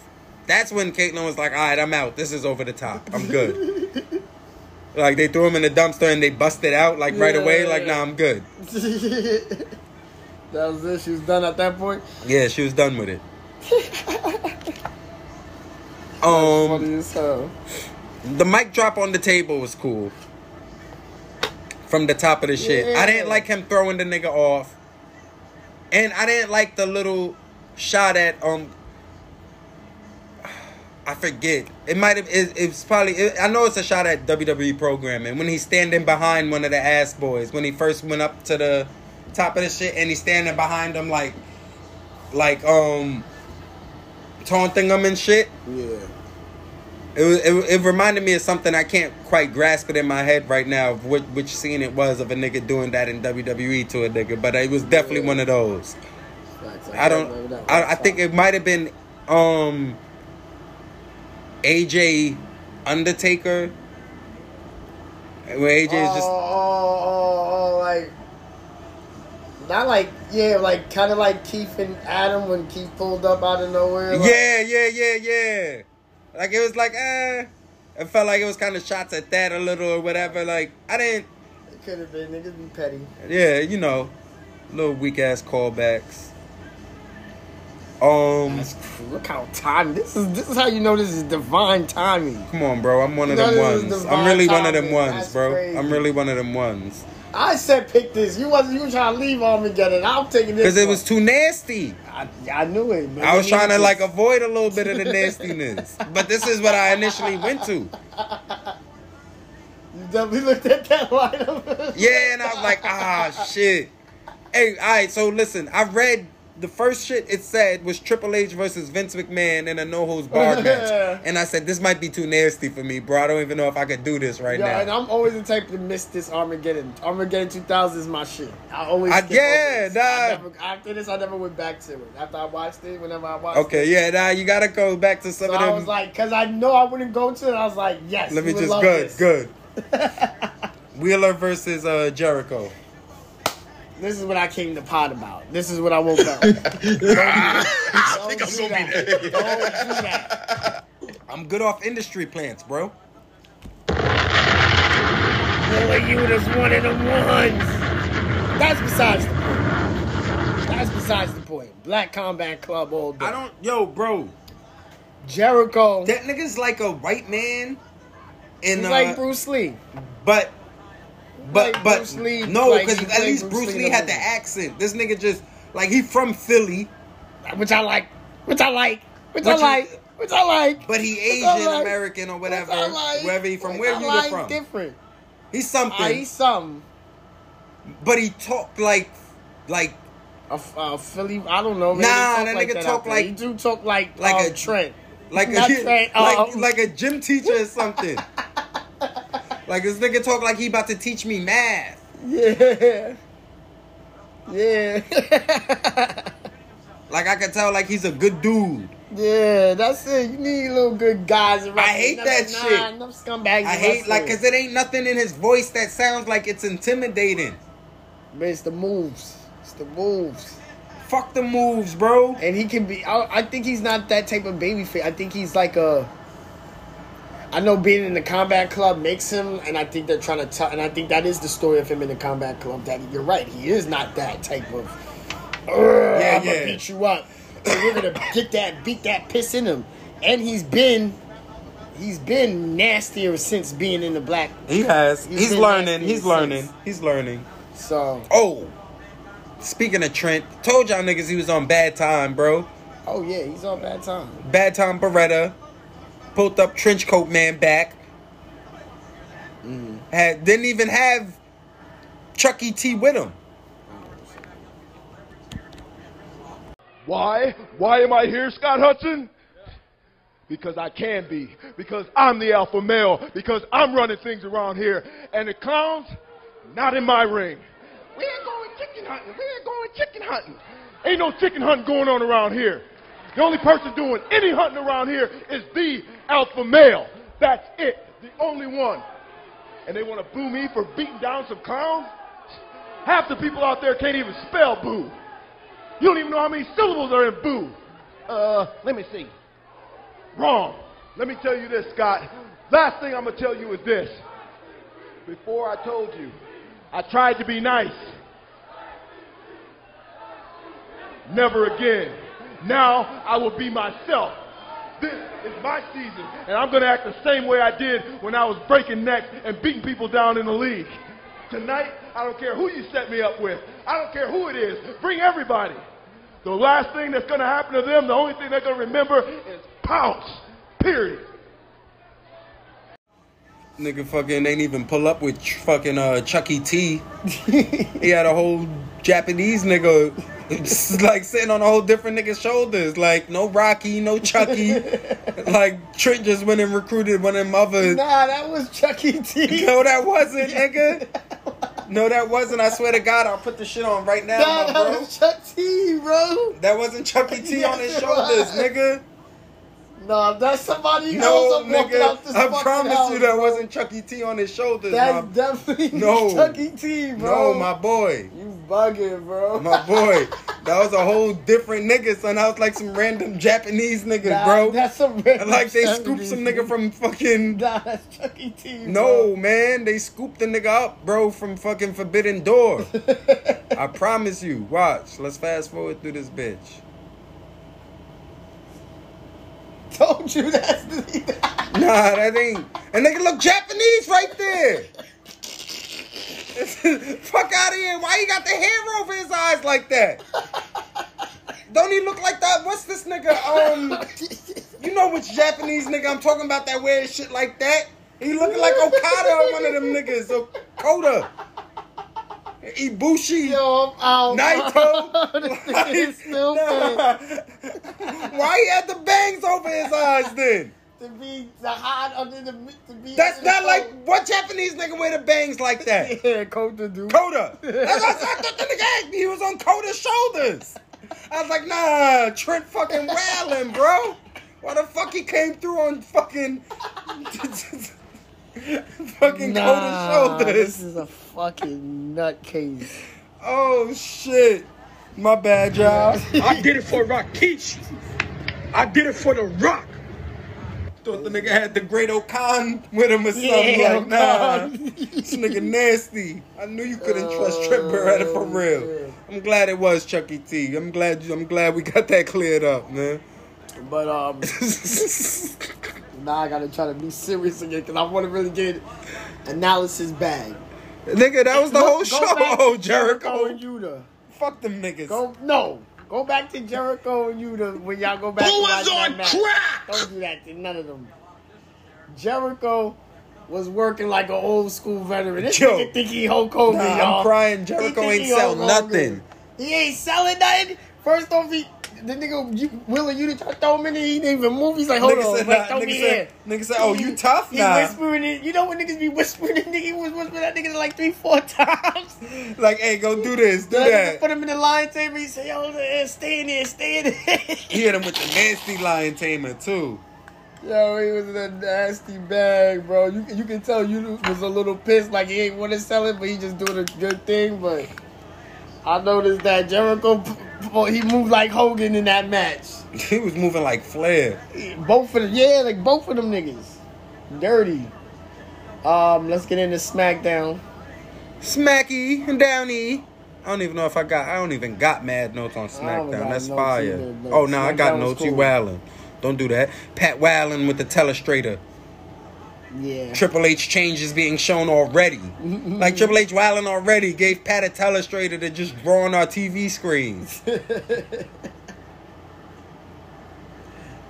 That's when Caitlyn was like, "All right, I'm out. This is over the top. I'm good." like they threw him in the dumpster and they busted out like right away. Like, nah, I'm good. that was it. She was done at that point. Yeah, she was done with it. Um, the mic drop on the table was cool. From the top of the shit, I didn't like him throwing the nigga off, and I didn't like the little shot at um. I forget. It might have. It, it's probably. It, I know it's a shot at WWE programming when he's standing behind one of the ass boys when he first went up to the top of the shit and he's standing behind him like, like um, taunting him and shit. Yeah. It, was, it it reminded me of something I can't quite grasp it in my head right now of which, which scene it was of a nigga doing that in WWE to a nigga, but it was definitely one of those. I don't. I. I think it might have been um AJ Undertaker. Where AJ is oh, just oh, oh, oh, like not like yeah, like kind of like Keith and Adam when Keith pulled up out of nowhere. Like, yeah, yeah, yeah, yeah. Like it was like eh. It felt like it was kind of shots at that a little or whatever. Like I didn't. it could have been niggas be petty. Yeah, you know, little weak ass callbacks. Um, That's look how time this is. This is how you know this is divine timing. come on, bro. I'm one of them know, this is ones. I'm really one of them ones, That's bro. crazy. I'm really one of them ones. I said pick this. You wasn't. You were trying to leave Armageddon. I'm taking this. Because it was too nasty. I, I knew it. Man. I was trying to like avoid a little bit of the nastiness. But this is what I initially went to. You definitely looked at that lineup. Yeah, and I was like, ah, shit. Hey, all right, so listen, I read the first shit it said was Triple H versus Vince McMahon in a no holds barred match. And I said, this might be too nasty for me, bro. I don't even know if I could do this right Yo, and. I'm always the type to miss this Armageddon. Armageddon 2000 is my shit. I always. I- yeah, nah. I never, after this, I never went back to it. After I watched it, whenever I watched it. Okay, yeah, now you gotta go back to some So of I them. was like, because I know I wouldn't go to it. I was like, yes. Let me just good, this. good. Wheeler versus uh, Jericho. This is what I came to pot about. This is what I woke up. Don't do that. I think I'm Don't do gonna be that. there. Don't do that. I'm good off industry plants, bro. Boy, you was one of the ones. That's besides the point. That's besides the point. Black Combat Club all day. I don't, yo, bro. Jericho. That nigga's like a white man. In, He's uh, like Bruce Lee. But, but, Like but, Bruce Lee, no, because he at least Bruce Lee Lee had the accent. This nigga just like he from Philly, Which I like. Which I like. Which, Which I is- like. Which I like. but he Asian like. American or whatever, like. wherever he from. Where I you like from? different. He's something, Ah, he's some. but he talked like, like, A, a Philly, I don't know. Maybe Nah, that like nigga that talk like- he do talk like like like a- Trent, like a Trent, like, um, like a gym teacher or something. like this nigga talk like he about to teach me math. Yeah, yeah. Like I can tell, like he's a good dude. Yeah, that's it. You need little good guys around. I hate that shit. Enough scumbags. I hate like cause it ain't nothing in his voice that sounds like it's intimidating. But it's the moves. It's the moves. Fuck the moves, bro. And he can be. I, I think he's not that type of baby face. I think he's like a. I know being in the combat club makes him, and I think they're trying to tell, and I think that is the story of him in the combat club. That you're right, he is not that type of. Yeah, Yeah, I'm gonna beat you up. So we're gonna get that, beat that piss in him, and he's been, he's been nastier since being in the black. He has. He's He's, learning. He's since. learning. He's learning. So, Oh, speaking of Trent, told y'all niggas he was on bad time, bro. oh yeah, he's on bad time. Bad time Beretta. Pulled up trench coat man back. Mm. Had didn't even have Chucky T with him. Why? Why am I here, Scott Hudson? Because I can be. Because I'm the alpha male. Because I'm running things around here. And the clowns, not in my ring. We ain't going chicken hunting. We ain't going chicken hunting. Ain't no chicken hunting going on around here. The only person doing any hunting around here is the alpha male. That's it. The only one. And they want to boo me for beating down some clowns? Half the people out there can't even spell boo. You don't even know how many syllables are in boo. Uh, let me see. Wrong. Let me tell you this, Scott. Last thing I'm going to tell you is this. Before I told you, I tried to be nice. Never again. Now I will be myself. This is my season, and I'm going to act the same way I did when I was breaking necks and beating people down in the league. Tonight, I don't care who you set me up with. I don't care who it is. Bring everybody. The last thing that's going to happen to them, the only thing they're going to remember is pounce. Period. Nigga fucking ain't even pull up with fucking uh, Chucky T. he had a whole Japanese nigga it's like sitting on a whole different nigga's shoulders. Like no Rocky, no Chucky. like Trent just went and recruited one of them other. Nah, that was Chucky T. No, that wasn't, nigga. No, that wasn't. I swear to God, I'll put the shit on right now, Nah, my that bro. was Chuck T, bro. That wasn't Chucky T on his shoulders, was. nigga. Nah, that's somebody No, else. Nigga. I promise house, you that bro. wasn't Chucky T on his shoulders. That's my, definitely No. Chucky T, bro. no, my boy. You bugging, bro. My boy, that was a whole different nigga, son. That was like some random Japanese nigga, Nah, bro. That's some random like they scooped some nigga from fucking. Nah, that's Chucky T. bro. No, man, they scooped the nigga up, bro, from fucking Forbidden Door. I promise you. Watch. Let's fast forward through this bitch. Told you that's the. Nah, that ain't. And they can look Japanese right there. Fuck out of here. Why he got the hair over his eyes like that? Don't he look like that? What's this nigga? Um, you know which Japanese nigga I'm talking about that wears shit like that? He looking like Okada or one of them niggas. Okada. Ibushi. Yo, I'm out. Naito. this nigga is still Nah. Why he had the bangs over his eyes then? to be the hot under the to be. That's not like what Japanese nigga wear the bangs like that. Yeah, Kota dude. Kota. That's what I thought the nigga. He was on Kota's shoulders. I was like, nah, Trent fucking wailing, bro. Why the fuck he came through on fucking fucking Nah, Kota's shoulders? this is a fucking nutcase. Oh shit. My bad, y'all. I did it for Rakish. I did it for the Rock. Thought the nigga had the great Okan with him or something. Yeah, like, nah, this nigga nasty. I knew you couldn't trust Trent Oh, Beretta for real. I'm glad it was Chucky T. I'm glad you, I'm glad we got that cleared up, man. But um, now I gotta try to be serious again because I want to really get analysis bag. Nigga, that was the Go- whole go show, back to Jericho. and Yuta. Fuck them niggas. Go no. Go back to Jericho and Yuta when y'all go back. Who to was watch that on match. crack? Don't do that to none of them. Jericho was working like an old school veteran. This Yo. nigga think he Hulk Hogan, Nah, I'm crying. Jericho ain't he sell nothing. He ain't selling nothing. First off, he the nigga you, Willa, you didn't try to throw him in there. He didn't even move. He's like, hold Nigga on, said, nah, throw nigga me said- here. nigga said, oh, you tough He now. whispering it. You know when niggas be whispering it? Nigga he was whispering that nigga like three, four times. Like, hey, go do this, do That. Put him in the lion tamer. He say, yo, stay in there, stay in there. He hit him with the nasty lion tamer too. Yo, he was in a nasty bag, bro. You you can tell you was a little pissed, like he ain't want to sell it, but he just doing a good thing. But I noticed that Jericho, he moved like Hogan in that match. He was moving like Flair. Both of them, yeah, like both of them niggas, dirty. Um, let's get into SmackDown. Smacky and Downy. I don't even know if I got. I don't even got mad notes on SmackDown. That's fire. either, oh no, I got notes. You cool. wildin'. Don't do that. Pat Wallin with the telestrator. Yeah. Triple H changes being shown already. like Triple H wildin' already gave Pat a telestrator to just draw on our TV screens.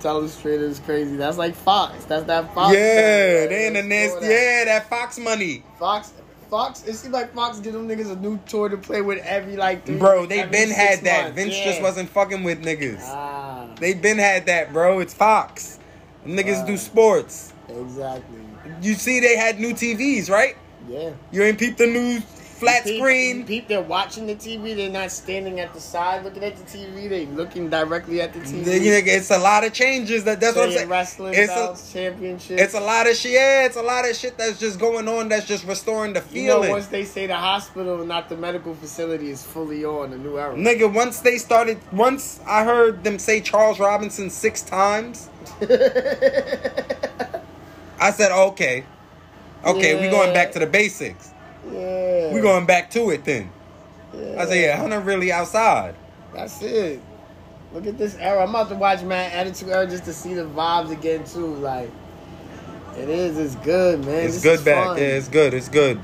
Telestrator is crazy. That's like Fox. That's that Fox. yeah, they in the Let's nasty. throw that. Yeah, that Fox money. Fox. Fox. It seems like Fox give them niggas a new toy to play with every like. Three, Bro, they been had that. months. Vince Yeah. just wasn't fucking with niggas. Ah, They been had that, bro. It's Fox. Niggas do sports. exactly. You see, they had new TVs, right? Yeah. You ain't peep the new flat Peep- screen. Peep, they're watching the TV. They're not standing at the side looking at the TV. They looking directly at the TV. It's a lot of changes. That that's what I'm Saying. Wrestling It's a, belts, championships. it's a lot of shit. Yeah, it's a lot of shit that's just going on. That's just restoring the You know, feeling. once they say the hospital, not the medical facility, is fully on a new era. Nigga, once they started, once I heard them say Charles Robinson six times, I said, okay, okay, we going back to the basics. Yeah. We going back to it then. Yeah. I said, yeah, Hunter really outside. That's it. Look at this era. I'm about to watch Man Attitude Era just to see the vibes again too. Like it is. It's good, man. It's This good back. fun. Yeah, it's good. It's good.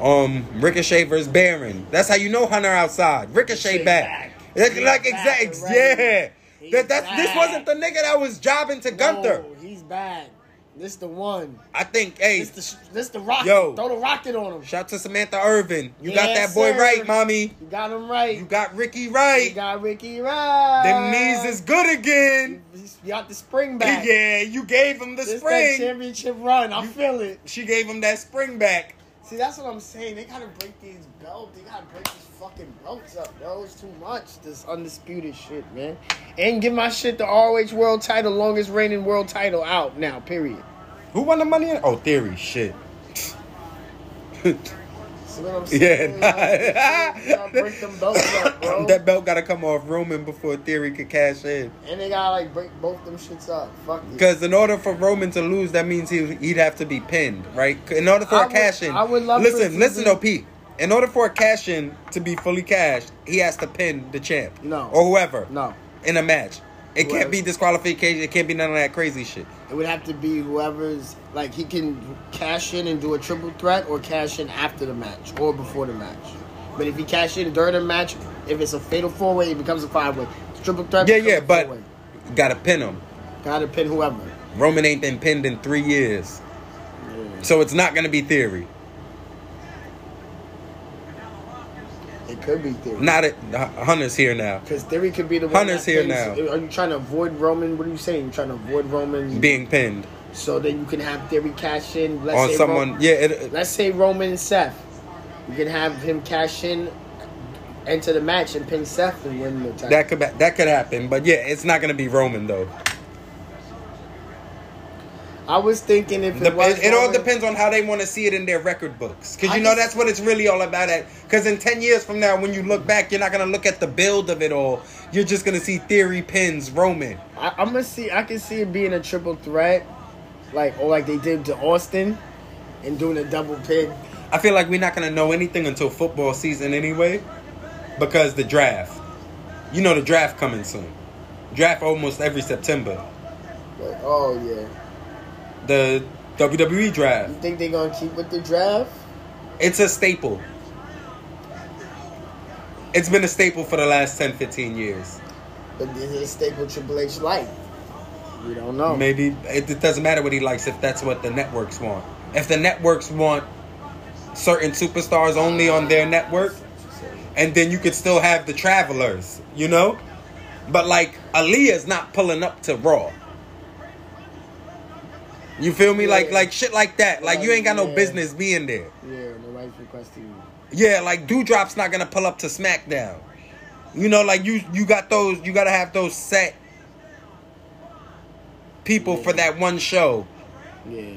Um, Ricochet versus Baron. That's how you know Hunter outside. Ricochet, Ricochet back. back. Like, exact. already. Yeah. He's That, that's this wasn't the nigga that was jobbing to Gunther. He's bad. This the one. I think. Hey, This the this the rocket. Yo. Throw the rocket on him. shout to Samantha Irvin. You got that boy sir. right, mommy. You got him right. You got Ricky right. You got Ricky right. Them knees is good again. You got the spring back. Yeah, you gave him the This spring. championship run. I feel it. She gave him that spring back. See, that's what I'm saying. They gotta break these belts. They gotta break these fucking belts up, bro. It's too much. This undisputed shit, man. And give my shit the ROH World Title, longest reigning world title out now. Period. Who won the money? in- Oh, Theory. Shit. Yeah, nah. Break them belts up, bro. that belt got to come off Roman before Theory could cash in. and they gotta like break both them shits up. Fuck. Because in order for Roman to lose, that means he, he'd have to be pinned, right? In order for I a would- cash in. I would love Listen, to listen, be- though, Pete. In order for a cash in to be fully cashed, he has to pin the champ. No. Or whoever. No. In a match. It Whoever. can't be disqualification. It can't be none of that crazy shit. It would have to be whoever's like he can cash in and do a triple threat or cash in after the match or before the match. But if he cash in during the match, if it's a fatal four way, it becomes a five way. Triple threat. Yeah, yeah, but four-way. got to pin him. gotta pin whoever. Roman ain't been pinned in three years. So it's not to be Theory. Could be theory. Not it. Hunter's here now. Because theory could be the one. Hunter's here now. Are you trying to avoid Roman? What are you saying? You're trying to avoid Roman Being pinned so then you can have theory cash in. Let's on say someone. Ro- yeah, it, let's say Roman and Seth. You can have him cash in, enter the match, and pin Seth and win the title. that could that could happen. But yeah, it's not going to be Roman though. I was thinking if it, Dep- was it, all depends on how they want to see it in their record books. Because I you know just- that's what it's really all about. At because in ten years from now, when you look back, you're not gonna look at the build of it all. You're just gonna see Theory pins Roman. I, I'm gonna see. I can see it being a triple threat, like or like they did to Austin, and doing a double pin. I feel like we're not gonna know anything until football season anyway, because the draft. You know the draft coming soon. Draft almost every September. Like, oh yeah, The WWE draft. you think they're gonna keep with the draft? It's a staple. It's been a staple for the last 10, 15 years. But is it a staple Triple H like? We don't know. Maybe it, it doesn't matter what he likes if that's what the networks want. If the networks want certain superstars only on their network, and then you could still have the travelers, you know? But like Aliyah's not pulling up to Raw. You feel me? Like Yeah. like shit like that. Like you ain't got no business being there. Yeah, nobody's requesting you. Yeah, like Doudrop's not gonna pull up to SmackDown. You know, like you you got those you gotta have those set people for that one show. Yeah.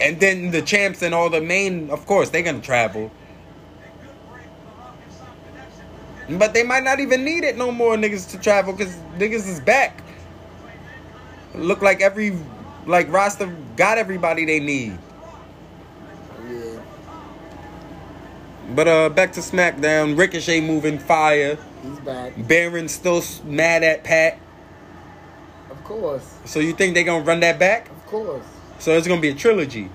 And then the champs and all the main of course they're gonna travel. But they might not even need it no more niggas to travel because niggas is back. Look like every like roster got everybody they need. Yeah. But uh back to SmackDown, Ricochet moving fire. He's back. Baron still mad at Pat. Of course. So you think they gonna run that back? Of course. So it's gonna be a trilogy.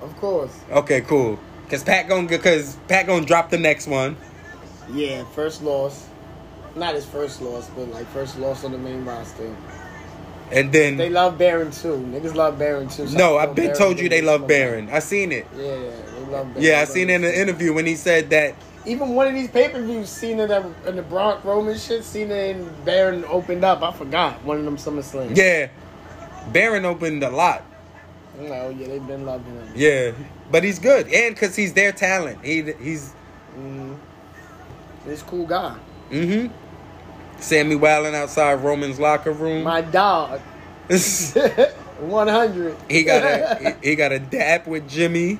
Of course. Okay, cool. Cause Pat gonna cause Pat gonna drop the next one. Yeah, first loss. Not his first loss, but like first loss on the main roster. And then They love Baron too. Niggas love Baron too. So no, I I've been Baron told you they love slow. Baron. I seen it. Yeah, yeah, they love Baron. Yeah, I seen it in the interview when he said that. Even one of these pay per views, Cena that in the Bronx Roman shit, Cena and Baron opened up. I forgot one of them SummerSlam. Yeah, Baron opened a lot. Like, oh yeah, they've been loving him. Yeah, but he's good, and cause he's their talent. He he's hmm He's cool guy. mm-hmm. Sami Wilding outside Roman's locker room. My dog. 100. he got a he, he got a dap with Jimmy.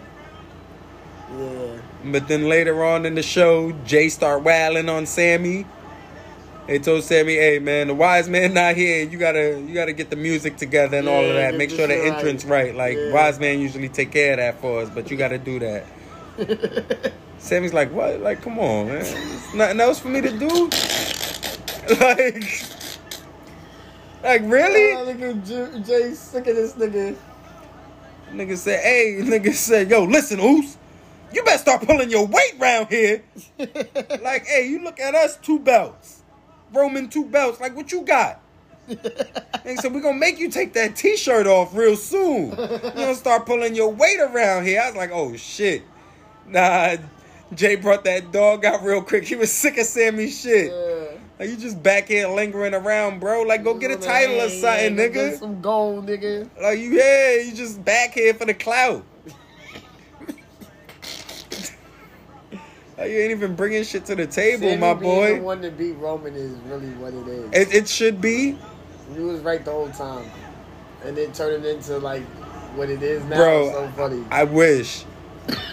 Yeah. But then later on in the show, Jey start wailing on Sami. They told Sami, "Hey man, the wise man not here. You gotta you gotta get the music together and all of that. Make sure the right. entrance right. Like Yeah. wise man usually take care of that for us, but you gotta do that." Sami's like, "What? Like, come on, man. There's nothing else for me to do." like, like really? Oh, look Jey sick of this nigga. Nigga said, "Hey, nigga said, yo, listen, Oos, you better start pulling your weight round here. like, hey, you look at us, two belts, Roman two belts. Like, what you got?" Nigga said, we're gonna make you take that T-shirt off real soon. You gonna start pulling your weight around here." I was like, "Oh shit." Nah, Jey brought that dog out real quick. He was sick of Sami's shit. Like, you just back here lingering around, bro. Like, go get a title or something, nigga. Some gold, nigga. Like you, yeah, you just back here for the clout. like you ain't even bringing shit to the table, Sami my boy. The one to beat Roman is really what it is. It, it should be, You was right the whole time, and then turn it into like what it is now. bro. So funny. I wish,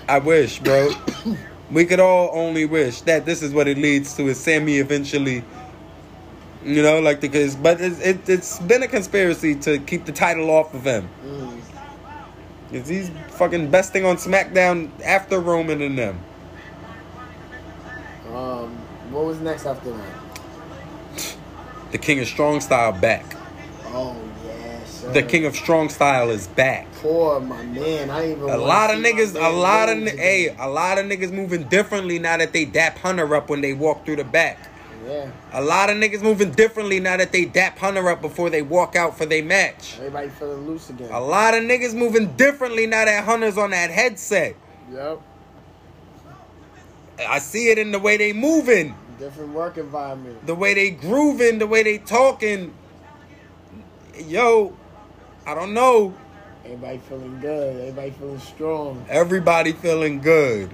I wish, bro. we could all only wish that this is what it leads to. Is Sami eventually, you know, like the because, but it, it, it's been a conspiracy to keep the title off of him. Mm. Cause he's fucking besting on SmackDown after Roman and them. Um, what was next after that? The King of Strong Style back. Oh. The King of Strong Style is back. Poor my man. I even. A lot of niggas, a lot of hey, a lot of niggas moving differently now that they dap Hunter up when they walk through the back. Yeah, A lot of niggas moving differently now that they dap Hunter up before they walk out for their match. everybody feeling loose again. A lot of niggas moving differently now that Hunter's on that headset. Yep. I see it in the way they moving, Different work environment. the way they grooving, the way they talking. Yo, I don't know. Everybody feeling good. Everybody feeling strong. Everybody feeling good.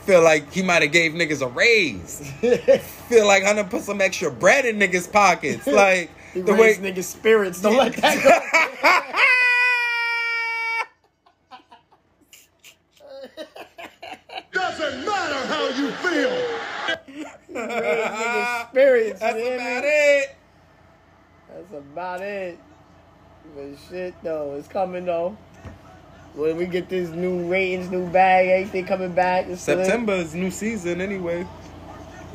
Feel like he might have gave niggas a raise. Feel like Hunter put some extra bread in niggas' pockets. Like He the way niggas' spirits. Don't let that go. Doesn't matter how you feel. Niggas' spirits. That's you about it. That's about it. But shit though, it's coming though. When we get this new ratings, new bag, everything coming back. September is new season anyway.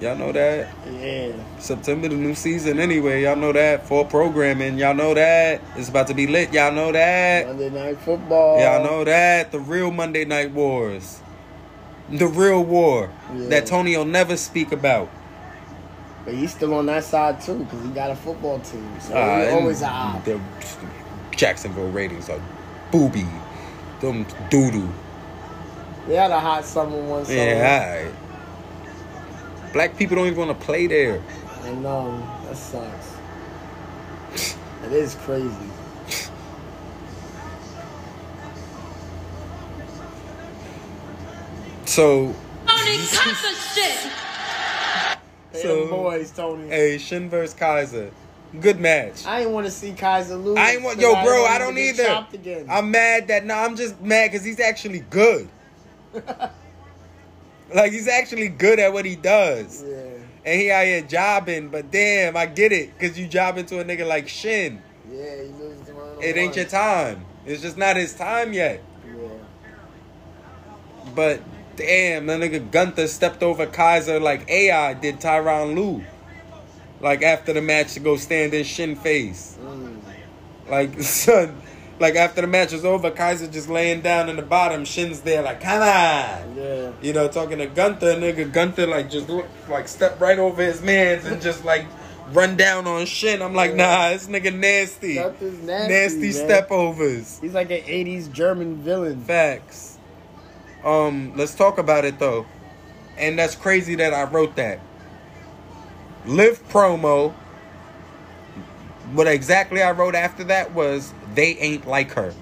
Y'all know that. Yeah. September the new season anyway. Y'all know that. For programming. Y'all know that. It's about to be lit. Y'all know that. Monday night football. Y'all know that. The real Monday Night Wars. The real war Yeah. that Tony will never speak about. But he's still on that side too, because he got a football team. So Uh, always a op. The Jacksonville ratings are booby. Them doo doo. They had a hot summer one summer. Yeah, alright. Black people don't even want to play there. I know that sucks. It is crazy. So, Tony, cut the shit. Pay So- them boys, Tony. hey, Shin versus Kaiser. Good match. I ain't want to see Kaiser lose. I ain't want, yo, didn't bro, want I don't either. I'm mad that, no, I'm just mad because he's actually good. like, he's actually good at what he does. yeah. And he out here jobbing, but damn, I get it. Because you jobbing to a nigga like Shin. Yeah, he loses one It ain't your time. It's just not his time yet. Yeah. But damn, that nigga Gunther stepped over Kaiser like AI did Tyronn Lue. Like after the match to go stand in Shin face. Mm. Like son, like after the match was over, Kaiser just laying down in the bottom, Shin's there like, come on. Yeah. You know, talking to Gunther, nigga Gunther like just look like step right over his mans and just like run down on Shin. I'm like, nah, this nigga nasty. Gunther's nasty, nasty man. step overs. He's like an '80s German villain. Facts. Um, let's talk about it though. And that's crazy that I wrote that. Liv promo. What exactly I wrote after that was they ain't like her.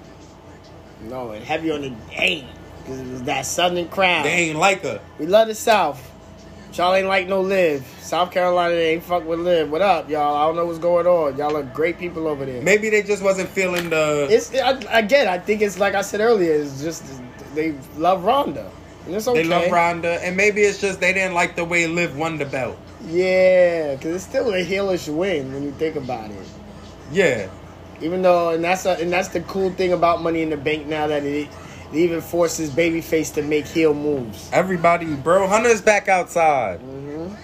No, and heavy on the ain't because it was that Southern crowd. They ain't like her. We love the South. Y'all ain't like no Liv. South Carolina they ain't fuck with Liv. What up, y'all? I don't know what's going on. Y'all are great people over there. Maybe they just wasn't feeling the It's I, again. I think it's like I said earlier. It's just they love Ronda, and it's okay. they love Ronda, and maybe it's just they didn't like the way Liv won the belt. Yeah, because it's still a heelish win when you think about it. Yeah, Even though, and that's a, and that's the cool thing about Money in the Bank now that it, it even forces babyface to make heel moves. everybody, bro. Hunter's back outside. Mm-hmm.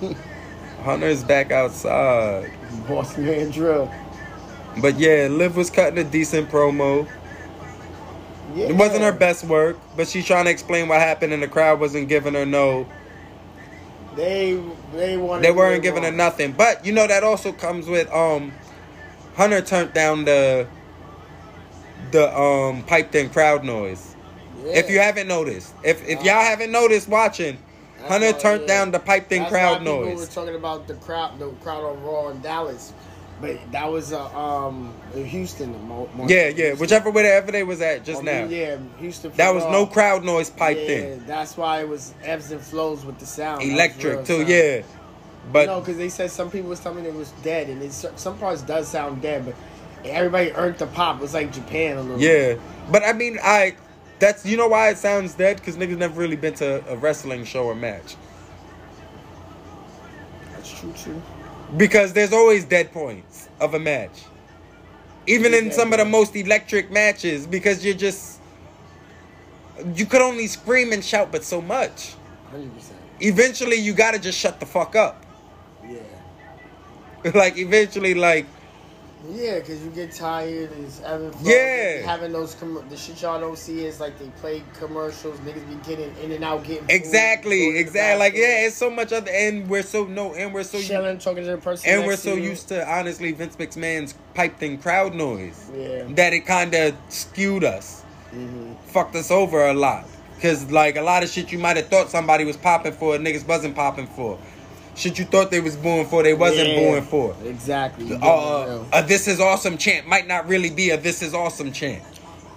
Hunter's back outside. Boss man drill. But yeah, Liv was cutting a decent promo. Yeah. It wasn't her best work, but she's trying to explain what happened, and the crowd wasn't giving her no. They they wanted. They weren't giving her nothing. But you know that also comes with um, Hunter turned down the the um piped in crowd noise. If you haven't noticed, if if y'all haven't noticed watching, Hunter why, turned yeah. down the piped in crowd people were talking about the crowd, the crowd on Raw in Dallas, but that was uh, um in Houston. Mo- Mo- Yeah, yeah, Houston. whichever wherever they was at just I now. mean, Yeah, Houston. That was no crowd noise piped yeah, in. That's why it was ebbs and flows with the sound. Electric too, sound. yeah. But no, because they said some people was telling me it was dead, and it's, some parts does sound dead, but everybody earned the pop. It was like Japan a little. Yeah, but I mean, I that's you know why it sounds dead because niggas never really been to a wrestling show or match that's true too. Because there's always dead points of a match, even in some of the most electric matches because you're just you could only scream and shout but so much. Hundred percent. Eventually, you gotta just shut the fuck up. Yeah. like eventually, like Yeah, because you get tired. It's having fun. Yeah. Having those com- the shit y'all don't see is like they play commercials. Niggas be getting in and out, getting exactly, exactly. Like yeah, it's so much other, and we're so no, and we're so chilling, talking to the person, And we're so you. used to honestly Vince McMahon's pipe thing crowd noise Yeah. that it kind of skewed us, Mhm. fucked us over a lot. Cause like a lot of shit you might have thought somebody was popping for, niggas wasn't popping for. Shit you thought they was booing for, they wasn't Yeah, booing for. Exactly. Uh, a this is awesome chant might not really be a this is awesome chant.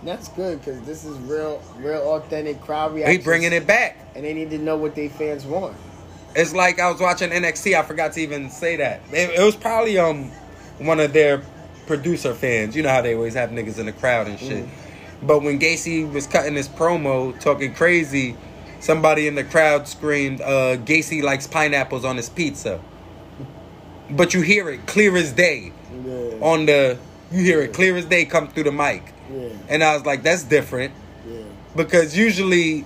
That's good because this is real, real authentic crowd They reaction. bringing it back. and they need to know what they fans want. It's like I was watching NXT. I forgot to even say that. It, it was probably um one of their producer fans. You know how they always have niggas in the crowd and shit. But when Gacy was cutting his promo, talking crazy, somebody in the crowd screamed, uh, "Gacy likes pineapples on his pizza." But you hear it clear as day Yeah. on the. You hear it clear as day come through the mic, Yeah. and I was like, "That's different." Yeah. because usually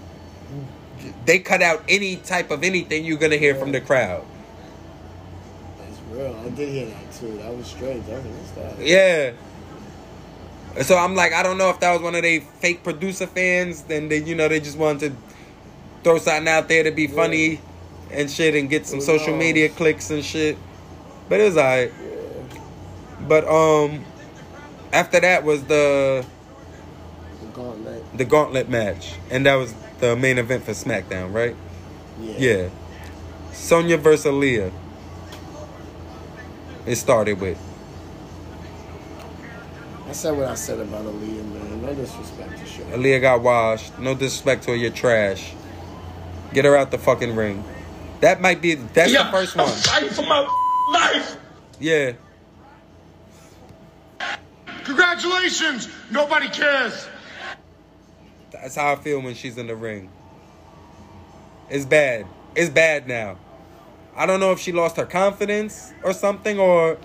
they cut out any type of anything you're gonna hear from the crowd. That's real. I did hear that too. That was strange. I was like, what's that? Yeah. So I'm like, I don't know if that was one of they fake producer fans. Then they, you know, they just wanted to throw something out there to be funny and shit and get some social media clicks and shit. But it was alright. But um, after that was the The gauntlet. the gauntlet match, and that was the main event for SmackDown, right? Yeah. Yeah. Sonya versus Aliyah. It started with. I said what I said about Aliyah, man. No disrespect to shit. Aliyah got washed. No disrespect to her, you're trash. Get her out the fucking ring. That might be that's the first one. Fight for my life. Yeah. Congratulations. Nobody cares. That's how I feel when she's in the ring. It's bad. It's bad now. I don't know if she lost her confidence or something or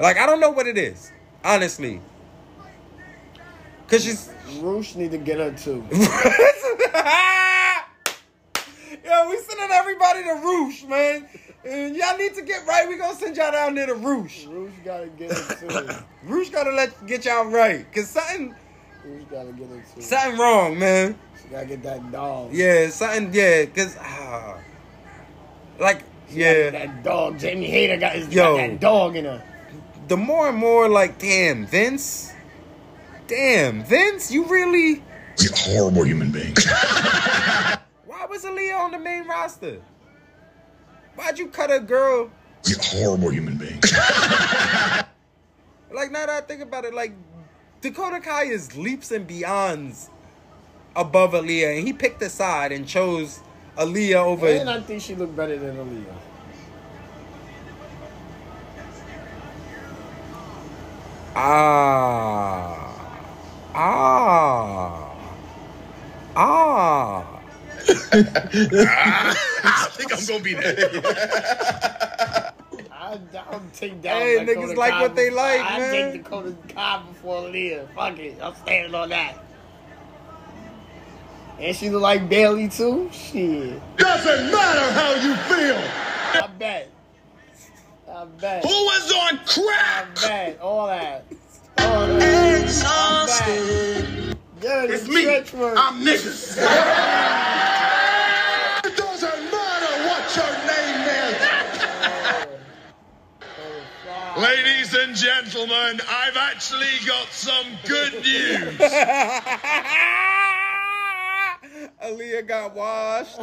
like I don't know what it is. Honestly. Cause she's Roosh need to get her too. Yo, we sending everybody to Roosh, man. And y'all need to get right. We gonna send y'all down there to Roosh. Roosh gotta get her too. Roosh gotta let get y'all right. Cause something Roosh gotta get her too. something wrong, man. She gotta get that dog. Yeah, something yeah, cause ah, like She gotta yeah. get that dog. Jamie Hayter got, his, Yo. got that dog in her. the more and more like, damn, Vince, damn, Vince, you really. You're a horrible human being. Why was Aliyah on the main roster? Why'd you cut a girl? You're a horrible human being. Like now that I think about it, like Dakota Kai is leaps and beyonds above Aliyah, and he picked a side and chose Aliyah over. And I think she looked better than Aliyah. Ah. Ah. Ah. I think I'm gonna be there. I, I'll take down Hey, Dakota niggas like Kai what they before- like, I man. take Dakota Kai before Aliyah. Fuck it. I'm standing on that. And she look like Bayley too? Shit. Doesn't matter how you feel. I bet. I bet. Who was on I crack? bet. All that. All that. Exhausted. Dirty It's me. stretch. I'm niggas. it doesn't matter what your name is. Ladies and gentlemen, I've actually got some good news. Aliyah got washed.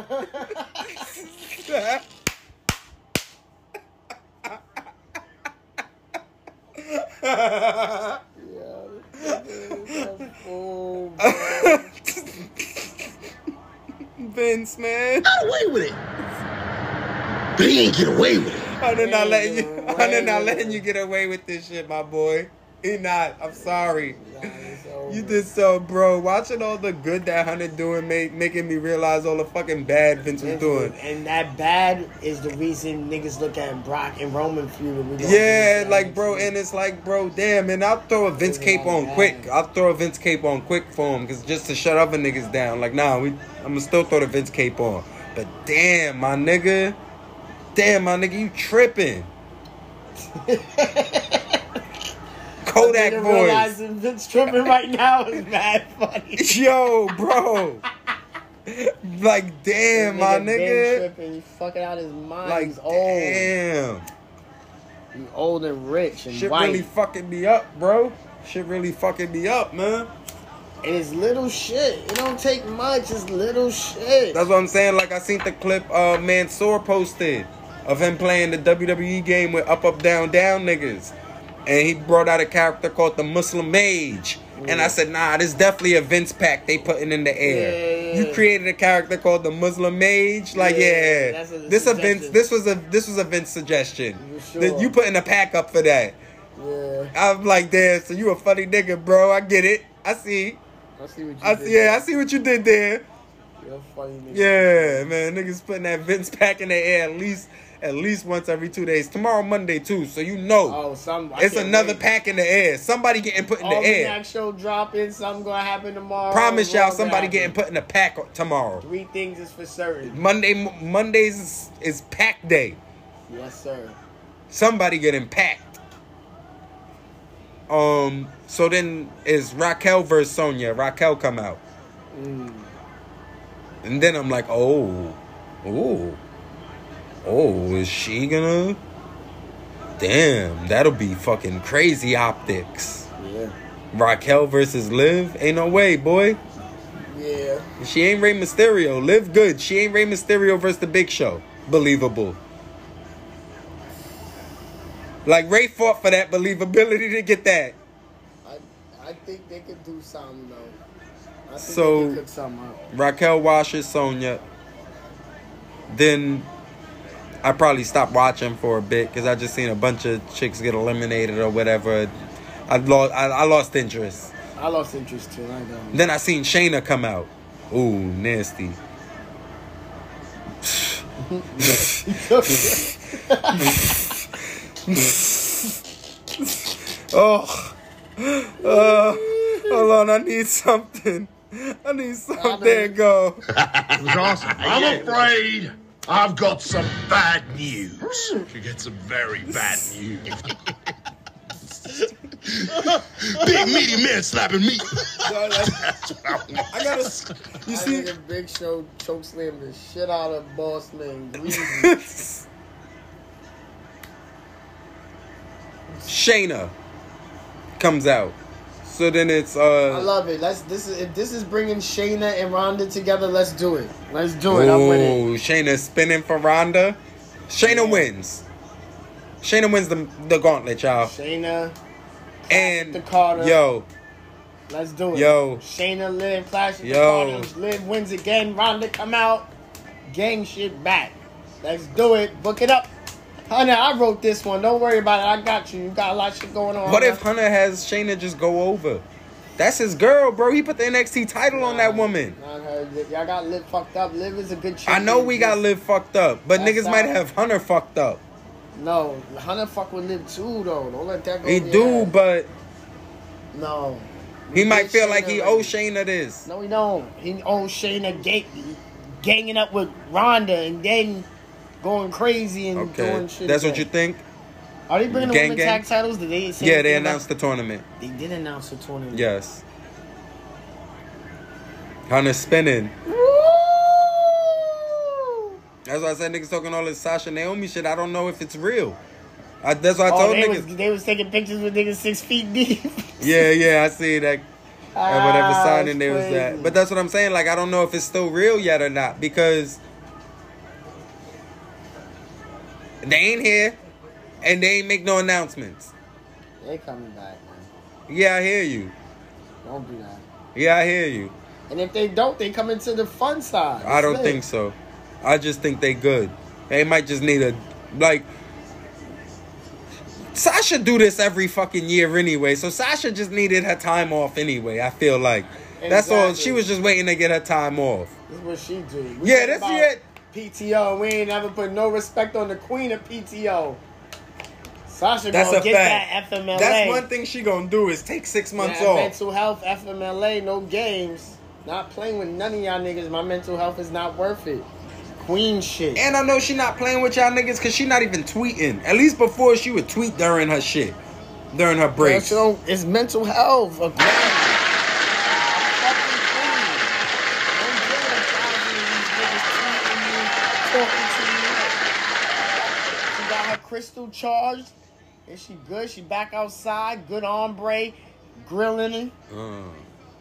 Vince, man. Got away with it. But he ain't get away with it. I'm not letting you. I'm not letting you get away with this shit, my boy. He not. I'm sorry. You did so, bro. Watching all the good that Hunter doing, make, making me realize all the fucking bad Vince was doing. And that bad is the reason niggas look at Brock and Roman feud. Yeah, like bro, and it's like, bro, damn, and I'll throw a Vince cape on yeah. quick. I'll throw a Vince cape on quick for him, cause just to shut other niggas down. Like, nah, we, I'm gonna still throw the Vince cape on. But damn, my nigga, damn, my nigga, you tripping? Kodak Nigga voice, realizing Vince tripping right now is mad funny. yo, bro. like, damn, my been nigga. tripping. He's fucking out his mind. Like, He's old. damn. He's old and rich and Shit white. really fucking me up, bro. Shit really fucking me up, man. and it's little shit. It don't take much. It's little shit. That's what I'm saying. Like I seen the clip uh Mansoor posted of him playing the WWE game with up up down down niggas. And he brought out a character called the Muslim Mage. And I mm. said, nah, this is definitely a Vince pack they putting in the air. Yeah, yeah, You created a character called the Muslim Mage? Like, Yeah, yeah. a this a Vince this was a this was a Vince suggestion. Sure. You putting a pack up for that. yeah. I'm like, damn, so you a funny nigga, bro. I get it. I see. I see what you I did. see yeah, I see what you did there. You're a funny nigga. Yeah, man, niggas putting that Vince pack in the air at least at least once every two days. Tomorrow Monday too, so you know Oh, some. I it's another wait. pack in the air. Somebody getting put in the air. All air. Almanac show dropping. Something gonna happen tomorrow. Promise y'all, somebody getting put in a pack tomorrow. Three things is for certain. Monday Mondays is, is pack day. Yes, sir. Somebody getting packed. Um. So then is Raquel versus Sonya. Raquel come out, Mm. and then I'm like, oh, oh, oh, is she gonna? Damn, that'll be fucking crazy optics. Yeah. Raquel versus Liv, ain't no way, boy. Yeah. She ain't Rey Mysterio. Live good. She ain't Rey Mysterio versus the Big Show. believable. Like Rey fought for that believability to get that. I I think they could do something though. I think So- they could something up. Raquel washes Sonya. Then I probably stopped watching for a bit because I just seen a bunch of chicks get eliminated or whatever. I lost. I, I lost interest. I lost interest too. I know. Then I seen Shayna come out. Ooh, nasty. oh, uh, hold on. I need something. I need something. There you go. It was awesome. I'm afraid I've got some bad news. Hmm. You get some very bad news. Big meaty man slapping me. That's what I want. I gotta. You see, a Big Show choke slam the shit out of Boss Man. Greasy. Shayna comes out. So then it's uh I love it. Let's this is if this is bringing Shayna and Ronda together. Let's do it. Let's do it. I'm with it. Shayna spinning for Ronda. Shayna wins. Shayna wins the the gauntlet, y'all. Shayna, And the Carter. yo, let's do it. Yo. Shayna Liv, Clash of Yo. the Carters, Liv wins again. Ronda come out, gang shit back. Let's do it. Book it up. Honey, I wrote this one. Don't worry about it. I got you. You got a lot of shit going on. what if Hunter has Shayna just go over? That's his girl, bro. He put the NXT title on that woman. Nah, Y'all got Liv fucked up. Liv is a good chick. I know we got Liv fucked up, but That's niggas might have Hunter fucked up. No, Hunter fuck with Liv too, though. Don't let that go. He do, but No. he might feel like he already. owes Shayna this. No, he don't. He owes Shayna ga- ganging up with Ronda and then going crazy and Okay, doing shit. that's what you think? Are they bringing the Gang, women's gang? tag titles? Did they Yeah, they anything about- announced the tournament. They did announce the tournament. Yes. Hunter spinning. That's why I said niggas talking all this Sasha Naomi shit. I don't know if it's real. I, that's why I Oh, told they niggas. was, they was taking pictures with niggas six feet deep. Yeah, yeah, I see that. At whatever Ah, signing there was crazy. at. But that's what I'm saying. Like, I don't know if it's still real yet or not because they ain't here and they ain't make no announcements. they coming back, man. Yeah, I hear you. Don't do that. Yeah, I hear you. And if they don't, they come into the fun side. I don't lit. think so. I just think they good. They might just need a like. Sasha do this every fucking year anyway, so Sasha just needed her time off anyway. I feel like that's all. She was just waiting to get her time off. This is what she do. Yeah, that's about it. PTO. We ain't never put no respect on the queen of PTO. Sasha That's gonna a get fact. that FMLA. That's one thing she gonna do is take six months Yeah, off. Mental health, FMLA, no games. Not playing with none of y'all niggas. My mental health is not worth it. Queen shit. And I know she not playing with y'all niggas because she not even tweeting. At least before she would tweet during her shit, during her breaks. Girl, she don't- it's mental health. Fucking queen. Don't get her following these niggas tweeting you, talking to you. She got her crystal charged. Is she good? She back outside. Good ombre. Grilling. Uh.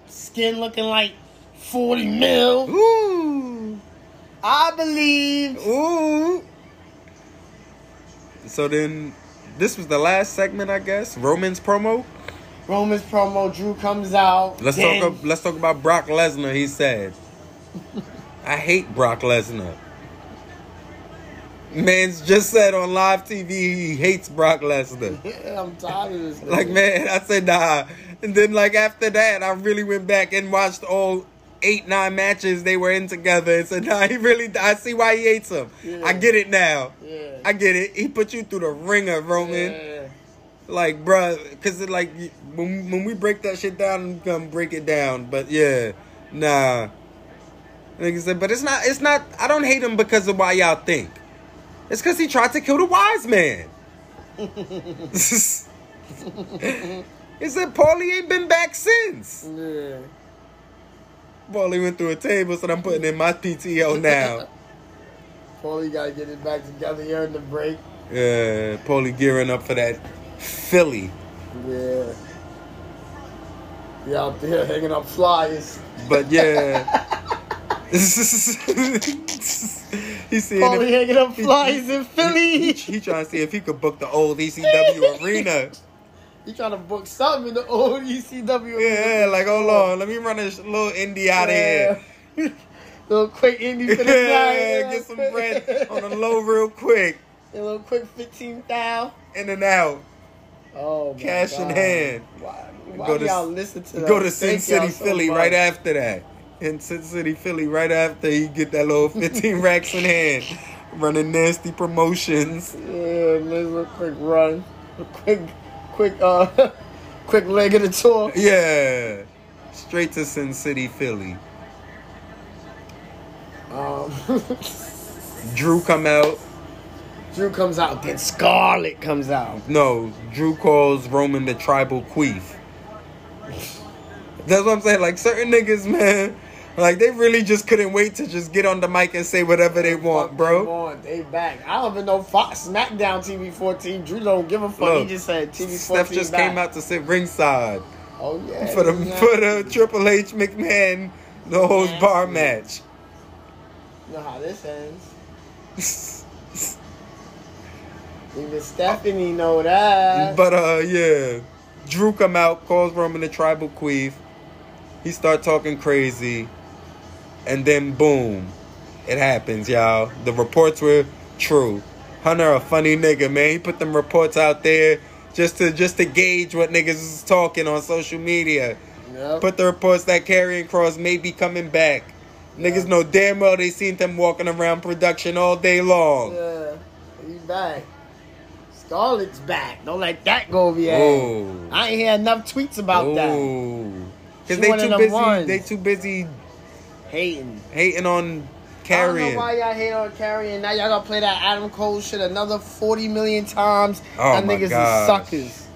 Skin looking like 40 mil. Ooh. I believe. Ooh. So then, this was the last segment, I guess. Roman's promo. Roman's promo. Drew comes out. Let's then- talk. Let's talk about Brock Lesnar. He said, "I hate Brock Lesnar." Man's just said on live TV he hates Brock Lesnar. Yeah, I'm tired of this. Like man, I said nah. And then like after that, I really went back and watched all eight, nine matches they were in together and said, nah, he really I see why he hates him. Yeah. I get it now. Yeah. I get it. He put you through the ringer, Roman. Yeah. Like, bruh, cause it like when, when we break that shit down, we gonna break it down. But yeah, nah. Like I said, but it's not. It's not. I don't hate him because of why y'all think. It's because he tried to kill the wise man. he said Paulie ain't been back since. Yeah. Paulie went through a table, so I'm putting in my PTO now. Paulie gotta get it back together here in the break. Yeah, Paulie gearing up for that Philly. Yeah. Be out there hanging up flyers. But yeah. he He's seeing Paulie if- hanging up flyers in Philly. He, he trying to see if he could book the old ECW arena. He trying to book something in the old ECW. Yeah, like hold on, let me run a little indie out of here. little quick indie for the night. Yeah, get some bread on the low real quick. A little quick 15 thou. In and out. Oh, my Cash in hand. Why, why Go to- y'all listen to that? Go to Sin City, so Philly much. right after that. In Sin City, Philly right after you get that little 15 racks in hand. Running nasty promotions. Yeah, let's a quick run. A quick, quick, uh, quick leg of the tour. Yeah. Straight to Sin City, Philly. Um, Drew come out. Drew comes out, then Scarlett comes out. No, Drew calls Roman the tribal queef. That's what I'm saying. Like certain niggas, man, like they really just couldn't wait to just get on the mic and say whatever they want, bro. on, they back. I don't even know Fox SmackDown TV 14. Drew don't give a fuck. Look, he just said TV 14. Steph just back. came out to sit ringside Oh yeah. for the yeah. for the Triple H McMahon the whole bar match. You know how this ends. Even Stephanie know that. But uh, yeah, Drew come out, calls Roman the tribal queef. He start talking crazy, and then boom, it happens, y'all. The reports were true. Hunter a funny nigga, man. He put them reports out there just to just to gauge what niggas is talking on social media. Yep. Put the reports that Karrion Kross may be coming back. Niggas know damn well they seen them walking around production all day long. Yeah, he back. Scarlett's back. Don't let that go over your head. I ain't hear enough tweets about that. Because She they too busy. ones. They too busy Hating. hating on I don't know why y'all hate on Karrion. Now y'all gotta play that Adam Cole shit another 40 million times. Oh That my niggas gosh. is suckers.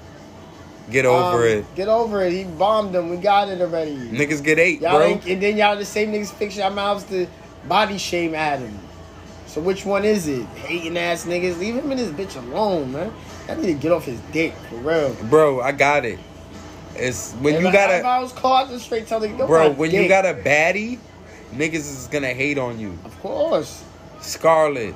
Get over Um, it. Get over it. He bombed them. We got it already. Niggas get eight, Y'all bro. and then y'all the same niggas fix your mouths to body shame Adam. So which one is it? Hating ass niggas. Leave him and his bitch alone, man. I need to get off his dick for real. Bro, I got it. It's when If you I- got if a I was caught, straight tell the bro. When you got a baddie, niggas is gonna hate on you. of course. Scarlett,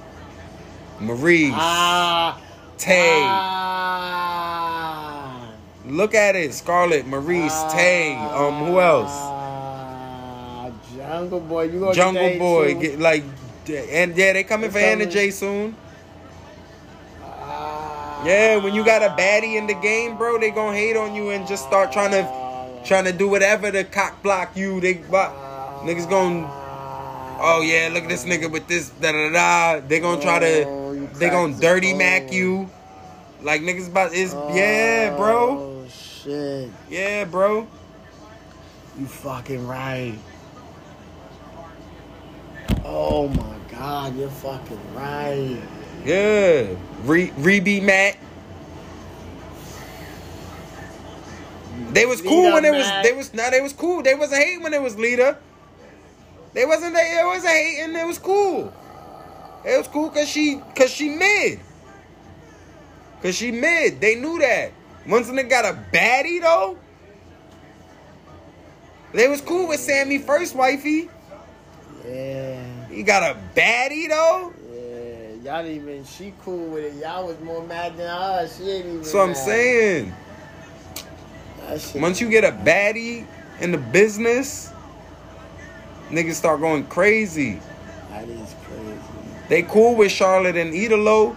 Maurice, Ah, Tay. ah, Look at it. Scarlett, Maurice, Tay. Um, who else? ah, Jungle Boy. You gonna Jungle Boy. Get like, and yeah, they coming for They Anna. Jay soon. Ah, Yeah, when you got a baddie in the game, bro, they gonna hate on you and just start trying to trying to do whatever to cock block you. They but niggas gonna oh yeah, look at this nigga with this da da da. They gonna try Oh, to they gonna dirty mac you. Like niggas about is yeah, bro. Oh shit. Yeah, bro. You fucking right. Oh my god, you're fucking right. Yeah. Re Rebe Mac. They was cool when it was they was nah, they was cool. They wasn't hate when it was Lita. They wasn't they it wasn't hating, it was cool. It was cool cause she cause she mid. Cause she mid. They knew that. Once they got a baddie though. They was cool with Sammy first, wifey. Yeah. You got a baddie though? Yeah. Y'all didn't even she cool with it. Y'all was more mad than her. She ain't even So what I'm saying. That shit- Once you get a baddie in the business, niggas start going crazy. That is crazy. They cool with Charlotte and Idolo.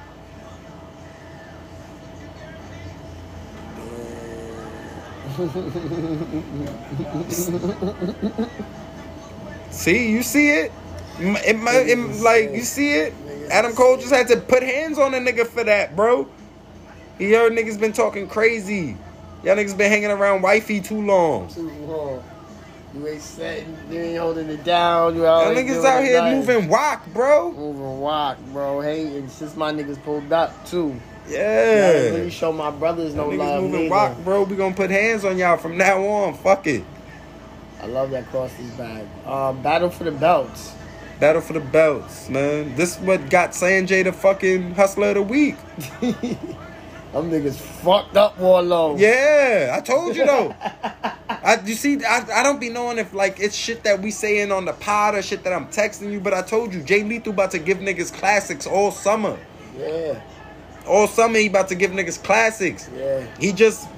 See, you see it? It, it, like you see it? Adam Cole just had to put hands on a nigga for that, bro. He heard niggas been talking crazy. Y'all niggas been hanging around wifey too long. Too long. You ain't setting, you ain't holding it down. You Y'all niggas out here nice. moving wok, bro. Moving walk, bro. Hey, and since my niggas pulled up too. Yeah. Yeah. Really show my brothers no Niggas love moving neither. rock, bro. We gonna put hands on y'all from now on. Fuck it. I love that Crosty's bag. Uh, battle for the belts. Battle for the belts, man. This is what got Sonjay the fucking hustler of the week. Them niggas fucked up Wardlow. Yeah, I told you though. I you see, I, I don't be knowing if like it's shit that we saying on the pod or shit that I'm texting you, but I told you Jay Lethal about to give niggas classics all summer. Yeah. All summer he about to give niggas classics. Yeah. He just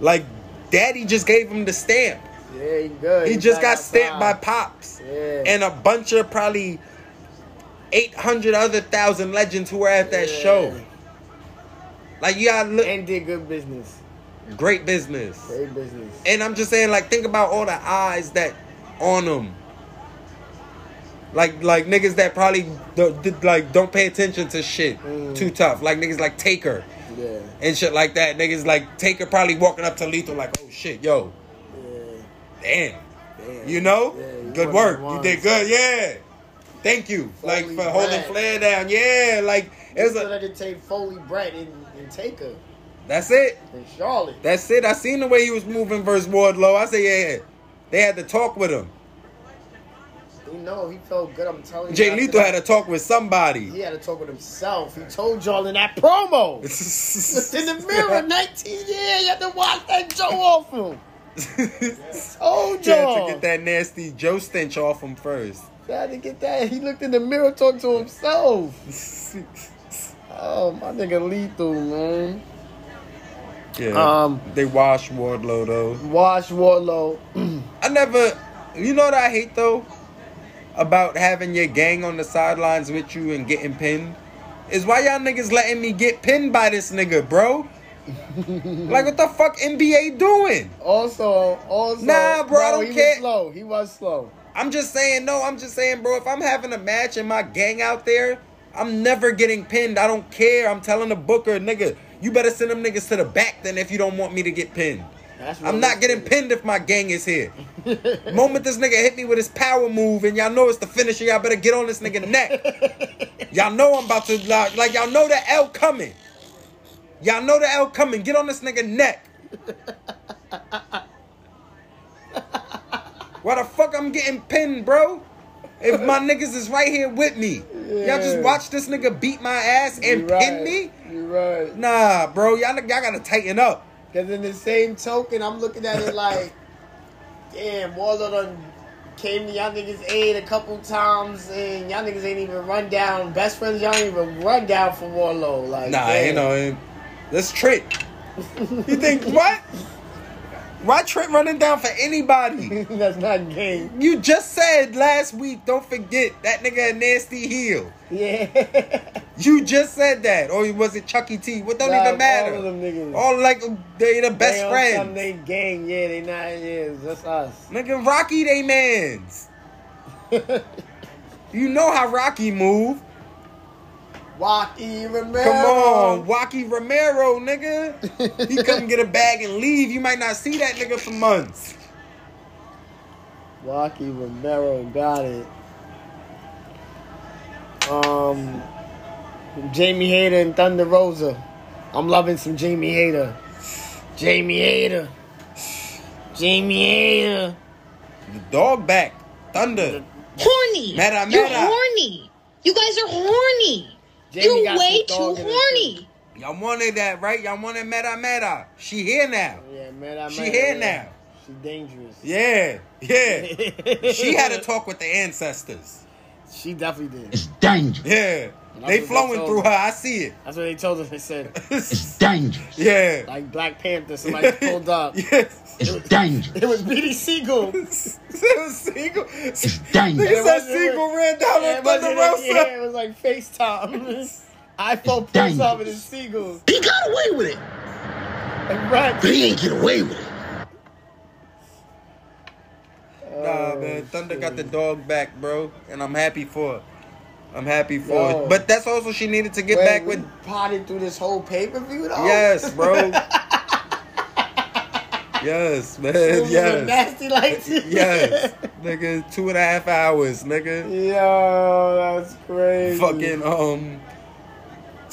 like daddy just gave him the stamp. Yeah, he good. He He just got stamped by. Pops. Yeah. And a bunch of probably 800 other thousand legends who were at that Yeah. show. Like you gotta look And did good business. great business. Great business. And I'm just saying, like, think about all the eyes that on them. Like, like niggas that probably do, like don't pay attention to shit mm. too tough. Like niggas like Taker Yeah. and shit like that. Niggas like Taker probably walking up to Lethal like, oh shit, yo, damn, you know, you good work, you did good, yeah. Thank you, like Foley for holding Brad. Flair down, yeah. Like it was It's a, like to take Foley Brett and, and Taker that's it. and Charlotte. That's it. I seen the way he was moving versus Wardlow. I say, yeah, they had to talk with him. You know, he felt good. I'm telling you. Jay Lethal had to talk with somebody. He had to talk with himself. He told y'all in that promo. In the mirror, 19 years. You had to watch that Joe off him. Told y'all. to get that nasty Joe stench off him first. Tried to get that. He looked in the mirror, talked to himself. Oh, my nigga Lethal, man. Yeah. Um, they washed Wardlow though. Wash Wardlow. I never. You know what I hate though about having your gang on the sidelines with you and getting pinned is why y'all niggas letting me get pinned by this nigga, bro. like what the fuck NBA doing? Also, also, Nah, bro, I don't he care. Was slow. He was slow. I'm just saying, no, I'm just saying, bro, if I'm having a match and my gang out there, I'm never getting pinned. I don't care. I'm telling the booker, nigga, you better send them niggas to the back than if you don't want me to get pinned. I'm not getting pinned if my gang is here. Moment this nigga hit me with his power move and y'all know it's the finisher, y'all better get on this nigga neck. y'all know I'm about to like, like y'all know the L coming. Y'all know the L coming. Get on this nigga neck. Why the fuck I'm getting pinned, bro? If my niggas is right here with me. Y'all just watch this nigga beat my ass and You pin right. me? You right. Nah, bro. Y'all, y'all gotta tighten up. Because in the same token, I'm looking at it like, damn, Wardlow done came to y'all niggas aid a couple times, and y'all niggas ain't even run down. Best friends, y'all ain't even run down for Wardlow. Like, Nah, damn. you know, that's Trent. you think what? Why Trent running down for anybody? That's not game. You just said last week, don't forget, that nigga a nasty heel. Yeah. You just said that. Or was it Chucky T? What don't Nah, even matter. All of them niggas. All like they the best they friends. some They gang, yeah, they not, yeah, that's us. Nigga, Rocky they mans. you know how Rocky move. Wacky Romero. Come on, Rocky Romero, nigga. He come get a bag and leave. You might not see that nigga for months. Wacky Romero got it. Um, Jamie Hayter and Thunder Rosa. I'm loving some Jamie Hayter. Jamie Hayter. Jamie Hayter. The dog back. Thunder. Horny. Meta, You're meta. horny. You guys are horny. Jamie You're got way too dog in her, horny. Y'all wanted that, right? Y'all wanted Meta Meta. She here now. Yeah, man, I She met here her, now. She dangerous. Yeah, yeah. she had to talk with the ancestors. She definitely did. It's dangerous. Yeah. That's They flowing told through her. her. I see it. That's what they told us. They said, It's dangerous. Yeah. like Black Panther, somebody pulled up. Yes. It's dangerous. It was BD Siegel. it was Siegel. It's dangerous. Nigga It said wasn't- Siegel ran down Yeah, on it wasn't- Thunder Rosa. yeah, it was like FaceTime. iPhone pulls dangerous. up and it's Siegel. He got away with it, And right. but he ain't get away with it. Nah, man. Thunder got the oh, dog back, bro. And I'm happy for her. I'm happy for Yo. her. But that's also she needed to get Wait, back with. potted through this whole pay per view though. Yes, bro. yes, man. It Yes. nasty like yes. Nigga, two and a half hours, nigga. Yo, that's crazy. Fucking, um.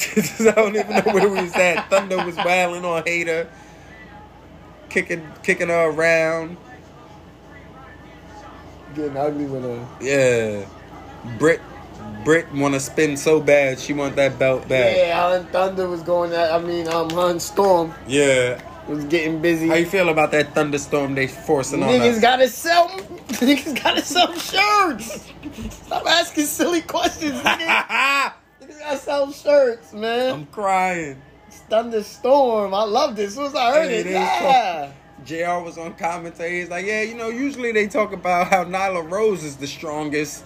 I don't even know where we was at. Thunder was wailing on Hayter. Kicking, kicking her around. getting ugly with her. Yeah. Brit Brit wanna spin so bad, she want that belt back. Yeah, Alan Thunder was going at. I mean, um, Hun Storm Yeah. was getting busy. How you feel about that thunderstorm they forcing on us? Niggas gotta sell. Niggas gotta sell shirts. Stop asking silly questions, nigga. niggas gotta sell shirts, man. I'm crying. It's thunderstorm. I love this. As soon as I heard Hey, it, it yeah. JR was on commentary. He's like, yeah, you know, usually they talk about how Nyla Rose is the strongest,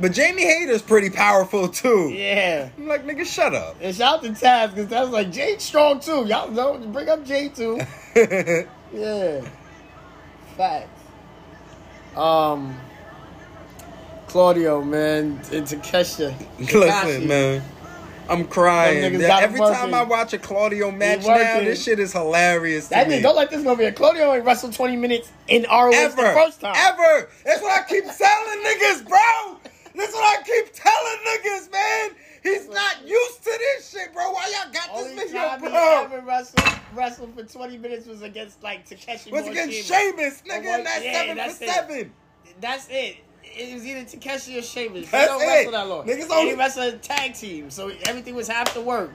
but Jamie Hayter's pretty powerful too. Yeah. I'm like, nigga, shut up. And shout out to Taz because Taz was like Jade's strong too. Y'all know, bring up Jade too. yeah. Facts. Um. Claudio, man, and Takesha. Listen, man. I'm crying. Them niggas That- got Every time. I watch a Claudio match now, this shit is hilarious That me. nigga, don't let this go be a Claudio ain't wrestled 20 minutes in ROH Ever. the first time. Ever. That's what I keep telling niggas, bro. That's what I keep telling niggas, man. He's not used to this shit, bro. Why y'all got Only this video, time he bro? ever wrestled, wrestled for 20 minutes was against like Takeshi Was against Sheamus, nigga, in that yeah, seven that's for it. seven. That's it. It was either Takeshi or Sheamus. They That's don't it. wrestle that long. Niggas and only- he wrestled a tag team, so everything was half the work.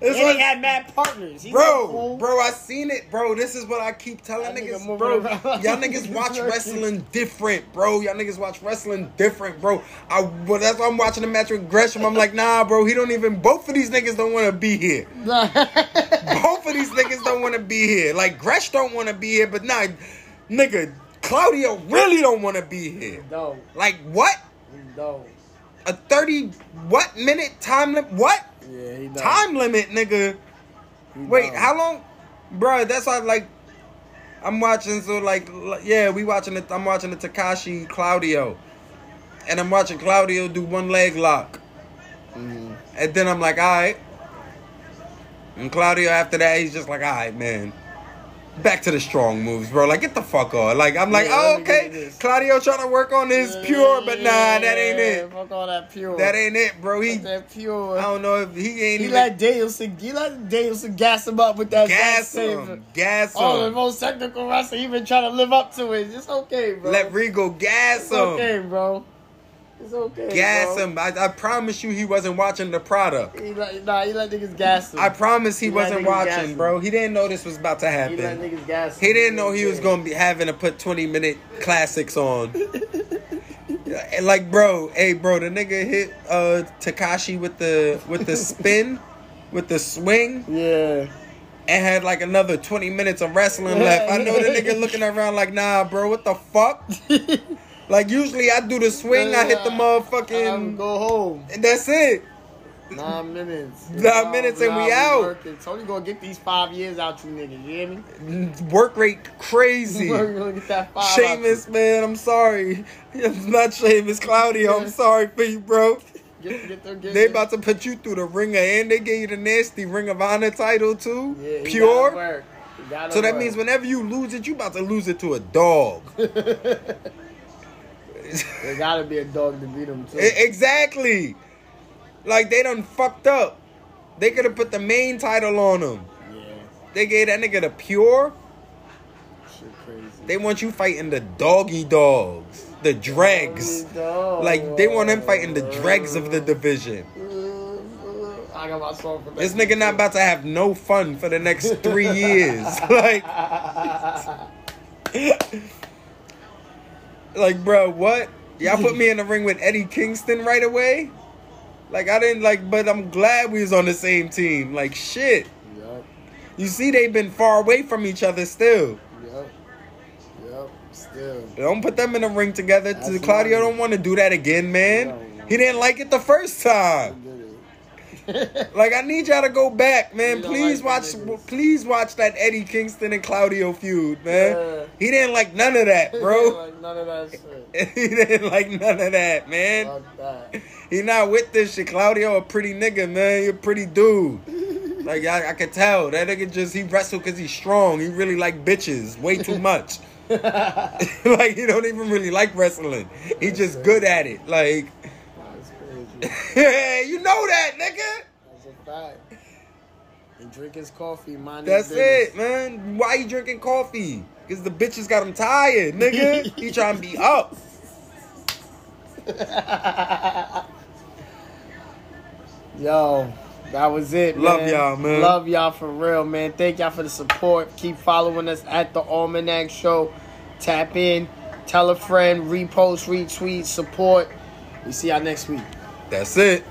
It's and like- he had mad partners. He's Bro, bro, I seen it, bro. This is what I keep telling That niggas, moving bro. around. Y'all niggas watch wrestling different, bro. Y'all niggas watch wrestling different, bro. I, well, that's why I'm watching the match with Gresham. I'm like, nah, bro. He don't even. Both of these niggas don't want to be here. both of these niggas don't want to be here. Like Gresh don't want to be here, but nah, nigga, Claudio really don't want to be here. No, Like what? no. A thirty what minute time limit? What? Yeah, he does. Time limit, nigga. Wait, don't. how long, bro? That's why, like, I'm watching. So, like, yeah, we watching it. I'm watching the Takashi Claudio, and I'm watching Claudio do one leg lock, Mm-hmm. and then I'm like, all right. And Claudio after that, he's just like, all right, man. Back to the strong moves, bro. Like, get the fuck on. Like, I'm like, Yeah, oh, let me get okay. Claudio trying to work on his pure, but nah, that ain't it. Fuck all that pure. That ain't it, bro. He, that pure. I don't know if he ain't He even let Danielson, he let Danielson gas him up with that gas him, gas him. Oh, the most technical wrestler, even trying to live up to it. It's okay, bro. Let Regal gas it's him. okay, bro. It's okay. Gas bro. him. I, I promise you he wasn't watching the product. He let, nah, he let niggas gas him. I promise he, He wasn't watching, bro. He didn't know this was about to happen. he let niggas gas him. He didn't know he was gonna be having to put 20 minute classics on. Like, bro, hey, bro, the nigga hit uh Takashi with the with the spin, with the swing, Yeah. and had like another 20 minutes of wrestling left. I know the nigga looking around like, nah, bro, what the fuck? like usually I do the swing, I hit the motherfucking, um, go home. and that's it. Nine minutes. Nine minutes and we out. Tony gonna get these five years out you niggas. You hear me? Work rate crazy. We're gonna get that five Sheamus, man, I'm sorry. It's not Sheamus, Claudio. I'm sorry for you, bro. Get, get, them- get, They about to put you through the ringer, and they gave you the nasty Ring of Honor title too. Yeah, Pure. work. He gotta So that work. means whenever you lose it, you about to lose it to a dog. There gotta be a dog to beat him too. Exactly. Like they done fucked up. They could have put the main title on him. yeah, They gave that nigga the pure. shit crazy. They want you fighting the doggy dogs, the dregs. Dog. Like they want him fighting the dregs of the division. I got my song for that. This nigga not about to have no fun for the next three years. like, like, bro, what? Y'all put me in the ring with Eddie Kingston right away? Like, I didn't like, but I'm glad we was on the same team. Like, shit. Yup, You see, they've been far away from each other still. yup, yup. Still. Don't put them in the ring together. That's Claudio don't want to do that again, man. No. He didn't like it the first time. Like I need y'all to go back, man. Please like watch, please watch that Eddie Kingston and Claudio feud, man. Yeah. He didn't like none of that, bro. like none of that shit. he didn't like none of that, man. That. He not with this shit. Claudio a pretty nigga, man. He a pretty dude. Like I, I could tell that nigga just he wrestled because he's strong. He really like bitches way too much. like he don't even really like wrestling. He just good at it. Like That's crazy. yeah, you know that, nigga. That's a fact. And drink his coffee, mind That's it, man. Why you drinking coffee? Because the bitches got him tired, nigga. he trying to be up. Yo, That was it, Love man. y'all, man. Love y'all for real, man. Thank y'all for the support. Keep following us at the Almanac Show. Tap in, tell a friend, repost, retweet, support. We see y'all next week. That's it.